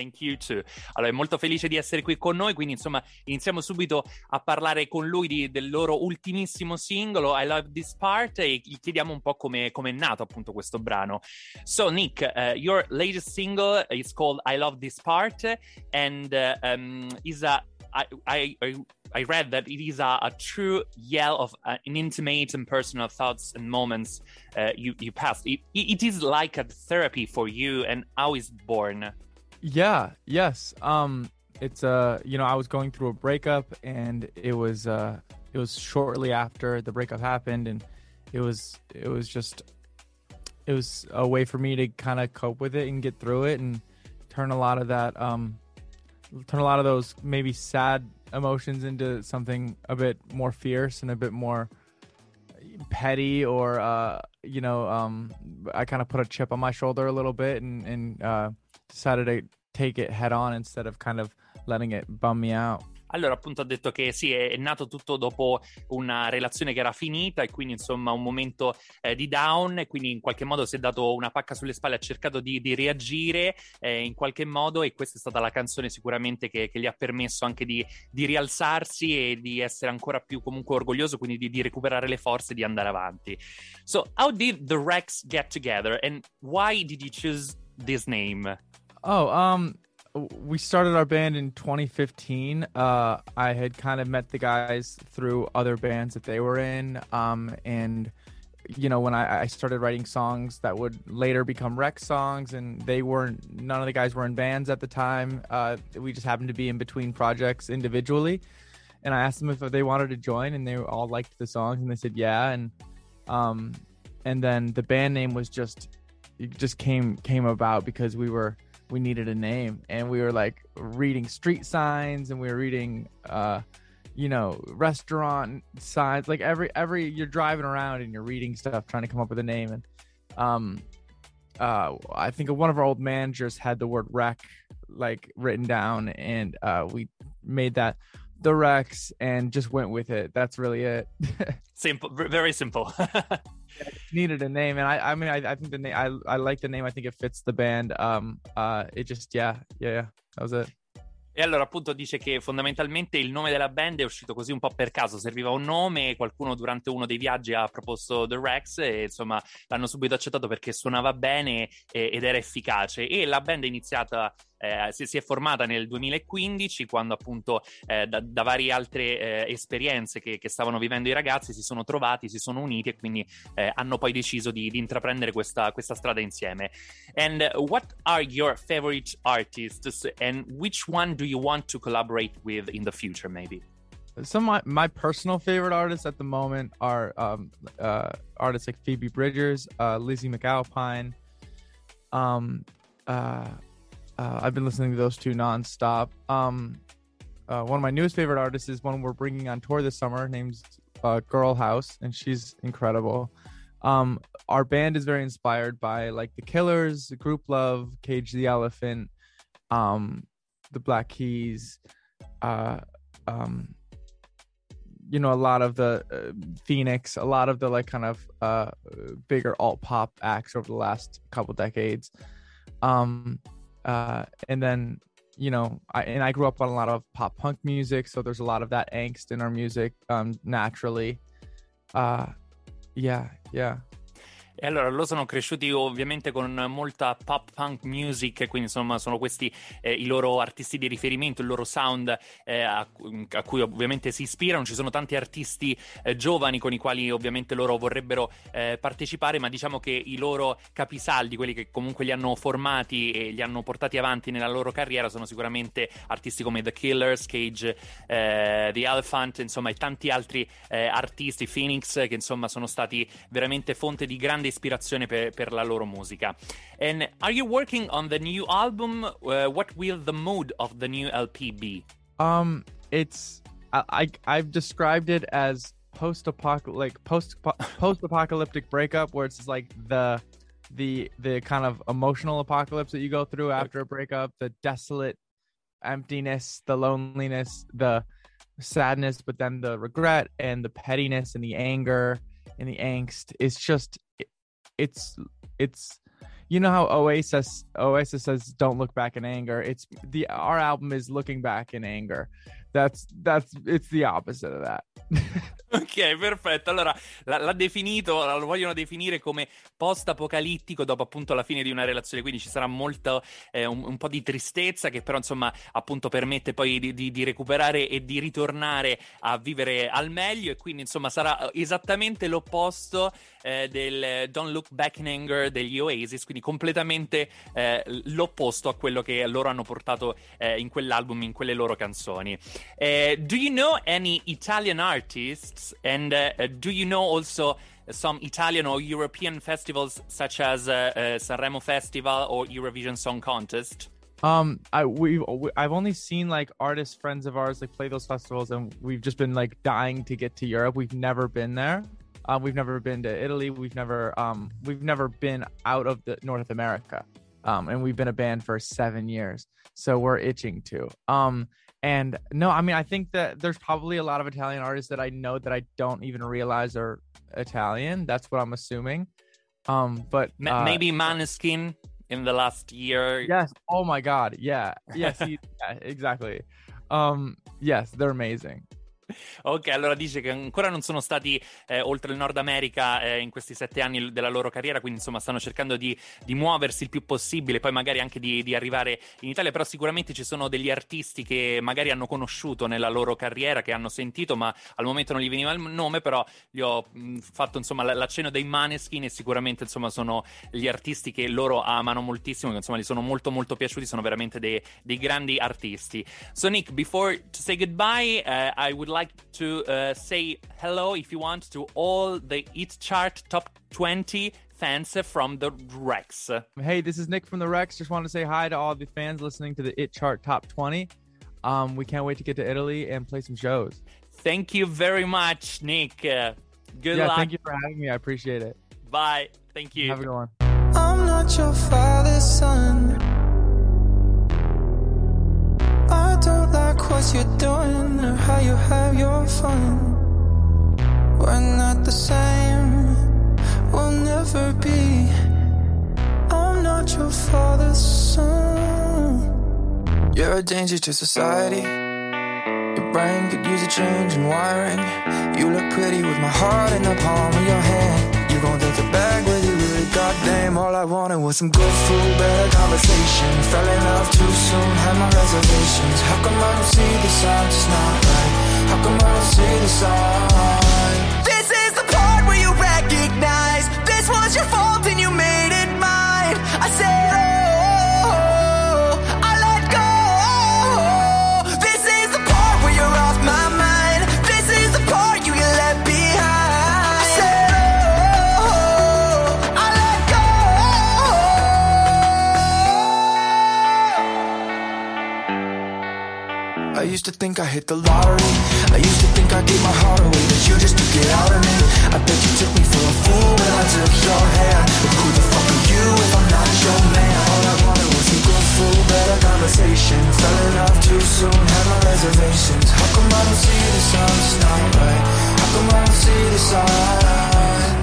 Thank you too. Allora, è molto felice di essere qui con noi, quindi insomma iniziamo subito a parlare con lui di- del loro ultimissimo singolo, I Love This Part, e gli chiediamo un po' come è nato appunto questo brano. So Nick, uh, your latest single is called I Love This Part, and uh, um, is a I, I I read that it is a, a true yell of uh, an intimate and personal thoughts and moments uh, you you passed. It, it is like a therapy for you, and how is born. Yeah, yes. Um it's uh you know, I was going through a breakup and it was uh it was shortly after the breakup happened and it was it was just it was a way for me to kind of cope with it and get through it and turn a lot of that um turn a lot of those maybe sad emotions into something a bit more fierce and a bit more petty or uh you know um i kind of put a chip on my shoulder a little bit and and uh decided to take it head on instead of kind of letting it bum me out Allora, appunto, ha detto che sì, è, nato tutto dopo una relazione che era finita e quindi, insomma, un momento eh, di down e quindi in qualche modo si è dato una pacca sulle spalle, ha cercato di, di reagire eh, in qualche modo e questa è stata la canzone sicuramente che, che gli ha permesso anche di, di rialzarsi e di essere ancora più comunque orgoglioso, quindi di, di recuperare le forze e di andare avanti. So, how did the Rex get together and why did you choose this name? Oh, um, we started our band in 2015. Uh, I had kind of met the guys through other bands that they were in. Um, and you know, when I, I started writing songs that would later become Rex songs, and they weren't, none of the guys were in bands at the time. Uh, we just happened to be in between projects individually. And I asked them if they wanted to join, and they all liked the songs, and they said yeah. And um, and then the band name was just it just came came about because we were we needed a name. And we were like reading street signs and we were reading uh you know restaurant signs. Like every every you're driving around and you're reading stuff trying to come up with a name. And um uh i think one of our old managers had the word wreck like written down. And uh we made that the rex and just went with it. That's really it. Simple, very simple. needed a name and i i mean i, I think the name I, I like the name. I think it fits the band. Um uh it just yeah yeah yeah. That was it. E allora appunto dice che fondamentalmente il nome della band è uscito così un po' per caso, serviva un nome, qualcuno durante uno dei viaggi ha proposto The Rex e insomma l'hanno subito accettato perché suonava bene e- ed era efficace. E la band è iniziata, eh, si, si è formata nel 2015 quando appunto eh, da, da varie altre eh, esperienze che, che stavano vivendo i ragazzi si sono trovati, si sono uniti e quindi eh, hanno poi deciso di, di intraprendere questa, questa strada insieme. And what are your favorite artists and which one do you want to collaborate with in the future maybe? some of my, my personal favorite artists at the moment are um uh artists like phoebe bridgers uh lizzie mcalpine um uh, uh i've been listening to those two nonstop. Um uh, one of my newest favorite artists is one we're bringing on tour this summer. Named uh, girl house and she's incredible. Um our band is very inspired by like the killers group love cage the elephant um the black keys uh um you know a lot of the uh, phoenix a lot of the like kind of uh bigger alt pop acts over the last couple decades. Um uh and then you know I, and i grew up on a lot of pop punk music so there's a lot of that angst in our music um naturally. Uh yeah yeah E allora loro sono cresciuti ovviamente con molta pop punk music, quindi insomma sono questi eh, i loro artisti di riferimento, il loro sound eh, a, a cui ovviamente si ispirano. Ci sono tanti artisti eh, giovani con i quali ovviamente loro vorrebbero eh, partecipare, ma diciamo che i loro capisaldi, quelli che comunque li hanno formati e li hanno portati avanti nella loro carriera, sono sicuramente artisti come The Killers, Cage, eh, The Elephant, insomma, e tanti altri eh, artisti, Phoenix, che insomma sono stati veramente fonte di grande ispirazione per, per la loro musica. And are you working on the new album? Uh, what will the mood of the new LP be? Um, it's I, I I've described it as post apocalyptic, like post post apocalyptic breakup, where it's like the the the kind of emotional apocalypse that you go through after a breakup, the desolate emptiness, the loneliness, the sadness, but then the regret and the pettiness and the anger and the angst. It's just it's it's you know how Oasis Oasis says don't look back in anger. It's the our album is looking back in anger. That's that's it's the opposite of that. Ok, perfetto. Allora, l'ha, definito, lo vogliono definire come post-apocalittico dopo appunto la fine di una relazione, quindi ci sarà molto, eh, un, un po' di tristezza che però insomma appunto permette poi di, di- di recuperare e di ritornare a vivere al meglio e quindi insomma sarà esattamente l'opposto eh, del eh, Don't Look Back in Anger degli Oasis, quindi completamente eh, l'opposto a quello che loro hanno portato eh, in quell'album, in quelle loro canzoni. Eh, do you know any Italian artists and uh, uh, do you know also some Italian or European festivals such as uh, Sanremo Festival or Eurovision Song Contest? Um, I we've we- I've only seen like artists friends of ours like play those festivals, and we've just been like dying to get to Europe. We've never been there. We've never been to Italy. We've never um we've never been out of the North America. Um, and we've been a band for seven years, so we're itching to. Um, and no, I mean I think that there's probably a lot of Italian artists that I know that I don't even realize are Italian. That's what I'm assuming. Um, but uh, maybe Maneskin in the last year. Yes. Oh my God. Yeah. Yes. yeah, exactly. Um. Yes, they're amazing. Ok, allora dice che ancora non sono stati eh, oltre il Nord America eh, in questi sette anni della loro carriera, quindi insomma stanno cercando di, di muoversi il più possibile, poi magari anche di, di arrivare in Italia, però sicuramente ci sono degli artisti che magari hanno conosciuto nella loro carriera, che hanno sentito, ma al momento non gli veniva il nome, però gli ho mh, fatto insomma l'accenno dei Maneskin e sicuramente insomma sono gli artisti che loro amano moltissimo, che insomma gli sono molto molto piaciuti, sono veramente dei, dei grandi artisti. So Nick, before to say goodbye, uh, I would like to uh, say hello if you want to all the It Chart Top 20 fans from the Rex. Hey, this is Nick from the Rex. Just wanted to say hi to all the fans listening to the It Chart Top 20. Um, we can't wait to get to Italy and play some shows. Thank you very much, Nick. Uh, good yeah, luck. thank you for having me. I appreciate it. Bye. Thank you. Have a good one. What you're doing or how you have your fun. We're not the same, we'll never be. I'm not your father's son. You're a danger to society. Your brain could use a change in wiring. You look pretty with my heart in the palm of your hand. You gon' take with you, goddamn. All I wanted was some good food, better conversation. Fell in love too soon, had my reservations. How come I don't see the signs? It's not right. How come I don't see the signs? This is the part where you recognize this was your fault used to think I hit the lottery. I used to think I gave my heart away, but you just took it out of me. I bet you took me for a fool when I took your hand. But who the fuck are you if I'm not your man? All I wanted was a good food, better conversation. Fell in love too soon, had my reservations. How come I don't see the signs? It's not right. How come I don't see the signs?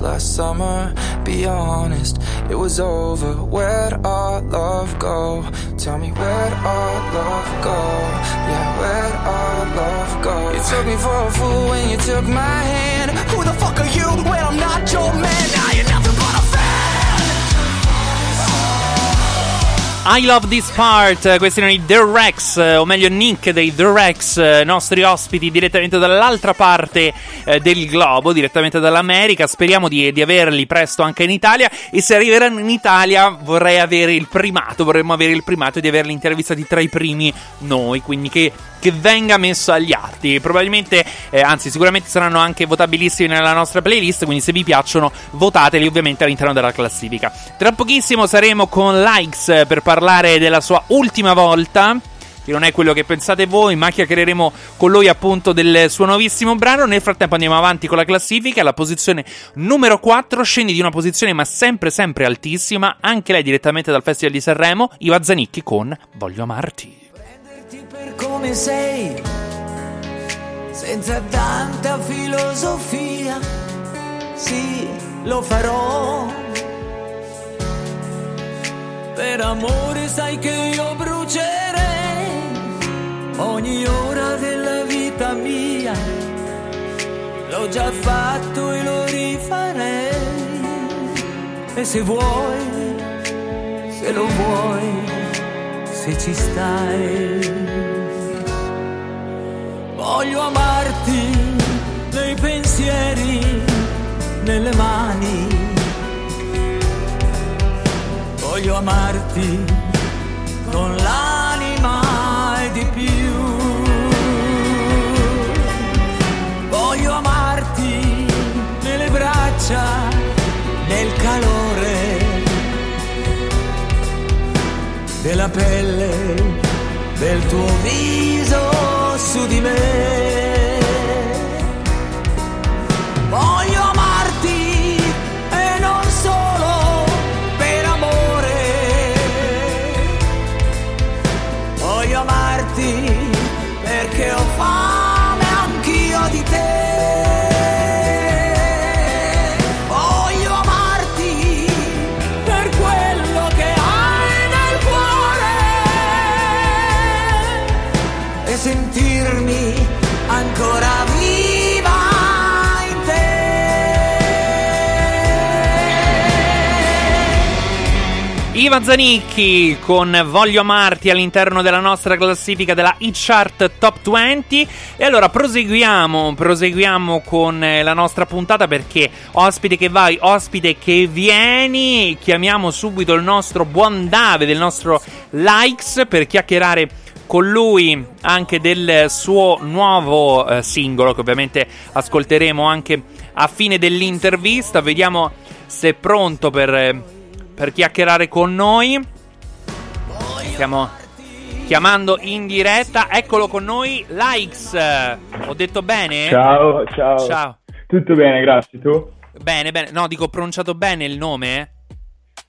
Last summer. Be honest, it was over. Where'd our love go? Tell me where'd our love go? Yeah, where'd our love go? You took me for a fool when you took my hand. Who the fuck are you when I'm not your man? Now I love this part. Questi erano i The Rex, eh, o meglio Nick dei The Rex, eh, nostri ospiti direttamente dall'altra parte eh, del globo, direttamente dall'America. Speriamo di, di averli presto anche in Italia. E se arriveranno in Italia, vorrei avere il primato. Vorremmo avere il primato di averli intervistati tra i primi noi. Quindi che, che venga messo agli atti. Probabilmente, eh, anzi, sicuramente saranno anche votabilissimi nella nostra playlist. Quindi, se vi piacciono, votateli ovviamente all'interno della classifica. Tra pochissimo saremo con Likes eh, per parlare della sua ultima volta. che non è quello che pensate voi, ma chiacchiereremo con lui appunto del suo nuovissimo brano. Nel frattempo andiamo avanti con la classifica, alla posizione numero 4, scendi di una posizione ma sempre sempre altissima, anche lei direttamente dal Festival di Sanremo, Iva Zanicchi con Voglio amarti. per come sei, senza tanta filosofia, sì, lo farò. Per amore sai che io brucerei ogni ora della vita mia. L'ho già fatto e lo rifarei. E se vuoi, se lo vuoi, se ci stai. Voglio amarti nei pensieri, nelle mani. Voglio amarti con l'anima e di più. Voglio amarti nelle braccia, nel calore della pelle del tuo viso su di me. Te. Iva Zanicchi con Voglio amarti all'interno della nostra classifica della Hit Chart Top 20 e allora proseguiamo, proseguiamo con eh, la nostra puntata perché ospite che vai, ospite che vieni, chiamiamo subito il nostro buon Dave del nostro Likes per chiacchierare con lui anche del suo nuovo eh, singolo che ovviamente ascolteremo anche a fine dell'intervista. Vediamo se è pronto per, eh, per chiacchierare con noi. Stiamo chiamando in diretta. Eccolo con noi, Likes. Ho detto bene? Ciao, ciao. Ciao. Tutto bene, grazie. Tu? Bene, bene. No, dico, ho pronunciato bene il nome?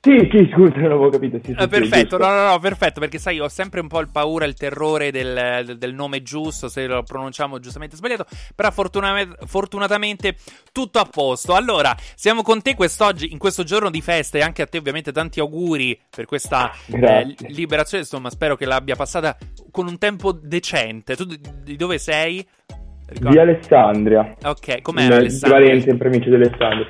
Sì, sì, scusa, non avevo capito. Sì, sì, sì, perfetto, no, no, no, perfetto, perché sai, ho sempre un po' il paura, il terrore del, del- del nome giusto, se lo pronunciamo giustamente sbagliato, però fortuna- fortunatamente tutto a posto. Allora, siamo con te quest'oggi, in questo giorno di festa e anche a te ovviamente tanti auguri per questa eh, liberazione, insomma, spero che l'abbia passata con un tempo decente. Tu di, dove sei? Di Alessandria. Ok, com'è In- Alessandria? Di Valencia, in provincia di Alessandria.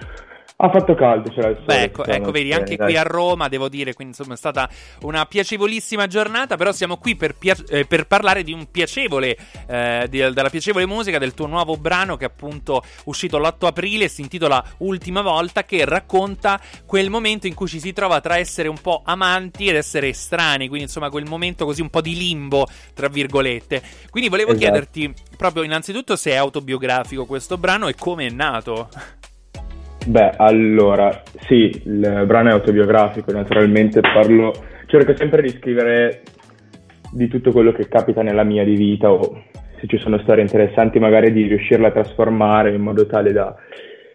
Ha fatto caldo, c'era il sole. Beh, ecco, stiamo ecco, vedi, bene, anche dai. qui a Roma, devo dire, quindi insomma è stata una piacevolissima giornata, però siamo qui per, pia- eh, per parlare di un piacevole, eh, di- della piacevole musica del tuo nuovo brano che è appunto uscito l'8 aprile, si intitola Ultima volta, che racconta quel momento in cui ci si trova tra essere un po' amanti ed essere estranei, quindi insomma quel momento così un po' di limbo, tra virgolette. Quindi volevo Esatto. chiederti proprio innanzitutto se è autobiografico questo brano e come è nato. Beh, allora, sì, il brano è autobiografico, naturalmente parlo, cerco sempre di scrivere di tutto quello che capita nella mia di vita o se ci sono storie interessanti magari di riuscirle a trasformare in modo tale da,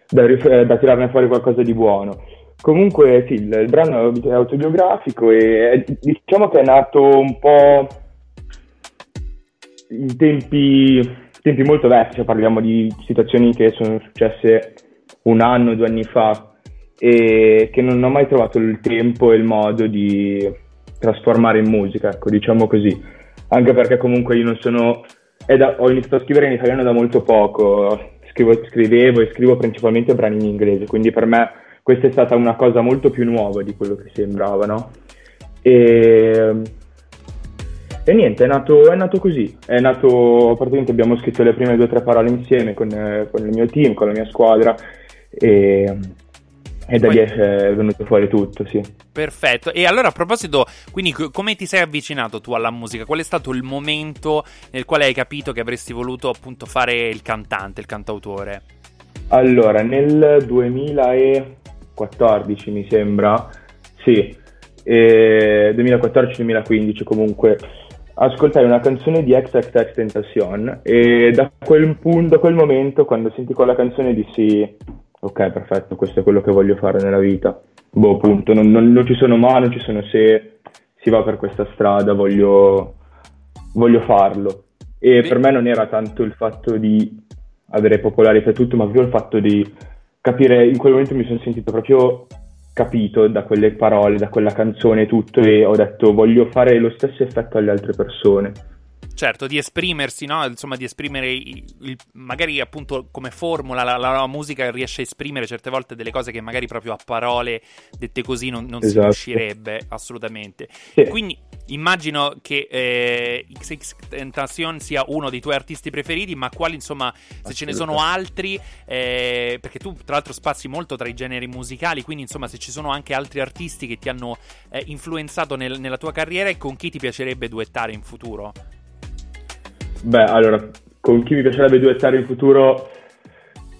da, eh, da tirarne fuori qualcosa di buono. Comunque sì, il, il brano è autobiografico e è- diciamo che è nato un po' in tempi, tempi molto vecchi, cioè parliamo di situazioni che sono successe un anno, due anni fa e che non ho mai trovato il tempo e il modo di trasformare in musica, ecco, diciamo così. Anche perché comunque io non sono... da- ho iniziato a scrivere in italiano da molto poco, Scrivo- scrivevo e scrivo principalmente brani in inglese, quindi per me questa è stata una cosa molto più nuova di quello che sembrava, no? E, e niente, è nato, è nato così, è nato, praticamente abbiamo scritto le prime due o tre parole insieme con, con il mio team, con la mia squadra e, e da lì è venuto fuori tutto, sì. Perfetto. E allora a proposito, quindi co- come ti sei avvicinato tu alla musica? Qual è stato il momento nel quale hai capito che avresti voluto appunto fare il cantante, il cantautore? Allora, nel 2014 mi sembra, sì, eh, 2014-2015 comunque, ascoltai una canzone di XXX Tentacion e da quel punto, da quel momento, quando senti quella canzone dissi ok, perfetto, questo è quello che voglio fare nella vita. Boh, punto, non, non- non ci sono ma, non ci sono se, si va per questa strada, voglio, voglio farlo. E per me non era tanto il fatto di avere popolarità e tutto, ma proprio il fatto di capire, in quel momento mi sono sentito proprio capito da quelle parole, da quella canzone e tutto e ho detto voglio fare lo stesso effetto alle altre persone. Certo, di esprimersi, no? Insomma, di esprimere il, il- magari appunto come formula la, la- la musica riesce a esprimere certe volte delle cose che magari proprio a parole dette così non, non si Esatto. riuscirebbe assolutamente. Sì. Quindi immagino che eh, XX Tentacion sia uno dei tuoi artisti preferiti, ma quali insomma, se ce ne sono altri, eh, perché tu tra l'altro spazi molto tra i generi musicali, quindi insomma se ci sono anche altri artisti che ti hanno eh, influenzato nel- nella tua carriera e con chi ti piacerebbe duettare in futuro? Beh, allora, con chi mi piacerebbe duettare in futuro,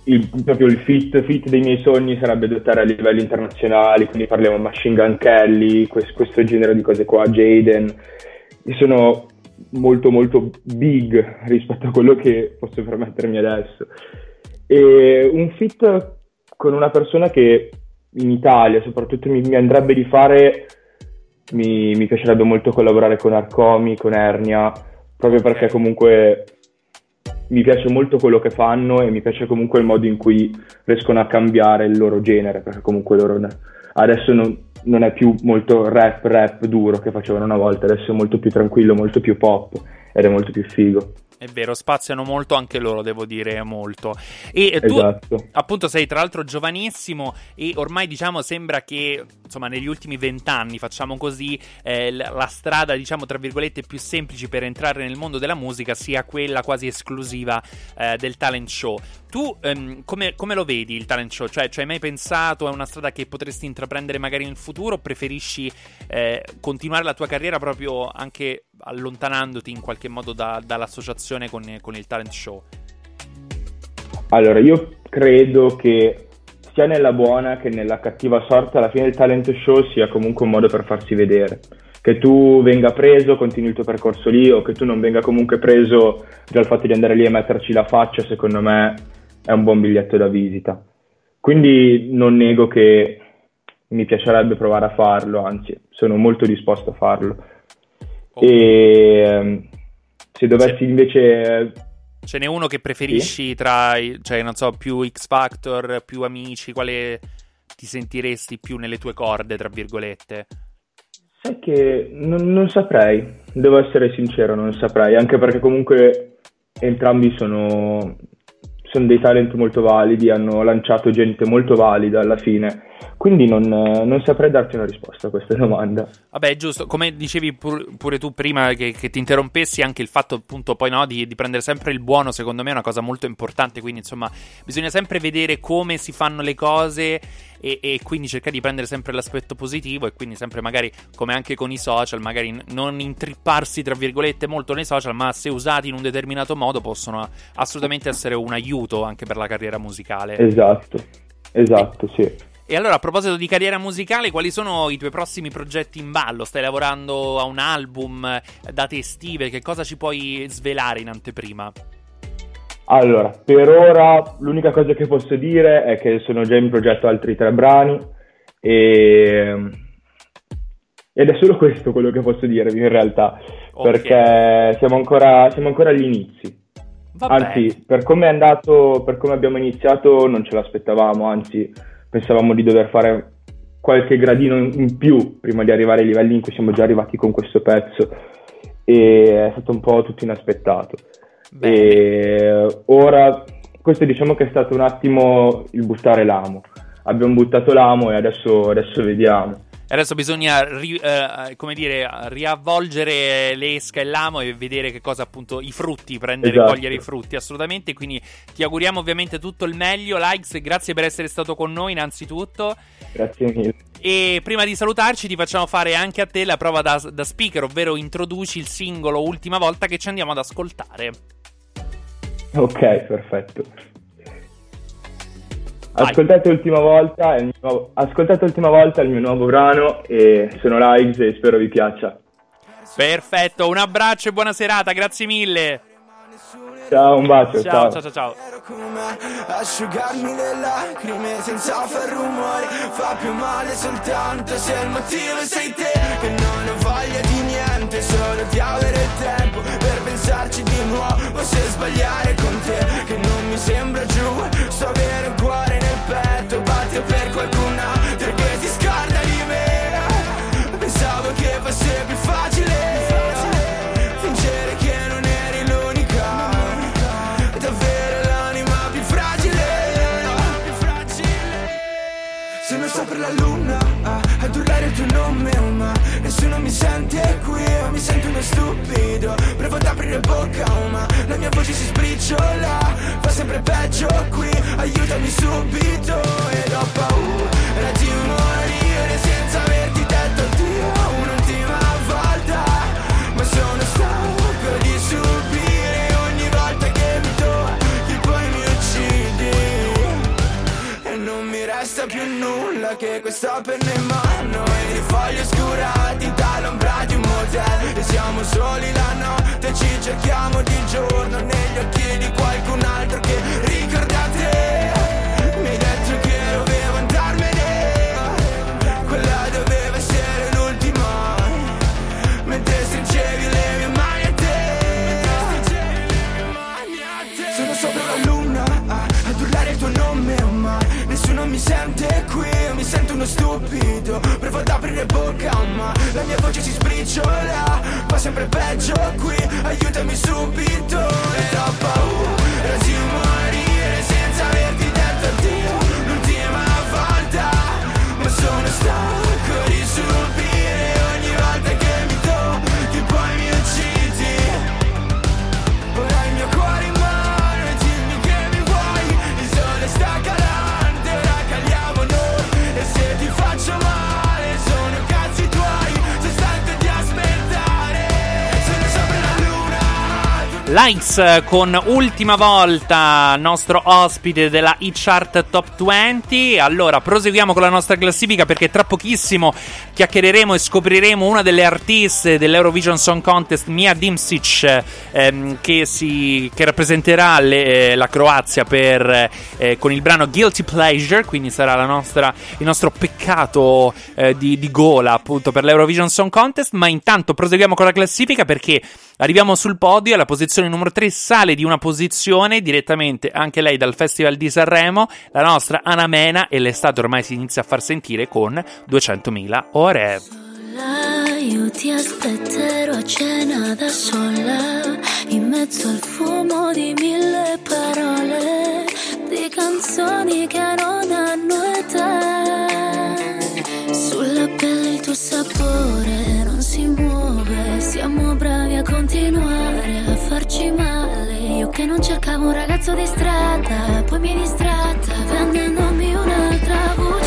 il, proprio il fit, fit dei miei sogni sarebbe duettare a livelli internazionali, quindi parliamo Machine Gun Kelly, quest- questo genere di cose qua, Jaden, che sono molto molto big rispetto a quello che posso permettermi adesso. E un fit con una persona che in Italia soprattutto mi, mi andrebbe di fare, mi, mi piacerebbe molto collaborare con Arcomi, con Ernia, proprio perché comunque mi piace molto quello che fanno e mi piace comunque il modo in cui riescono a cambiare il loro genere, perché comunque loro ne- adesso non, non è più molto rap rap duro che facevano una volta, adesso è molto più tranquillo, molto più pop ed è molto più figo. È vero, spaziano molto anche loro, devo dire molto. E tu, Esatto. appunto, sei tra l'altro giovanissimo e ormai, diciamo, sembra che, insomma, negli ultimi vent'anni, facciamo così, eh, la la strada, diciamo, tra virgolette, più semplice per entrare nel mondo della musica sia quella quasi esclusiva eh, del talent show. Tu ehm, come, come lo vedi il talent show? Cioè, ci hai mai pensato? È una strada che potresti intraprendere magari in futuro? O preferisci eh, continuare la tua carriera proprio anche allontanandoti in qualche modo da- dall'associazione con, con il talent show? Allora, io credo che sia nella buona che nella cattiva sorte, alla fine il talent show sia comunque un modo per farsi vedere. Che tu venga preso, continui il tuo percorso lì, o che tu non venga comunque preso, il fatto di andare lì e metterci la faccia, secondo me è un buon biglietto da visita. Quindi non nego che mi piacerebbe provare a farlo, anzi, sono molto disposto a farlo. E ehm, se dovessi invece Ce n'è uno che preferisci tra, i- cioè, non so, più X Factor, più amici, quale ti sentiresti più nelle tue corde, tra virgolette? Sai che non, non saprei, devo essere sincero, non saprei, anche perché comunque entrambi sono, sono dei talent molto validi, hanno lanciato gente molto valida alla fine, quindi non, non saprei darti una risposta a questa domanda. Vabbè, giusto, come dicevi pur- pure tu prima che, che ti interrompessi, anche il fatto appunto poi no, di, di prendere sempre il buono, secondo me è una cosa molto importante, quindi insomma bisogna sempre vedere come si fanno le cose e, e quindi cercare di prendere sempre l'aspetto positivo e quindi sempre magari, come anche con i social, magari n- non intripparsi tra virgolette molto nei social, ma se usati in un determinato modo possono assolutamente essere un aiuto anche per la carriera musicale. Esatto, esatto, sì. E allora, a proposito di carriera musicale, quali sono i tuoi prossimi progetti in ballo? Stai lavorando a un album, eh, date estive? Che cosa ci puoi svelare in anteprima? Allora, per ora l'unica cosa che posso dire è che sono già in progetto altri tre brani e... ed è solo questo quello che posso dirvi in realtà, perché siamo ancora, siamo ancora agli inizi. Anzi, per come è andato, per come abbiamo iniziato non ce l'aspettavamo, anzi pensavamo di dover fare qualche gradino in in più prima di arrivare ai livelli in cui siamo già arrivati con questo pezzo e è stato un po' tutto inaspettato. E ora, questo diciamo che è stato un attimo il buttare l'amo. Abbiamo buttato l'amo e adesso, adesso vediamo. Adesso bisogna, ri- eh, come dire, riavvolgere l'esca e l'amo e vedere che cosa appunto i frutti, prendere e Esatto. cogliere i frutti assolutamente. Quindi ti auguriamo ovviamente tutto il meglio. Likes, grazie per essere stato con noi innanzitutto. Grazie mille. E prima di salutarci ti facciamo fare anche a te la prova da, da speaker, ovvero introduci il singolo ultima volta che ci andiamo ad ascoltare. Ok, perfetto. Ascoltate l'ultima volta, il mio nuovo- ascoltate l'ultima volta il mio nuovo brano e sono Lives e spero vi piaccia. Perfetto, un abbraccio e buona serata, grazie mille. Ciao, un bacio. Ciao, ciao, ciao, ciao. Asciugarmi le lacrime senza far rumore Fa più male soltanto se il motivo sei te Che non ho voglia di niente, solo di avere il tempo Per pensarci di nuovo se sbagliare con te Che non mi sembra giù, sto avere un cuore nel petto Batte per qualcun altro che si scorda di me Pensavo che fosse più ad aprire bocca ma la mia voce si sbriciola Fa sempre peggio qui Aiutami subito. Ed ho paura di morire senza averti detto addio Un'ultima volta. Ma sono stanco di subire ogni volta che mi tocchi Poi mi uccidi. E non mi resta più nulla che questa penna aprire bocca ma la mia voce si sbriciola Fa sempre peggio qui Aiutami subito E ho paura Eh, con ultima volta nostro ospite della e-chart Top 20. Allora, proseguiamo con la nostra classifica perché tra pochissimo chiacchiereremo e scopriremo una delle artiste dell'Eurovision Song Contest, Mia Dimsic, ehm, che, si, che rappresenterà le- eh, la Croazia per, eh, con il brano Guilty Pleasure, quindi sarà nostra- il nostro peccato eh, di, di gola appunto per l'Eurovision Song Contest. Ma intanto proseguiamo con la classifica perché arriviamo sul podio alla posizione numero 3, sale di una posizione direttamente anche lei dal Festival di Sanremo, la nostra Ana Mena e l'estate ormai si inizia a far sentire con 200.000 ore. sola, io ti aspetterò a cena da sola, in mezzo al fumo di mille parole, di canzoni che non hanno età. Sulla pelle il tuo sapore non muove, siamo bravi a continuare a farci male. Io che non cercavo un ragazzo di strada, poi mi distratta vendendomi un'altra bugia.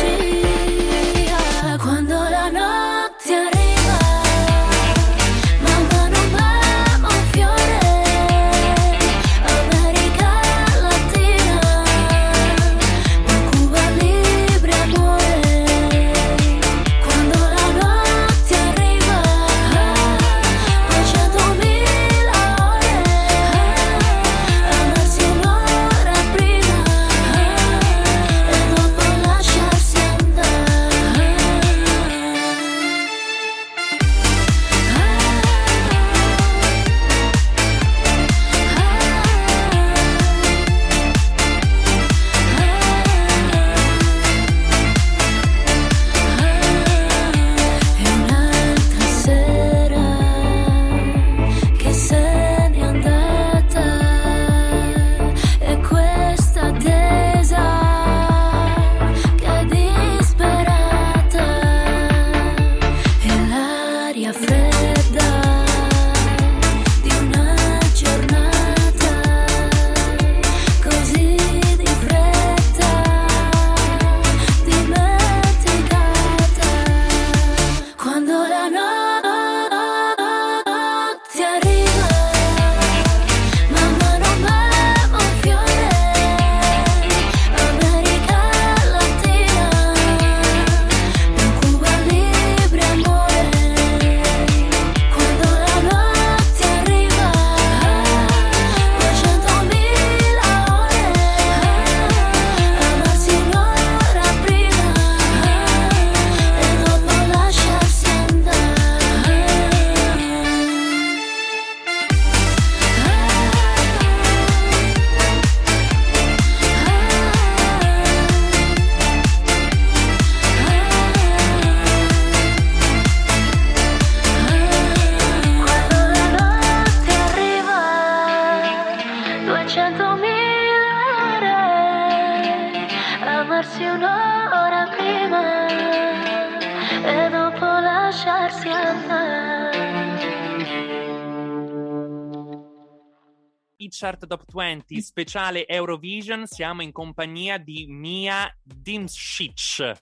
Chart Top 20 speciale Eurovision siamo in compagnia di Mia Dimšić.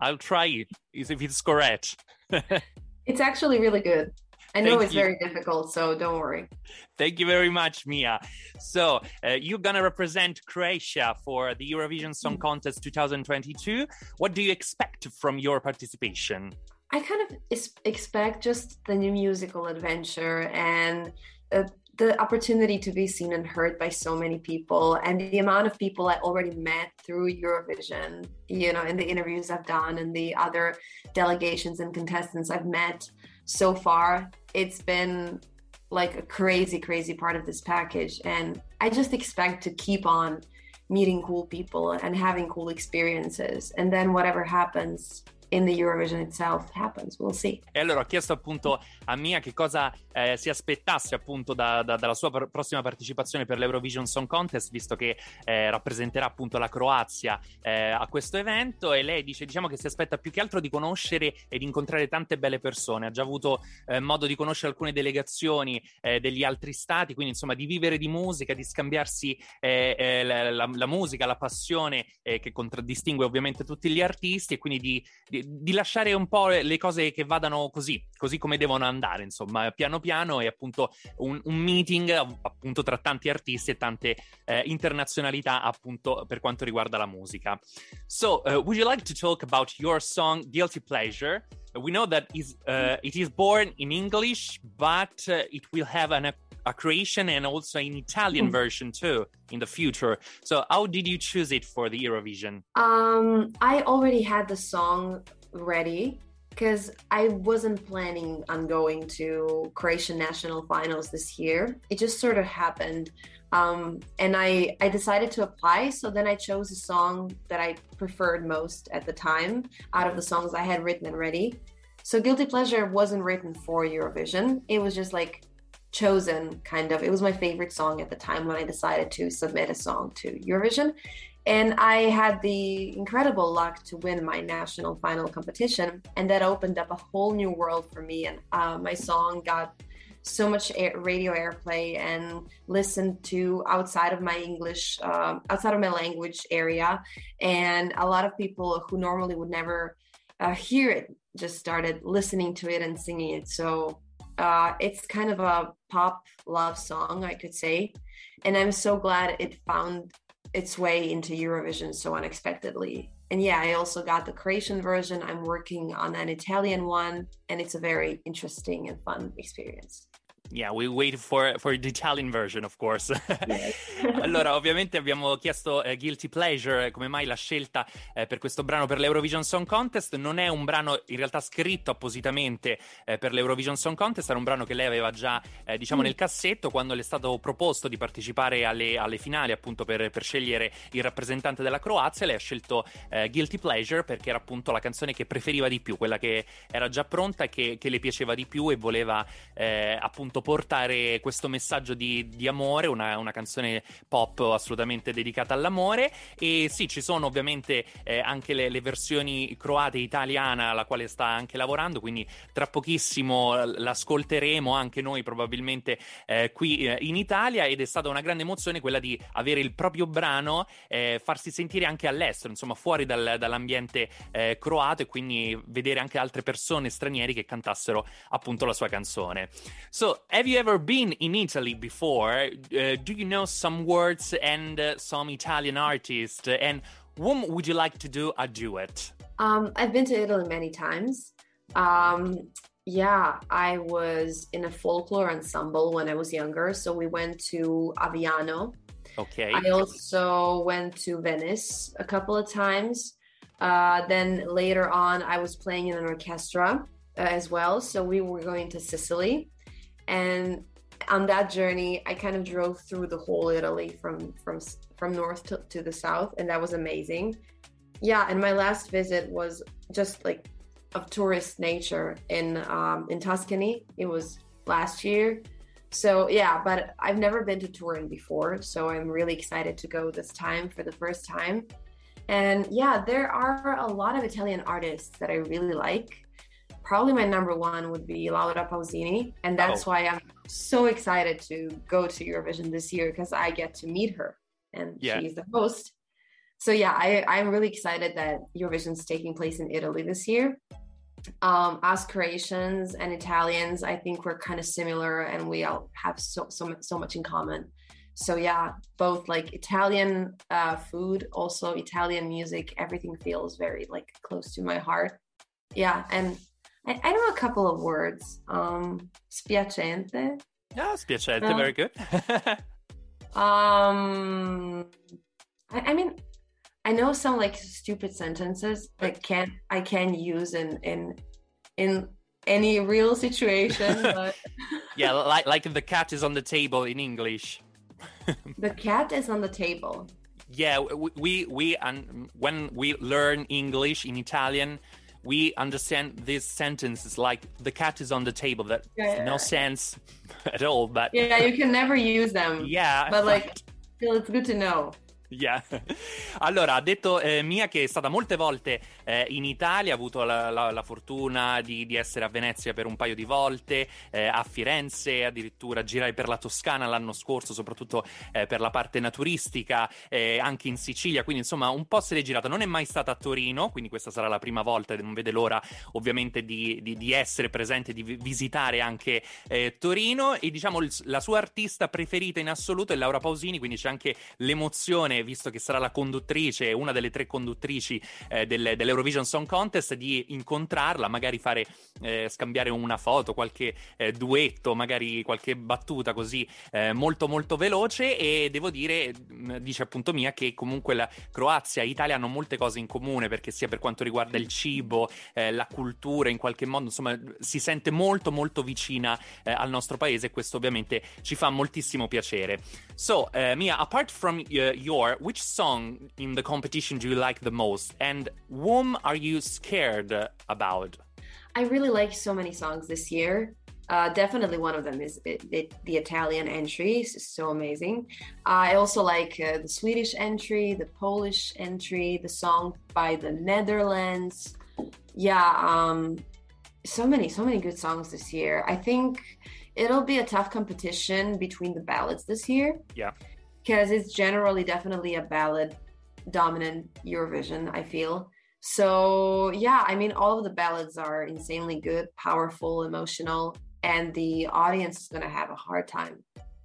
I'll try it if it's correct. It's actually really good. I know Thank it's you. very difficult, so don't worry. Thank you very much, Mia. So, uh, you're going to represent Croatia for the Eurovision Song Contest 2022. What do you expect from your participation? I kind of expect just the new musical adventure and uh, the opportunity to be seen and heard by so many people, and the amount of people I already met through Eurovision, you know, in the interviews I've done and the other delegations and contestants I've met so far. It's been like a crazy, crazy part of this package. And I just expect to keep on meeting cool people and having cool experiences. And then whatever happens in the Eurovision itself happens. We'll see. E allora ho chiesto appunto a Mia che cosa eh, si aspettasse appunto da- da- dalla sua pr- prossima partecipazione per l'Eurovision Song Contest, visto che eh, rappresenterà appunto la Croazia eh, a questo evento. E lei dice, diciamo che si aspetta più che altro di conoscere e di incontrare tante belle persone. Ha già avuto eh, modo di conoscere alcune delegazioni eh, degli altri stati, quindi insomma di vivere di musica, di scambiarsi eh, la, la- la musica, la passione che contraddistingue ovviamente tutti gli artisti e quindi di, di- di lasciare un po' le cose che vadano così, così come devono andare, insomma, piano piano e appunto un, un meeting appunto tra tanti artisti e tante eh, internazionalità appunto per quanto riguarda la musica. So, uh, would you like to talk about your song Guilty Pleasure? We know that is uh, it is born in English, but uh, it will have an, a Croatian and also an Italian Mm. version too in the future. So, how did you choose it for the Eurovision? Um, I already had the song ready because I wasn't planning on going to Croatian national finals this year. It just sort of happened. Um, and I, I decided to apply. So then I chose a song that I preferred most at the time out of the songs I had written and ready. So Guilty Pleasure wasn't written for Eurovision. It was just like chosen kind of. It was my favorite song at the time when I decided to submit a song to Eurovision. And I had the incredible luck to win my national final competition. And that opened up a whole new world for me. And uh, my song got so much air, radio airplay and listened to outside of my English, um, outside of my language area. And a lot of people who normally would never uh, hear it just started listening to it and singing it. So uh, it's kind of a pop love song, I could say. And I'm so glad it found its way into Eurovision so unexpectedly. And yeah, I also got the Croatian version. I'm working on an Italian one, and it's a very interesting and fun experience. Yeah, we wait for, for the Italian version, of course. allora, ovviamente abbiamo chiesto eh, Guilty Pleasure, eh, come mai la scelta eh, per questo brano per l'Eurovision Song Contest. Non è un brano in realtà scritto appositamente eh, per l'Eurovision Song Contest, era un brano che lei aveva già, eh, diciamo, Mm. nel cassetto quando le è stato proposto di partecipare alle, alle finali, appunto, per, per scegliere il rappresentante della Croazia. Lei ha scelto eh, Guilty Pleasure perché era appunto la canzone che preferiva di più, quella che era già pronta e che, che le piaceva di più e voleva appunto portare questo messaggio di, di amore, una, una canzone pop assolutamente dedicata all'amore. E sì, ci sono ovviamente eh, anche le, le versioni croate e italiana alla quale sta anche lavorando, quindi tra pochissimo eh, l'ascolteremo anche noi probabilmente eh, qui eh, in Italia ed è stata una grande emozione quella di avere il proprio brano, eh, farsi sentire anche all'estero, insomma fuori dal- dall'ambiente eh, croato e quindi vedere anche altre persone stranieri che cantassero appunto la sua canzone. So, have you ever been in Italy before? Uh, do you know some words and uh, some Italian artists? And whom would you like to do a duet? Um, I've been to Italy many times. Um, yeah, I was in a folklore ensemble when I was younger. So we went to Aviano. Okay. I also went to Venice a couple of times. Uh, then later on, I was playing in an orchestra uh, as well. So we were going to Sicily. And on that journey, I kind of drove through the whole Italy from from from north to, to the south, and that was amazing. Yeah, and my last visit was just like of tourist nature in um, in Tuscany. It was last year. So yeah, but I've never been to Turin before, so I'm really excited to go this time for the first time. And yeah, there are a lot of Italian artists that I really like. Probably my number one would be Laura Pausini, and that's Oh. why I'm so excited to go to Eurovision this year because I get to meet her, and Yeah. she's the host. So yeah, I, I'm really excited that Eurovision's taking place in Italy this year. Um, us Croatians and Italians, I think we're kind of similar, and we all have so so so much in common. So yeah, both like Italian uh, food, also Italian music, everything feels very like close to my heart. Yeah, and I, I know a couple of words. Um, spiacente. Ah, spiacente, Uh, very good. Um, I, I mean, I know some like stupid sentences that can't I can use in in in any real situation, but yeah, like like the cat is on the table in English. the cat is on the table. Yeah, we we, we and when we learn English in Italian, we understand these sentences like the cat is on the table. That Yeah, no sense at all. But Yeah, you can never use them. Yeah, but like, still, it's good to know. Yeah. Allora, ha detto eh, Mia che è stata molte volte eh, in Italia, ha avuto la, la- la fortuna di, di essere a Venezia per un paio di volte, eh, a Firenze, addirittura girare per la Toscana l'anno scorso, soprattutto eh, per la parte naturistica, eh, anche in Sicilia, quindi insomma un po' se l'è girata. Non è mai stata a Torino, quindi questa sarà la prima volta, non vede l'ora ovviamente di, di- di essere presente, di vi- visitare anche eh, Torino e diciamo il- la sua artista preferita in assoluto è Laura Pausini, quindi c'è anche l'emozione, visto che sarà la conduttrice, una delle tre conduttrici eh, del- dell'Eurovision Song Contest, di incontrarla, magari fare eh, scambiare una foto, qualche eh, duetto, magari qualche battuta così eh, molto molto veloce e devo dire, mh, dice appunto Mia, che comunque la Croazia e Italia hanno molte cose in comune perché sia per quanto riguarda il cibo, eh, la cultura, in qualche modo, insomma, si sente molto molto vicina eh, al nostro paese e questo ovviamente ci fa moltissimo piacere. So, uh, Mia, apart from uh, your, which song in the competition do you like the most and whom are you scared about? I really like so many songs this year. Uh, definitely one of them is the, the, the Italian entry. It's so amazing. I also like uh, the Swedish entry, the Polish entry, the song by the Netherlands. Yeah, um, so many, so many good songs this year. I think it'll be a tough competition between the ballads this year Yeah. Because it's generally definitely a ballad dominant Eurovision, I feel. So, yeah, I mean, all of the ballads are insanely good, powerful, emotional, and the audience is going to have a hard time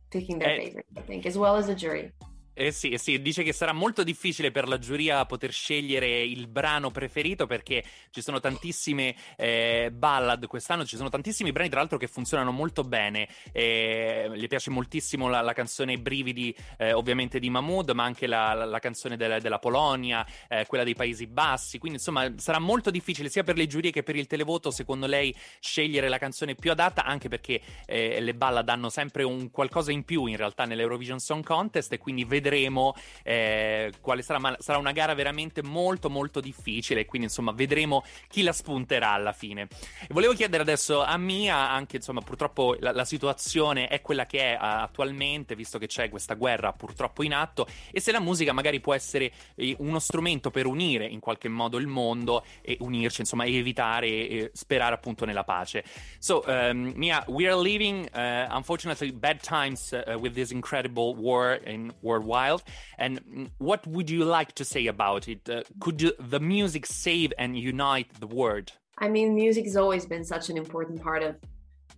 picking their Eh. favorite, I think, as well as the jury. Eh sì, eh sì, dice che sarà molto difficile per la giuria poter scegliere il brano preferito perché ci sono tantissime eh, ballad quest'anno, ci sono tantissimi brani tra l'altro che funzionano molto bene. Eh, le piace moltissimo la, la canzone Brividi, eh, ovviamente di Mahmood, ma anche la, la- la canzone del- della Polonia, eh, quella dei Paesi Bassi. Quindi insomma sarà molto difficile sia per le giurie che per il televoto, secondo lei, scegliere la canzone più adatta, anche perché eh, le ballad hanno sempre un qualcosa in più in realtà nell'Eurovision Song Contest e quindi vedremo eh, quale sarà, ma sarà una gara veramente molto molto difficile, quindi insomma vedremo chi la spunterà alla fine. E volevo chiedere adesso a Mia, anche insomma purtroppo la, la situazione è quella che è eh, attualmente, visto che c'è questa guerra purtroppo in atto, e se la musica magari può essere eh, uno strumento per unire in qualche modo il mondo e unirci, insomma, e evitare e sperare appunto nella pace. So, um, Mia, we are living uh, unfortunately bad times uh, with this incredible war in worldwide. And what would you like to say about it? Uh, could you, the music save and unite the world? I mean, music has always been such an important part of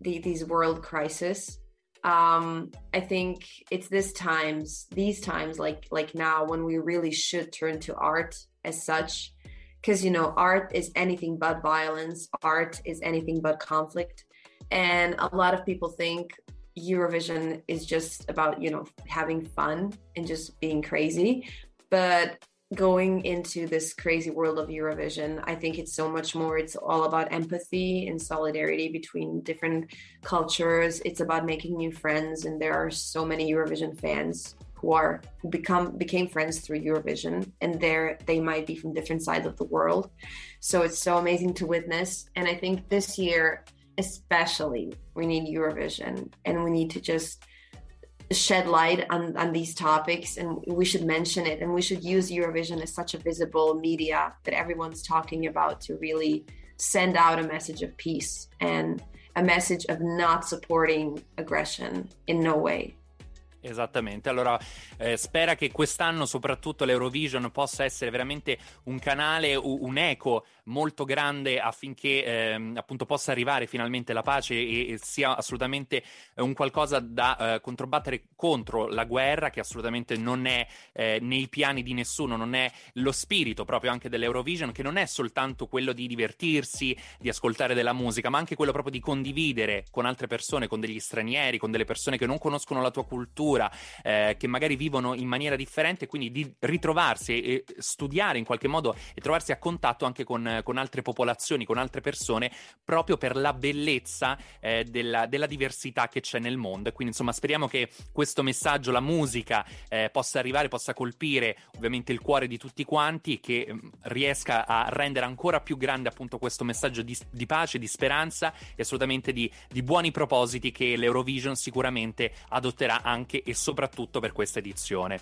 the, these world crisis. Um, I think it's this times, these times, like like now, when we really should turn to art as such, because you know, art is anything but violence. Art is anything but conflict, and a lot of people think Eurovision is just about you know having fun and just being crazy, but going into this crazy world of Eurovision, I think it's so much more. It's all about empathy and solidarity between different cultures. It's about making new friends, and there are so many Eurovision fans who are who become became friends through Eurovision, and there they might be from different sides of the world. So it's so amazing to witness, and I think this year especially we need Eurovision, and we need to just shed light on, on these topics and we should mention it and we should use eurovision as such a visible media that everyone's talking about to really send out a message of peace and a message of not supporting aggression in no way. Esattamente, allora eh, spera che quest'anno soprattutto l'Eurovision possa essere veramente un canale, un eco molto grande affinché ehm, appunto possa arrivare finalmente la pace e, e sia assolutamente eh, un qualcosa da eh, controbattere contro la guerra che assolutamente non è eh, nei piani di nessuno, non è lo spirito proprio anche dell'Eurovision che non è soltanto quello di divertirsi, di ascoltare della musica, ma anche quello proprio di condividere con altre persone, con degli stranieri, con delle persone che non conoscono la tua cultura, eh, che magari vivono in maniera differente, quindi di ritrovarsi e studiare in qualche modo e trovarsi a contatto anche con, con altre popolazioni, con altre persone, proprio per la bellezza eh, della, della diversità che c'è nel mondo. E quindi insomma speriamo che questo messaggio, la musica, eh, possa arrivare, possa colpire ovviamente il cuore di tutti quanti e che mm, riesca a rendere ancora più grande appunto questo messaggio di, di pace, di speranza e assolutamente di, di buoni propositi che l'Eurovision sicuramente adotterà anche e soprattutto per questa edizione.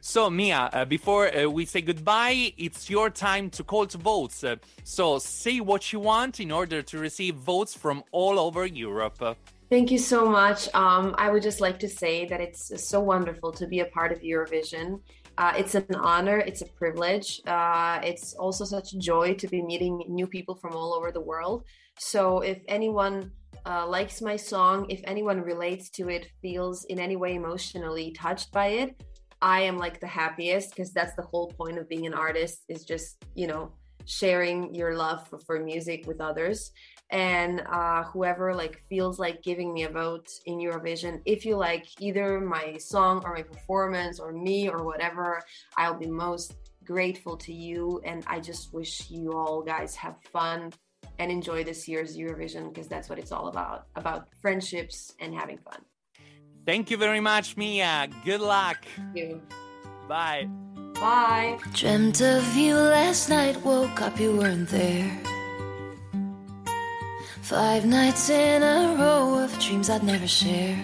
So Mia, uh, before uh, we say goodbye, it's your time to call to votes. So say what you want in order to receive votes from all over Europe. Thank you so much. Um, I would just like to say that it's so wonderful to be a part of Eurovision. Uh, it's an honor, it's a privilege. Uh, it's also such a joy to be meeting new people from all over the world. So, if anyone uh, likes my song, if anyone relates to it, feels in any way emotionally touched by it, I am like the happiest because that's the whole point of being an artist is just, you know, sharing your love for, for music with others and uh, whoever like feels like giving me a vote in Eurovision, if you like either my song or my performance or me or whatever, I'll be most grateful to you. And I just wish you all guys have fun and enjoy this year's Eurovision because that's what it's all about about friendships and having fun. Thank you very much, Mia. Good luck. Thank you. Bye. Bye. Dreamt of you last night, woke up, you weren't there. Five nights in a row of dreams I'd never share.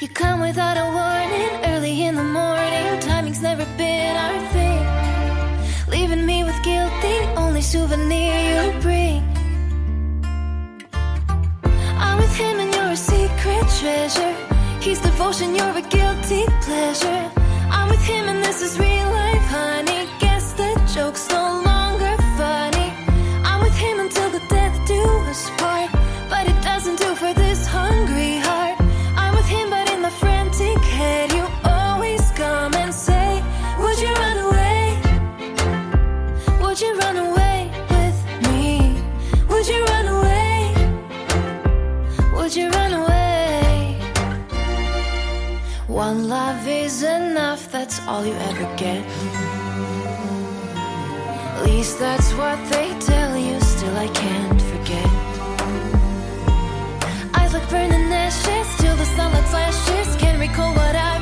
You come without a warning, early in the morning. Timing's never been our thing. Leaving me with guilt, the only souvenir you bring. I'm with him and you're a secret treasure. He's devotion, you're a guilty pleasure. I'm with him and this is real life, honey. Guess the joke's no all you ever get. At least that's what they tell you, still I can't forget. Eyes like burning ashes, till the sunlight flashes. Can't recall what I've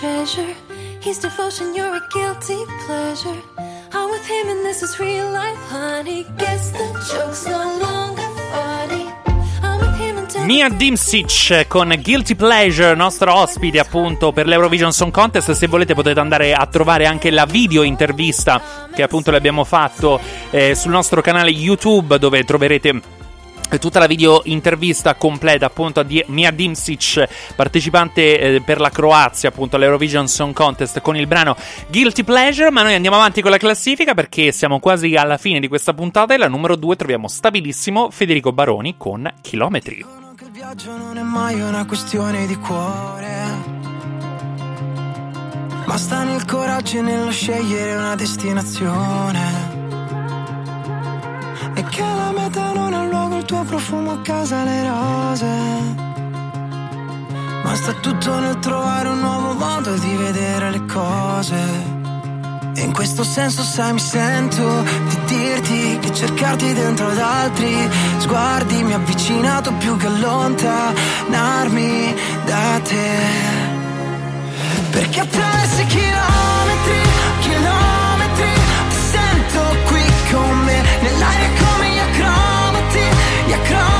treasure. He's devotion, you're a guilty pleasure. I'm with him and this is real life, honey. Guess the joke's no longer funny. Mia Dimsic con Guilty Pleasure, nostro ospite appunto per l'Eurovision Song Contest. Se volete potete andare a trovare anche la video intervista che appunto le abbiamo fatto eh, sul nostro canale YouTube dove troverete tutta la video intervista completa appunto di Mia Dimsic, partecipante eh, per la Croazia appunto all'Eurovision Song Contest con il brano Guilty Pleasure, ma noi andiamo avanti con la classifica perché siamo quasi alla fine di questa puntata e la numero 2 troviamo stabilissimo Federico Baroni con Chilometri. che il viaggio non è mai una questione di cuore. Ma sta nel coraggio e nello scegliere una destinazione. E che la meta non ha luogo il tuo profumo a casa le rose. Ma sta tutto nel trovare un nuovo modo di vedere le cose. E in questo senso sai mi sento di dirti che cercarti dentro ad altri sguardi mi ha avvicinato più che allontanarmi da te. Perché attraverso i chilometri, chilometri acrobati Gli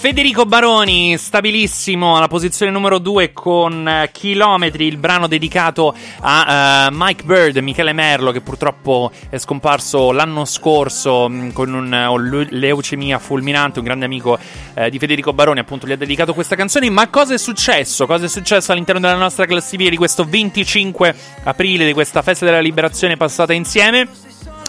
Federico Baroni, stabilissimo alla posizione numero 2 con eh, Chilometri, il brano dedicato a eh, Mike Bird, Michele Merlo, che purtroppo è scomparso l'anno scorso mh, con un, eh, leucemia fulminante, un grande amico eh, di Federico Baroni, appunto, gli ha dedicato questa canzone. Ma cosa è successo? Cosa è successo all'interno della nostra classifica di questo 25 aprile, di questa festa della liberazione passata insieme?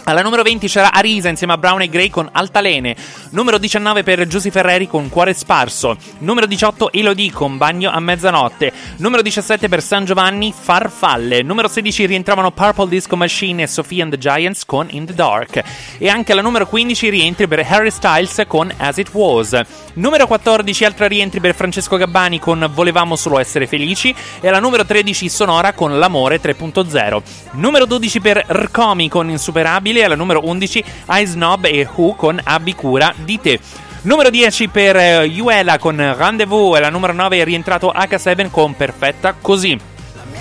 Alla numero 20 c'era Arisa insieme a Brown e Gray con Altalene. Numero 19 per Giusy Ferreri con Cuore Sparso. Numero 18 Elodie con Bagno a mezzanotte. Numero 17 per San Giovanni Farfalle. Numero 16 rientravano Purple Disco Machine e Sophie and the Giants con In the Dark. E anche alla numero 15 rientri per Harry Styles con As It Was. Numero 14 altri rientri per Francesco Gabbani con Volevamo solo essere felici. E alla numero 13 Sonora con L'amore 3.0. Numero 12 per Rcomi con Insuperabile e alla numero 11 Ice Snob e Who con Abbi cura di te. Numero 10 per eh, Yuela con Rendezvous e la numero 9 è rientrato H7 con Perfetta così.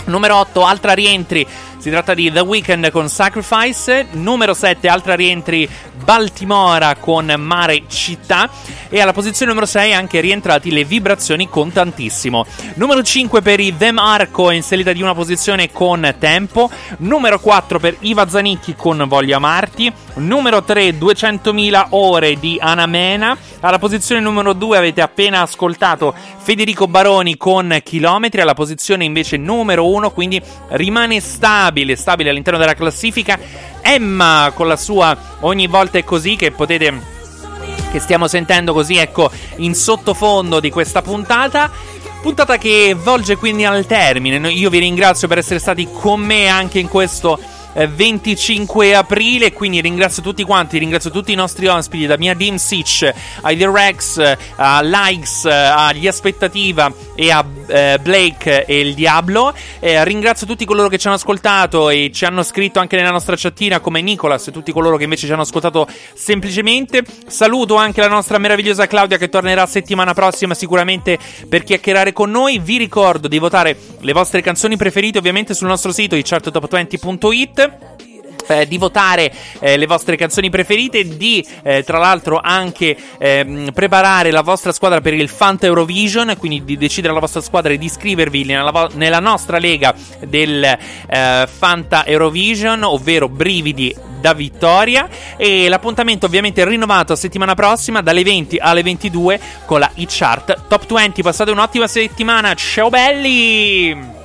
Numero 8 altra rientri si tratta di The Weeknd con Sacrifice. Numero 7, altra rientri Baltimora con Mare Città. E alla posizione numero 6 anche rientrati le vibrazioni con tantissimo. Numero 5 per i Them Arco in salita di una posizione con Tempo. Numero 4 per Iva Zanicchi con Voglio amarti. Numero 3, 200.000 ore di Anamena. Alla posizione numero 2 avete appena ascoltato Federico Baroni con Chilometri. Alla posizione invece numero 1, quindi rimane stabile stabile, stabile all'interno della classifica. Emma con la sua ogni volta è così che potete che stiamo sentendo così, ecco, in sottofondo di questa puntata. Puntata che volge quindi al termine. Io vi ringrazio per essere stati con me anche in questo 25 aprile. Quindi ringrazio tutti quanti, ringrazio tutti i nostri ospiti, da mia Dim Sitch, ai The Rex, eh, a Likes, eh, agli Aspettativa e a eh, Blake e il Diablo. Eh, ringrazio tutti coloro che ci hanno ascoltato e ci hanno scritto anche nella nostra chattina, come Nicolas e tutti coloro che invece ci hanno ascoltato semplicemente. Saluto anche la nostra meravigliosa Claudia che tornerà settimana prossima sicuramente per chiacchierare con noi. Vi ricordo di votare le vostre canzoni preferite ovviamente sul nostro sito icharttotop20.it eh, di votare eh, le vostre canzoni preferite, di eh, tra l'altro anche ehm, preparare la vostra squadra per il Fanta Eurovision, quindi di decidere la vostra squadra e di iscrivervi nella, vo- nella nostra lega del eh, Fanta Eurovision, ovvero Brividi da vittoria. E l'appuntamento ovviamente rinnovato settimana prossima dalle 20 alle 22 con la e-chart Top 20 passate un'ottima settimana. Ciao belli